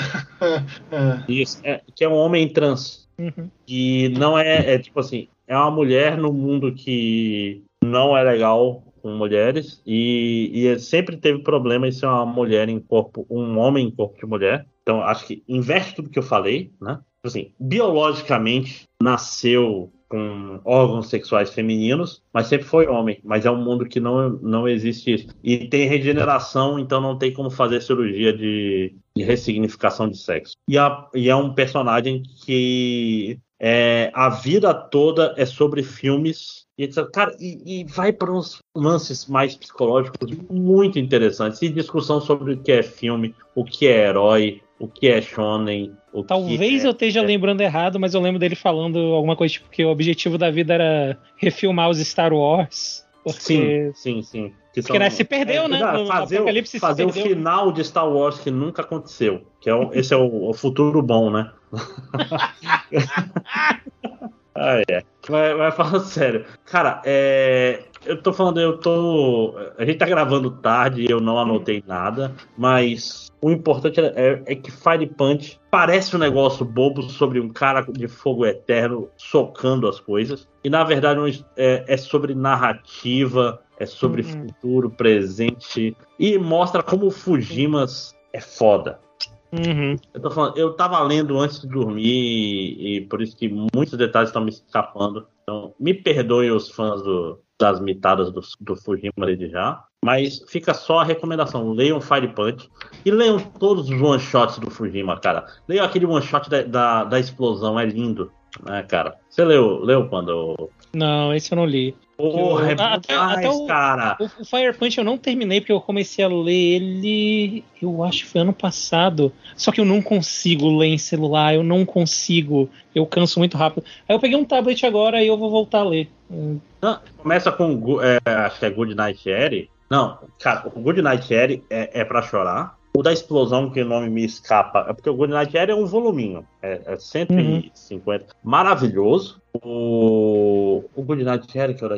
Isso. É, que é um homem trans. Uhum. Que não é, é tipo assim, é uma mulher no mundo que não é legal com mulheres e, e sempre teve problema em ser uma mulher em corpo, um homem em corpo de mulher. Então acho que inverte tudo que eu falei, né? Tipo assim, biologicamente nasceu com órgãos sexuais femininos, mas sempre foi homem. Mas é um mundo que não, não existe isso. E tem regeneração, então não tem como fazer cirurgia de, de ressignificação de sexo. E, a, e é um personagem que é, a vida toda é sobre filmes e. Cara, e, e vai para uns lances mais psicológicos muito interessantes. E discussão sobre o que é filme, o que é herói, o que é shonen. O Talvez é, eu esteja é... lembrando errado, mas eu lembro dele falando alguma coisa tipo que o objetivo da vida era refilmar os Star Wars. Porque... Sim, sim, sim. Que porque são, se perdeu, é, né? Não, fazer o, fazer o final de Star Wars que nunca aconteceu. Que é o, esse é o, o futuro bom, né? Ah, é. Mas, mas falando sério. Cara, é. Eu tô falando, eu tô. A gente tá gravando tarde, eu não anotei nada, mas o importante é, é, é, que Fire Punch parece um negócio bobo sobre um cara de fogo eterno socando as coisas. E na verdade é, é sobre narrativa, é sobre uhum. futuro, presente. E mostra como o Fujimas é foda. Uhum. Eu, tô falando, eu tava lendo antes de dormir e, e, por isso que muitos detalhes estão me escapando. Então, me perdoem os fãs do, das mitadas do, do Fujima de já. Mas fica só a recomendação: leiam Fire Punch e leiam todos os one shots do Fujima, cara. Leiam aquele one shot da, da, da explosão, é lindo, né, cara? Você leu, leu quando. Não, esse eu não li. Porra, é até, demais, até o, cara. O, o, Fire Punch eu não terminei porque eu comecei a ler ele, eu acho que foi ano passado. Só que eu não consigo ler em celular, eu não consigo. Eu canso muito rápido. Aí eu peguei um tablet agora e eu vou voltar a ler. Não, começa com, é, acho que é Good Night Eri. Não, cara, o Good Night Eri é, é pra chorar. O da explosão, que o nome me escapa, é porque o Good Night Eri é um voluminho. É, é 150. Uhum. Maravilhoso. O, o Good Night Eri, que é o da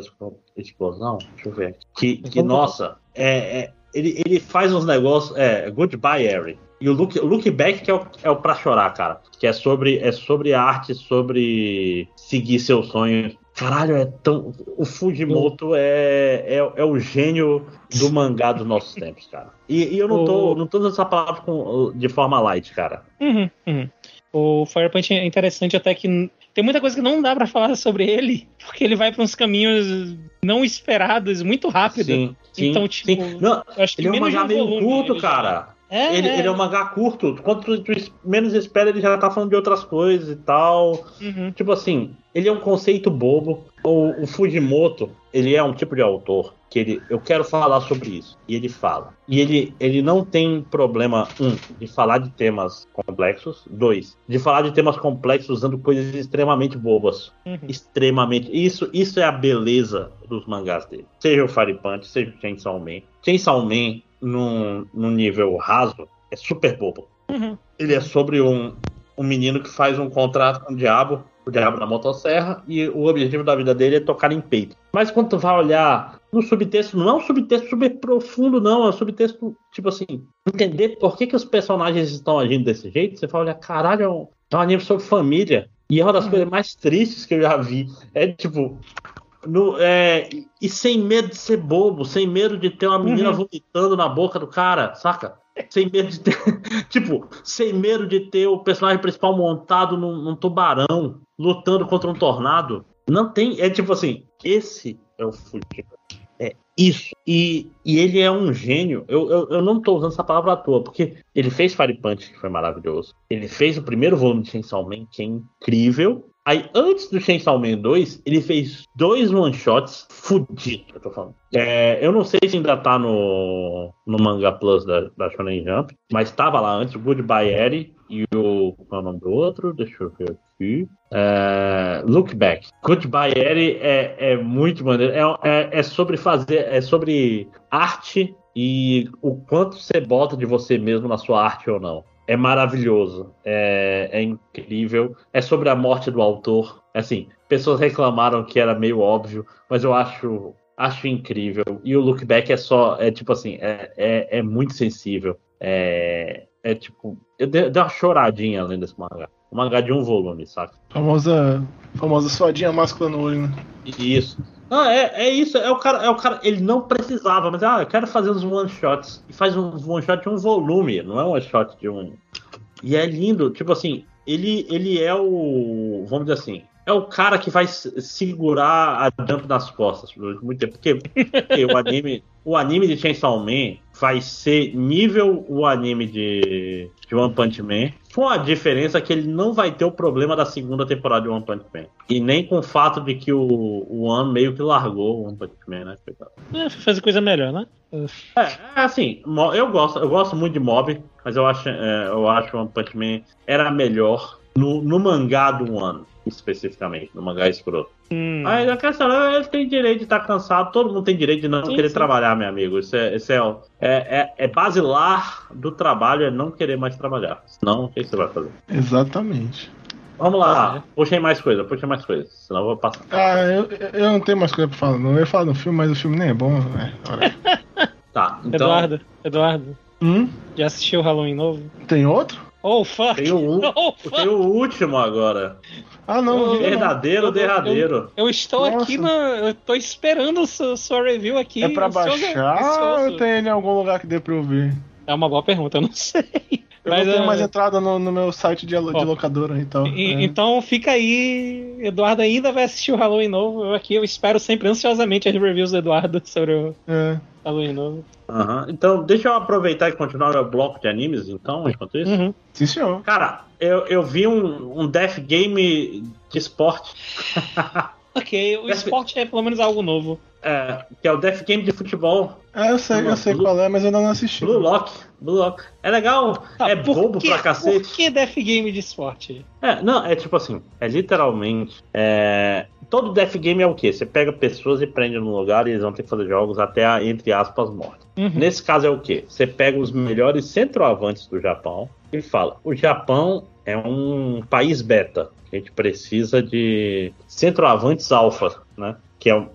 explosão, deixa eu ver. Que, que nossa, é, é, ele, ele faz uns negócios. É, Goodbye Eri. E o Look, o look Back que é o, é o pra chorar, cara. Que é sobre, é sobre arte, sobre seguir seus sonhos. Caralho, é tão. O Fujimoto é, é, é o gênio do mangá dos nossos tempos, cara. E, e eu não tô, o... não tô usando essa palavra com, de forma light, cara. Uhum, uhum. O Fire Punch é interessante até que tem muita coisa que não dá para falar sobre ele, porque ele vai para uns caminhos não esperados muito rápido. Sim, sim, então, tipo, sim. Não, acho que ele é um mangá meio curto, cara. É, ele, é. ele é um mangá curto. Quando tu, tu, menos espera, ele já tá falando de outras coisas e tal. Uhum. Tipo assim, ele é um conceito bobo. O, o, Fujimoto, ele é um tipo de autor que ele, eu quero falar sobre isso. E ele fala. E ele, ele não tem problema, um, de falar de temas complexos. Dois, de falar de temas complexos usando coisas extremamente bobas. Uhum. Extremamente. Isso, isso é a beleza dos mangás dele. Seja o Fire Punch, seja o Chainsaw Man. Chainsaw Man num, num nível raso, é super bobo. Uhum. Ele é sobre um, um menino que faz um contrato com o diabo, o diabo na motosserra, e o objetivo da vida dele é tocar em peito. Mas quando tu vai olhar no subtexto, não é um subtexto super profundo, não, é um subtexto, tipo assim, entender por que, que os personagens estão agindo desse jeito, você vai olhar, caralho, é um, é um anime sobre família. E é uma das uhum. coisas mais tristes que eu já vi. É tipo, no, é, e sem medo de ser bobo, sem medo de ter uma menina uhum. vomitando na boca do cara, saca? Sem medo de ter. tipo, sem medo de ter o personagem principal montado num, num tubarão lutando contra um tornado. Não tem. É tipo assim, esse é o Fujima. é isso. E, e ele é um gênio. Eu, eu, eu não tô usando essa palavra à toa, porque ele fez Fire Punch, que foi maravilhoso. Ele fez o primeiro volume de Chainsaw Man, que é incrível. Aí, antes do Chainsaw Man 2, ele fez dois one-shots fudidos, eu tô falando. É, eu não sei se ainda tá no, no Manga Plus da, da Shonen Jump, mas tava lá antes, o Goodbye Eri e o. Qual é o nome do outro? Deixa eu ver aqui. É, Look Back. Goodbye Eri é, é muito maneiro. É, é, é sobre fazer. É sobre arte e o quanto você bota de você mesmo na sua arte ou não é maravilhoso, é, é, incrível. É sobre a morte do autor. Assim, pessoas reclamaram que era meio óbvio, mas eu acho acho incrível. E o look back é só, é tipo assim, é, é, é muito sensível. É, é tipo, eu dei, dei uma choradinha além desse mangá. Um mangá de um volume, saca? Famosa, famosa suadinha máscula no olho, né? Isso. Não, é, é isso, é o cara, é o cara, ele não precisava, mas ah, eu quero fazer uns one shots. E faz um one shot de um volume, não é um one shot de um. E é lindo, tipo assim, ele, ele é o. Vamos dizer assim, é o cara que vai segurar a Jump nas costas durante muito tempo. Porque, porque o anime. O anime de Chainsaw Man vai ser nível o anime de, de One Punch Man, com a diferença que ele não vai ter o problema da segunda temporada de One Punch Man. E nem com o fato de que o, o One meio que largou o One Punch Man, né? É, fazer coisa melhor, né? É, é, assim, eu gosto, eu gosto muito de Mob, mas eu acho, é, eu acho o One Punch Man era melhor no, no mangá do One especificamente, no mangá escroto. Hum. Aí a questão é, ele tem direito de estar tá cansado, todo mundo tem direito de não sim, querer sim. trabalhar, meu amigo. Isso é, isso é, é, é, é basilar do trabalho, é não querer mais trabalhar. Senão, o que você vai fazer? Exatamente. Vamos lá, é. puxem mais coisa, puxem mais coisa, senão eu vou passar. Ah, eu, eu não tenho mais coisa pra falar, não. Eu ia falar no filme, mas o filme nem é bom, né? tá, então... Eduardo, Eduardo. Hum? Já assistiu o Halloween novo? Tem outro? Oh, fuck! Tem o, oh, fuck. Tem o último agora. Ah, não. Eu, verdadeiro, eu, derradeiro. Eu, eu estou Nossa. aqui na. Eu tô esperando sua, sua review aqui. É pra baixar ou tem ele em algum lugar que dê pra ouvir? É uma boa pergunta, eu não sei. Eu Mas, não tenho uh... mais entrada no, no, meu site de, de locadora então. E, é. Então fica aí. Eduardo ainda vai assistir o Halloween novo. Eu aqui eu espero sempre ansiosamente as reviews do Eduardo sobre o é. Halloween novo. Uhum. Então, deixa eu aproveitar e continuar o bloco de animes, então, enquanto isso. Uhum. Sim, senhor. Cara, eu, eu vi um, um Death Game de esporte. ok, o Death... esporte é pelo menos algo novo. É, que é o Death Game de futebol. É, eu sei, eu sei Blue... qual é, mas eu não assisti. Blue Lock. Blue Lock. É legal, tá, é bobo que, pra cacete. Por que Death Game de esporte? É, não, é tipo assim, é literalmente. É, todo Death Game é o quê? Você pega pessoas e prende num lugar e eles vão ter que fazer jogos até a, entre aspas, morte. Uhum. Nesse caso é o quê? Você pega os melhores centroavantes do Japão e fala: o Japão é um país beta. A gente precisa de centroavantes alfa, né? Que é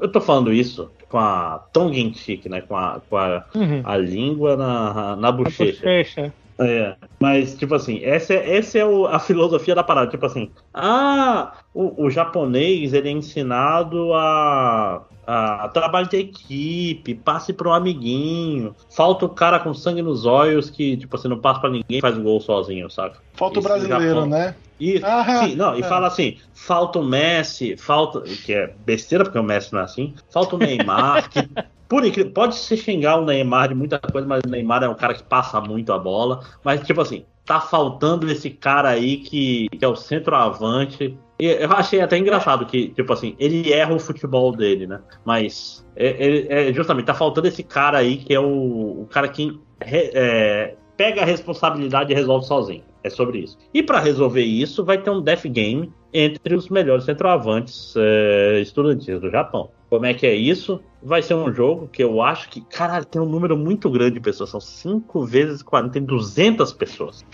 eu tô falando isso com a tongue in cheek, né? Com a, com a, uhum. a língua na, na bochecha. bochecha. É, mas, tipo assim, essa é, essa é o, a filosofia da parada. Tipo assim, ah, o, o japonês ele é ensinado a, a trabalho de equipe, passe para um amiguinho. Falta o cara com sangue nos olhos que, tipo assim, não passa para ninguém faz o gol sozinho, sabe? Falta o brasileiro, né? E, ah, sim, não, é. e fala assim: falta o Messi, falta. Que é besteira, porque o Messi não é assim. Falta o Neymar, que por incrível, pode se xingar o Neymar de muita coisa, mas o Neymar é um cara que passa muito a bola. Mas, tipo assim, tá faltando esse cara aí que, que é o centroavante. Eu achei até engraçado que, tipo assim, ele erra o futebol dele, né? Mas é, é, justamente, tá faltando esse cara aí que é o, o cara que é, pega a responsabilidade e resolve sozinho. É sobre isso. E para resolver isso, vai ter um death game entre os melhores centroavantes é, estudantis do Japão. Como é que é isso? Vai ser um jogo que eu acho que, caralho, tem um número muito grande de pessoas. São 5 vezes 40, tem 200 pessoas.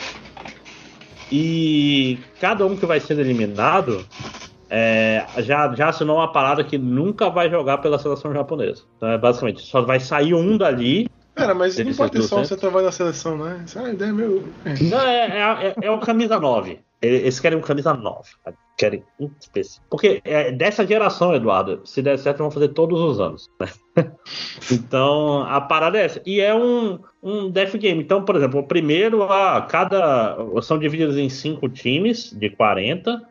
E cada um que vai sendo eliminado é, já, já assinou uma parada que nunca vai jogar pela seleção japonesa. Então, é, basicamente, só vai sair um dali Cara, mas não pode ter só um centroavante na seleção, né? Essa é ideia meio. Não, é, é, é, é o camisa 9. Eles querem um camisa 9. Querem um específico. Porque é dessa geração, Eduardo, se der certo, vão fazer todos os anos. Né? então, a parada é essa. E é um, um death game. Então, por exemplo, o primeiro, a cada. São divididos em cinco times de 40.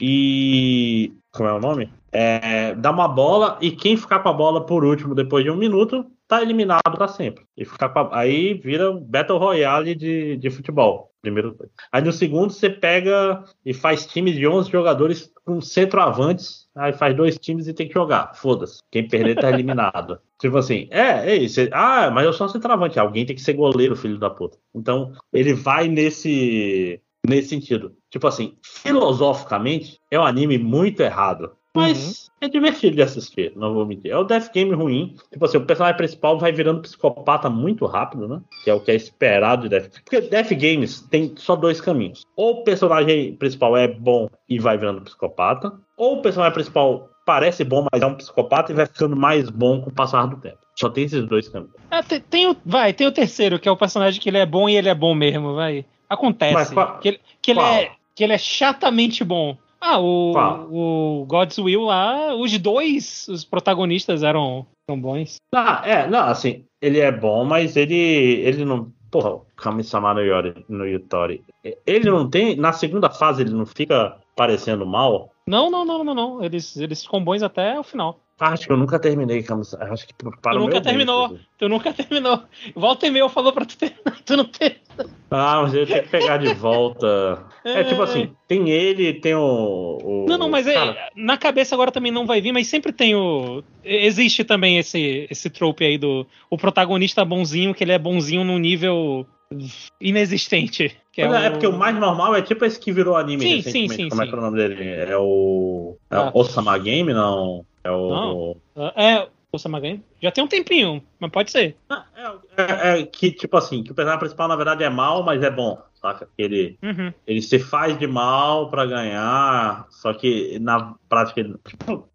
E. Como é o nome? É, dá uma bola e quem ficar com a bola por último depois de um minuto tá eliminado para sempre. E ficar aí vira um Battle Royale de, de futebol. Primeiro. Aí no segundo você pega e faz times de 11 jogadores com centroavantes. Aí faz dois times e tem que jogar. Foda-se. Quem perder tá eliminado. tipo assim, é, é isso. Ah, mas eu sou centroavante. Alguém tem que ser goleiro, filho da puta. Então, ele vai nesse nesse sentido. Tipo assim, filosoficamente, é um anime muito errado. Mas uhum. é divertido de assistir, não vou mentir. É o Death Game ruim. Tipo assim, o personagem principal vai virando psicopata muito rápido, né? Que é o que é esperado de Death Porque Death Games tem só dois caminhos. Ou o personagem principal é bom e vai virando psicopata, ou o personagem principal parece bom, mas é um psicopata e vai ficando mais bom com o passar do tempo. Só tem esses dois caminhos. É, tem, tem, o, vai, tem o terceiro, que é o personagem que ele é bom e ele é bom mesmo, vai. Acontece. Qual, que ele, que, ele é, que ele é chatamente bom. Ah, o, o God's Will lá, os dois, os protagonistas eram, eram bons. Ah, é, não, assim, ele é bom, mas ele, ele não. Porra, o Kami-sama no, Yori, no Yutori. Ele não tem. Na segunda fase, ele não fica parecendo mal? Não, não, não, não, não. Eles, eles ficam bons até o final. Acho que eu nunca terminei, Acho que para tu nunca terminou. Bem, tu nunca terminou. Volta e meio falou pra tu terminar. Tu não tem. Ah, mas eu tenho que pegar de volta. É, é tipo assim, tem ele, tem o. o não, não, mas é, na cabeça agora também não vai vir, mas sempre tem o. Existe também esse, esse trope aí do o protagonista bonzinho, que ele é bonzinho num nível inexistente. É, é, o... é, porque o mais normal é tipo esse que virou anime sim, recentemente. Sim, sim, Como sim. é que é o nome dele? É o. É ah. o Osama Game, não? É o. Não. É, o Samagami. Já tem um tempinho, mas pode ser. Ah, é, é, é, que, tipo assim, que o personagem principal, na verdade, é mal, mas é bom, saca? Ele, uhum. ele se faz de mal para ganhar, só que na prática ele.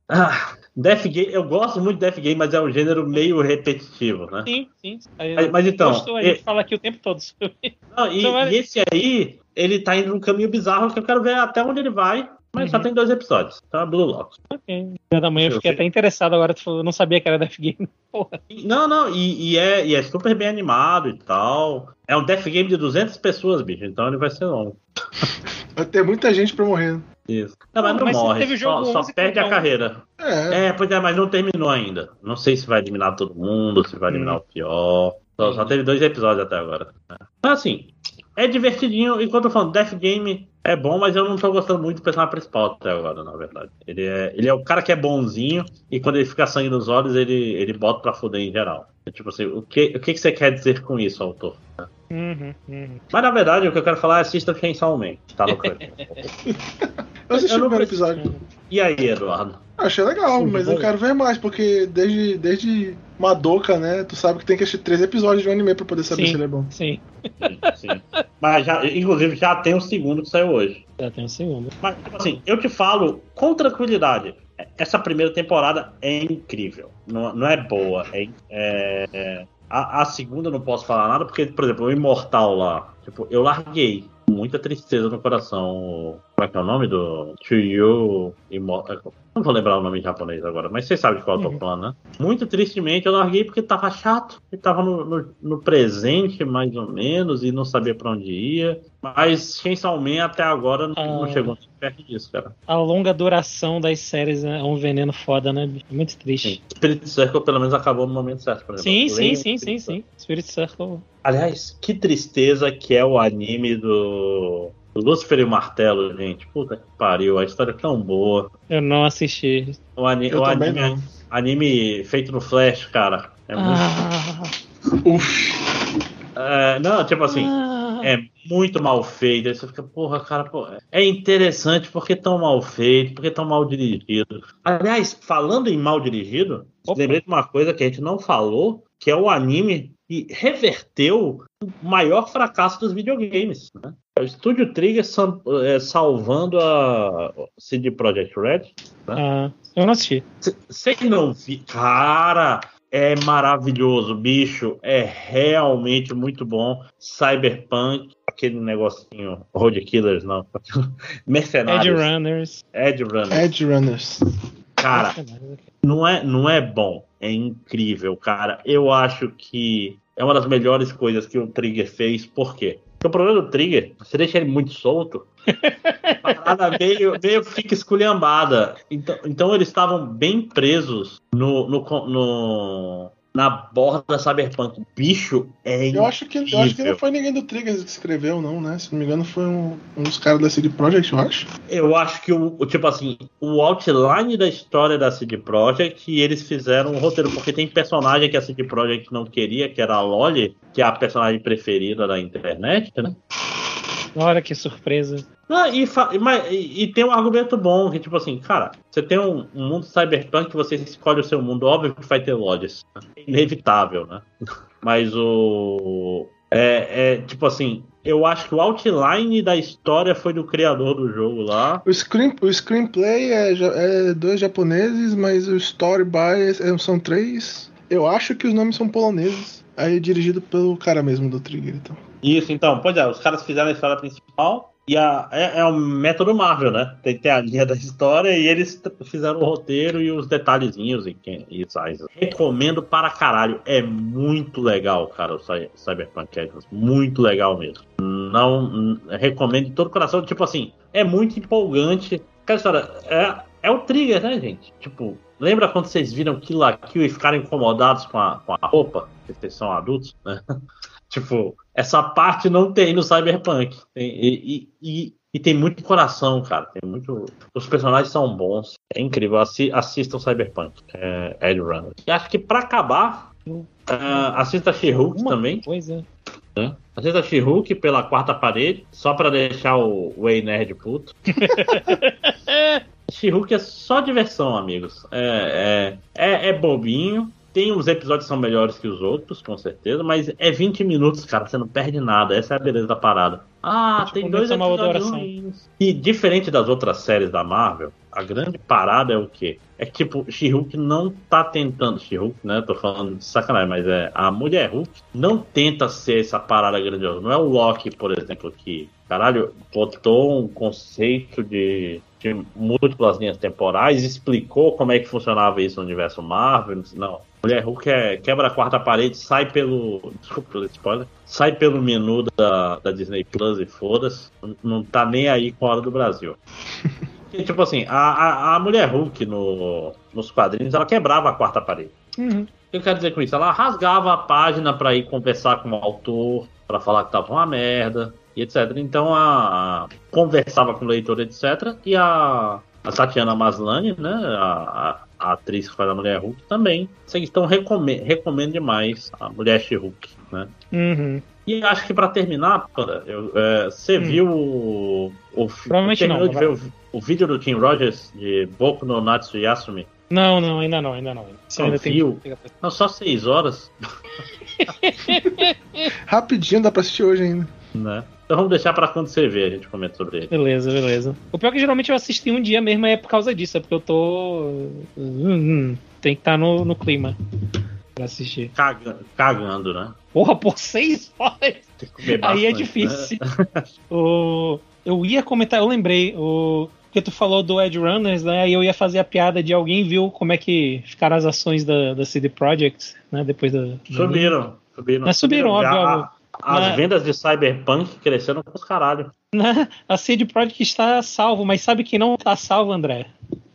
Ah, Death Game, eu gosto muito de Death Game, mas é um gênero meio repetitivo, né? Sim, sim. Aí, mas então. Gostou, a gente fala aqui o tempo todo sobre. Não, e, então, e esse aí, ele tá indo num caminho bizarro que eu quero ver até onde ele vai. Mas uhum. só tem dois episódios, tá? Blue Lock. Ok. Da manhã eu fiquei até interessado agora, tu falou, eu não sabia que era Death Game. Porra. Não, não, e, e, é, e é super bem animado e tal. É um Death Game de 200 pessoas, bicho, então ele vai ser longo. Vai ter muita gente pra morrer. Isso. Não, mas não, mas morre, só, só perde a carreira. É. é, pois é, mas não terminou ainda. Não sei se vai eliminar todo mundo, se vai eliminar hum. o pior. Só, só, teve dois episódios até agora. Mas assim, é divertidinho. Enquanto eu falo, Death Game é bom, mas eu não tô gostando muito do personagem principal até agora, na verdade. Ele é, ele é o cara que é bonzinho e quando ele fica sangue nos olhos, ele, ele bota pra fuder em geral. É tipo assim, o que, o que você quer dizer com isso, autor? Uhum, uhum. Mas na verdade, o que eu quero falar é assista Man. Tá no Eu assisti o primeiro episódio. E aí, Eduardo? Achei legal, mas eu quero ver mais, porque desde, desde Madoka, né? Tu sabe que tem que assistir três episódios de um anime pra poder saber sim, se ele é bom. Sim. sim, Mas já, inclusive já tem o segundo que saiu hoje. Já tem o segundo. Mas, tipo assim, eu te falo com tranquilidade. Essa primeira temporada é incrível. Não, não é boa. É, é, a, a segunda não posso falar nada, porque, por exemplo, o Imortal lá, tipo, eu larguei muita tristeza no coração. Como é que é o nome do Chuyu Imortal? Não vou lembrar o nome em japonês agora, mas vocês sabem de qual eu tô uhum. falando, né? Muito tristemente eu larguei porque tava chato. Ele tava no, no, no, presente, mais ou menos, e não sabia para onde ia. Mas Chainsaw Man até agora não, ah, não chegou perto disso, cara. A longa duração das séries é um veneno foda, né? Muito triste. Sim. Spirit Circle pelo menos acabou no momento certo, por exemplo. Sim, sim, sim, sim, sim. Spirit Circle. Aliás, que tristeza que é o anime do Lúcifer e o Martelo, gente. Puta que pariu, a história é tão boa. Eu não assisti. O, ani o anime, não. anime feito no Flash, cara. É muito. Ah. Uf. É, não, tipo assim, ah. é muito mal feito. Aí você fica, porra, cara, porra, é interessante porque tão mal feito, porque tão mal dirigido. Aliás, falando em mal dirigido, lembrei de uma coisa que a gente não falou, que é o anime que reverteu o maior fracasso dos videogames. Né? É o Studio Trigger é, salvando a CD Projekt Red. Né? Ah, eu não assisti. Você não vi? Cara, é maravilhoso, bicho. É realmente muito bom. Cyberpunk, aquele negocinho. Road Killers, não. Mercenários. Edge Runners. Edge Runners. Edge Runners. Cara, não é, não é bom. É incrível, cara. Eu acho que é uma das melhores coisas que o Trigger fez. Por quê? O problema do Trigger, você deixa ele muito solto, a parada meio, meio fica esculhambada. Então, então eles estavam bem presos no, no, no, na borda da Cyberpunk. Bicho é eu acho que Eu acho que não foi ninguém do Trigger que escreveu, não, né? Se não me engano, foi um, um dos caras da CD Projekt, eu acho. Eu acho que o, tipo assim, o outline da história da CD Projekt e eles fizeram um roteiro, porque tem personagem que a CD Projekt não queria, que era a Loli, que é a personagem preferida da internet, né? Olha que surpresa. Não, e, mas, e, tem um argumento bom, que tipo assim, cara, você tem um, um mundo cyberpunk você escolhe o seu mundo, óbvio que vai ter lojas. É inevitável, né? Mas o. É, é, tipo assim, eu acho que o outline da história foi do criador do jogo lá. O, screen, o screenplay é, é dois japoneses, mas o story by é, são três. Eu acho que os nomes são poloneses. Aí é dirigido pelo cara mesmo do Trigger, então. Isso, então, pois é, os caras fizeram a história principal e a, é, é um método Marvel, né? Tem ter a linha da história e eles fizeram o roteiro e os detalhezinhos e, e size. Recomendo para caralho. É muito legal, cara, o Cyberpunk Edge. Muito legal mesmo. Não recomendo de todo coração. Tipo assim, é muito empolgante. Cara, história, é, é o trigger, né, gente? Tipo, lembra quando vocês viram Kill la Kill e ficaram incomodados com a, com a roupa? Porque vocês são adultos, né? Tipo, essa parte não tem no Cyberpunk. Tem, e, e, e, tem muito coração, cara. Tem muito. Os personagens são bons. É incrível. Assi, assistam Cyberpunk. É, Ed Runner. E acho que para acabar, uh, assista She-Hulk também. Coisa. É. Assista She-Hulk pela quarta parede, só para deixar o Way Nerd puto. She-Hulk é só diversão, amigos. É, é, é, é bobinho, tem uns episódios que são melhores que os outros, com certeza, mas é 20 minutos, cara, você não perde nada. Essa é a beleza da parada. Ah, tipo, tem dois episódios E diferente das outras séries da Marvel, a grande parada é o quê? É que, tipo, She-Hulk não tá tentando. She-Hulk, né? Tô falando de sacanagem, mas é. A mulher Hulk não tenta ser essa parada grandiosa. Não é o Loki, por exemplo, que, caralho, botou um conceito de de múltiplas linhas temporais, explicou como é que funcionava isso no universo Marvel. Não. Mulher Hulk é, quebra a quarta parede, sai pelo. Desculpa pelo spoiler. Sai pelo menu da, da Disney Plus e foda-se. Não tá nem aí com a hora do Brasil. Tipo assim, a, a, a, mulher Hulk no, nos quadrinhos, ela quebrava a quarta parede. Uhum. O que eu quero dizer com isso? Ela rasgava a página para ir conversar com o autor, para falar que tava uma merda e etc. Então a, a conversava com o leitor, etc. E a, a Tatiana Maslany, né, a, a, atriz que faz a Mulher Hulk, também. Então recomendo, recomendo demais a Mulher She-Hulk, né? Uhum. E acho que para terminar, eu, é, você hum. viu o, o Provavelmente não. De ver o, o, vídeo do Tim Rogers de Boku no Natsu Yasumi? Não, não, ainda não, ainda não. Você ainda viu? Tem... Não, só seis horas. Rapidinho, dá pra assistir hoje ainda. Né? Então vamos deixar para quando você ver, a gente comenta sobre ele. Beleza, beleza. O pior é que geralmente eu assisti um dia mesmo é por causa disso, é porque eu tô. Hum, hum, tem que estar tá no, no clima pra assistir. Cagando, cagando né? Porra, por seis horas! Aí é difícil. Né? o, eu ia comentar, eu lembrei, o, que tu falou do Edge Runners, né? Aí eu ia fazer a piada de alguém viu como é que ficaram as ações da, da CD Projekt, né? Depois da. Subiram. Subiram. Mas subiram, óbvio. óbvio. As na... vendas de Cyberpunk cresceram com os caralho. Na... A CD Projekt está salvo, mas sabe quem não está salvo, André?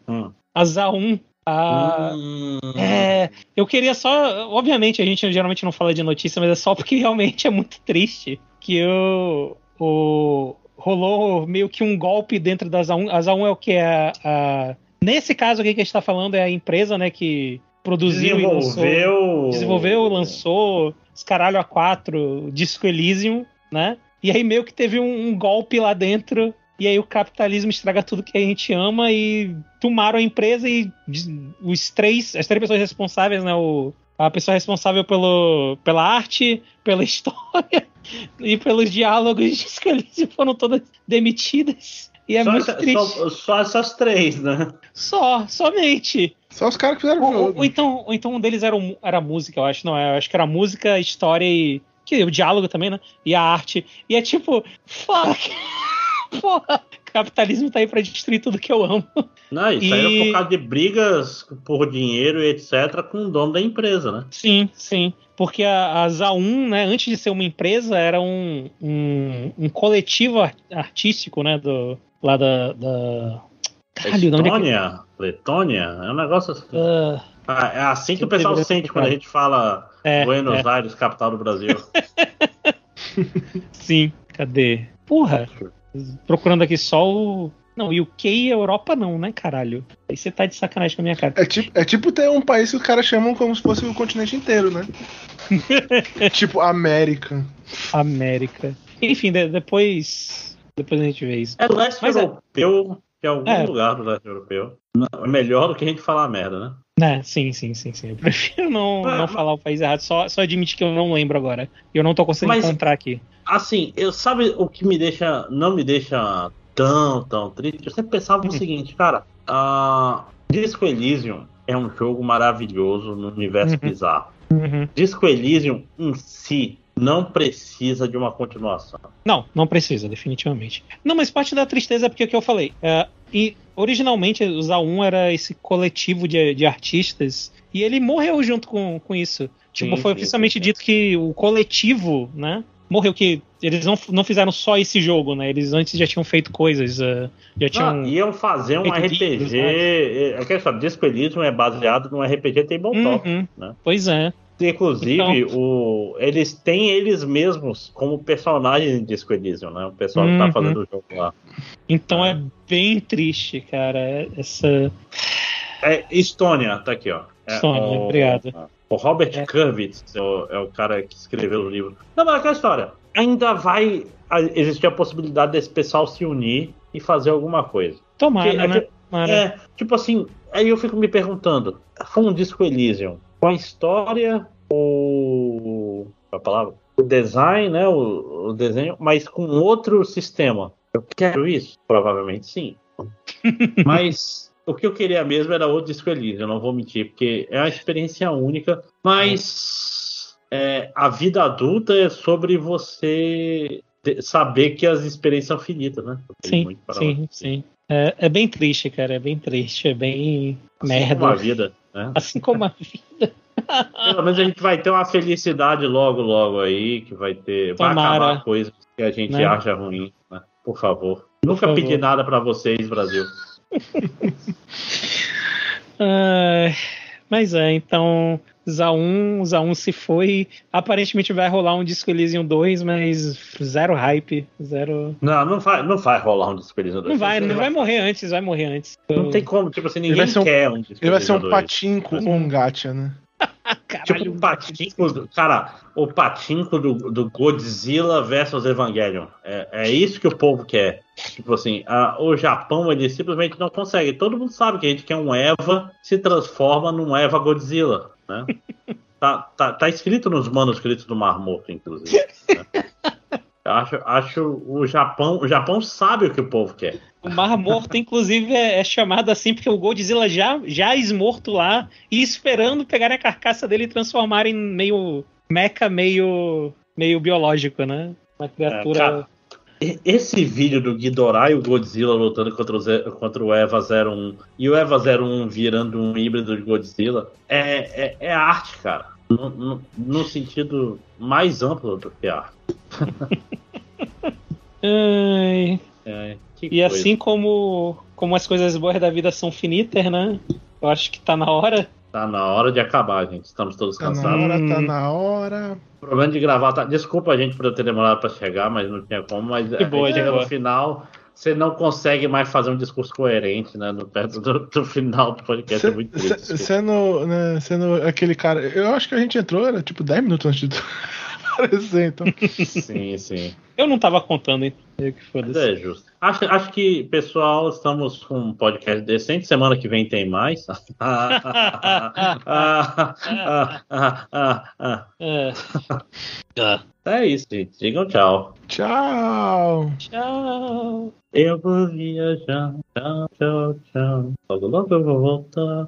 Hum. A ZA1. A... Hum. É, eu queria só. Obviamente, a gente geralmente não fala de notícia, mas é só porque realmente é muito triste que o, o, rolou meio que um golpe dentro da ZA1. A ZA1 é o que? É a, nesse caso aqui que a gente está falando é a empresa né, que produziu desenvolveu... e lançou. Desenvolveu, lançou os caralho a quatro, Disco Elysium, né? E aí meio que teve um, um, golpe lá dentro. E aí o capitalismo estraga tudo que a gente ama e tomaram a empresa e os três, as três pessoas responsáveis, né? O, a pessoa responsável pelo, pela arte, pela história e pelos diálogos de Disco Elysium foram todas demitidas. E é só muito triste. Só, só, essas três, né? Só, somente. Só os caras que fizeram o jogo. Ou, então, ou então um deles era, era música, eu acho. Não, eu acho que era música, história e. Que, o diálogo também, né? E a arte. E é tipo, fuck. Porra, capitalismo tá aí pra destruir tudo que eu amo. Não, isso e... aí era por causa de brigas por dinheiro e etc. com o dono da empresa, né? Sim, sim. porque a, a ZA1, né, antes de ser uma empresa, era um, um, um coletivo artístico, né, do, lá da... da... Caralho, Estônia? É que... Letônia? É um negócio assim. Uh, é assim que, que o pessoal sente quando a gente fala é, Buenos é. Aires, capital do Brasil. Sim, cadê? Porra, procurando aqui só o. Não, e Europa não, né, caralho? Aí você tá de sacanagem com a minha cara. É tipo, é tipo ter um país que os caras chamam como se fosse o continente inteiro, né? tipo América. América. Enfim, de, depois. Depois a gente vê isso. É leste Mas é- europeu, é... que é algum é. lugar do leste europeu. É melhor do que a gente falar merda, né? É, sim, sim, sim, sim. Eu prefiro não, ah, não falar o país errado, só, só admitir que eu não lembro agora. Eu não tô conseguindo mas, encontrar aqui. Assim, eu sabe o que me deixa. não me deixa tão, tão triste? Eu sempre pensava uhum. o seguinte, cara, uh, Disco Elysium é um jogo maravilhoso no universo uhum. bizarro. Uhum. Disco Elysium em si não precisa de uma continuação. Não, não precisa, definitivamente. Não, mas parte da tristeza é porque é o que eu falei. É, e originalmente o ZA1 era esse coletivo de, de artistas e ele morreu junto com, com isso. Tipo, sim, foi sim, oficialmente sim. dito que o coletivo, né? Morreu que eles não, não fizeram só esse jogo, né? Eles antes já tinham feito coisas, uh, já tinham. Ah, iam fazer um RPG. Livros, né? É, é é Disco Elysium é baseado num RPG tabletop, uhum, né? Pois é. Inclusive, então... o, eles têm eles mesmos como personagens de Disco Elysium, né? O pessoal que tá uhum. fazendo o jogo lá. Então é bem triste, cara. Essa. É Estônia, tá aqui, ó. É, Estônia, o, obrigado. O Robert é. Kurvitz é o, é o, cara que escreveu o livro. Não, mas aquela história. Ainda vai existir a possibilidade desse pessoal se unir e fazer alguma coisa. Tomara, Porque, né? Tomara. É, tipo assim, aí eu fico me perguntando, foi um disco Elysium com a história, o. a palavra? O design, né? O, o desenho, mas com outro sistema. Eu quero isso? Provavelmente sim. mas o que eu queria mesmo era outro disco Elysium, eu não vou mentir, porque é uma experiência única, mas é, a vida adulta é sobre você saber que as experiências são finitas, né? Sim, sim, sim. É, é, bem triste, cara, é bem triste, é bem assim merda. Como a vida. Né? Assim como a vida. Pelo menos a gente vai ter uma felicidade logo, logo aí, que vai ter. Tomara. Vai acabar coisas que a gente né? acha ruim, né? Por favor. Por Nunca favor. pedi nada para vocês, Brasil. uh, mas é, então. ZA1, ZA1 se foi. Aparentemente vai rolar um Disco Elysium 2, mas zero hype, zero. Não, não vai, não vai rolar um Disco Elysium 2. Não vai, não vai, vai morrer antes, vai morrer antes. Não tem como, tipo assim, ninguém quer um, um Disco Ele vai ser um patinco ou um gacha, né? Caralho, tipo o patinco, do, cara, o patinco do, do Godzilla versus Evangelion. É, é isso que o povo quer. Tipo assim, a, o Japão ele simplesmente não consegue. Todo mundo sabe que a gente quer um Eva se transforma num Eva Godzilla, né? tá, tá, tá escrito nos manuscritos do Mar Morto, inclusive. Né? Acho, acho o Japão, o Japão sabe o que o povo quer. O Mar Morto, inclusive, é, é chamado assim porque o Godzilla já, já esmorto lá e esperando pegar a carcaça dele e transformar em meio mecha, meio, meio biológico, né? Uma criatura. É, esse vídeo do Ghidorah e o Godzilla lutando contra o, contra o Eva 01 e o Eva 01 virando um híbrido de Godzilla é, é, é arte, cara. No, no, no, sentido mais amplo do que arte. Ai. É, e coisa. assim como, como as coisas boas da vida são finitas, né? Eu acho que tá na hora. Tá na hora de acabar, gente. Estamos todos tá cansados. Na hora, tá na hora. O problema de gravar tá. Desculpa a gente por eu ter demorado para chegar, mas não tinha como. Mas que boa, chega no final você não consegue mais fazer um discurso coerente, né? No, perto do, do final do podcast. Cê, é muito triste. Sendo, né, sendo aquele cara. Eu acho que a gente entrou, era tipo 10 minutos antes de aparecer, então. Sim, sim. Eu não tava contando, hein? Que é justo. Acho, acho que, pessoal, estamos com um podcast decente. Semana que vem tem mais. é isso, gente. Digam tchau. Tchau. Tchau. Eu vou viajar. Tchau, tchau, tchau. Logo, logo eu vou voltar.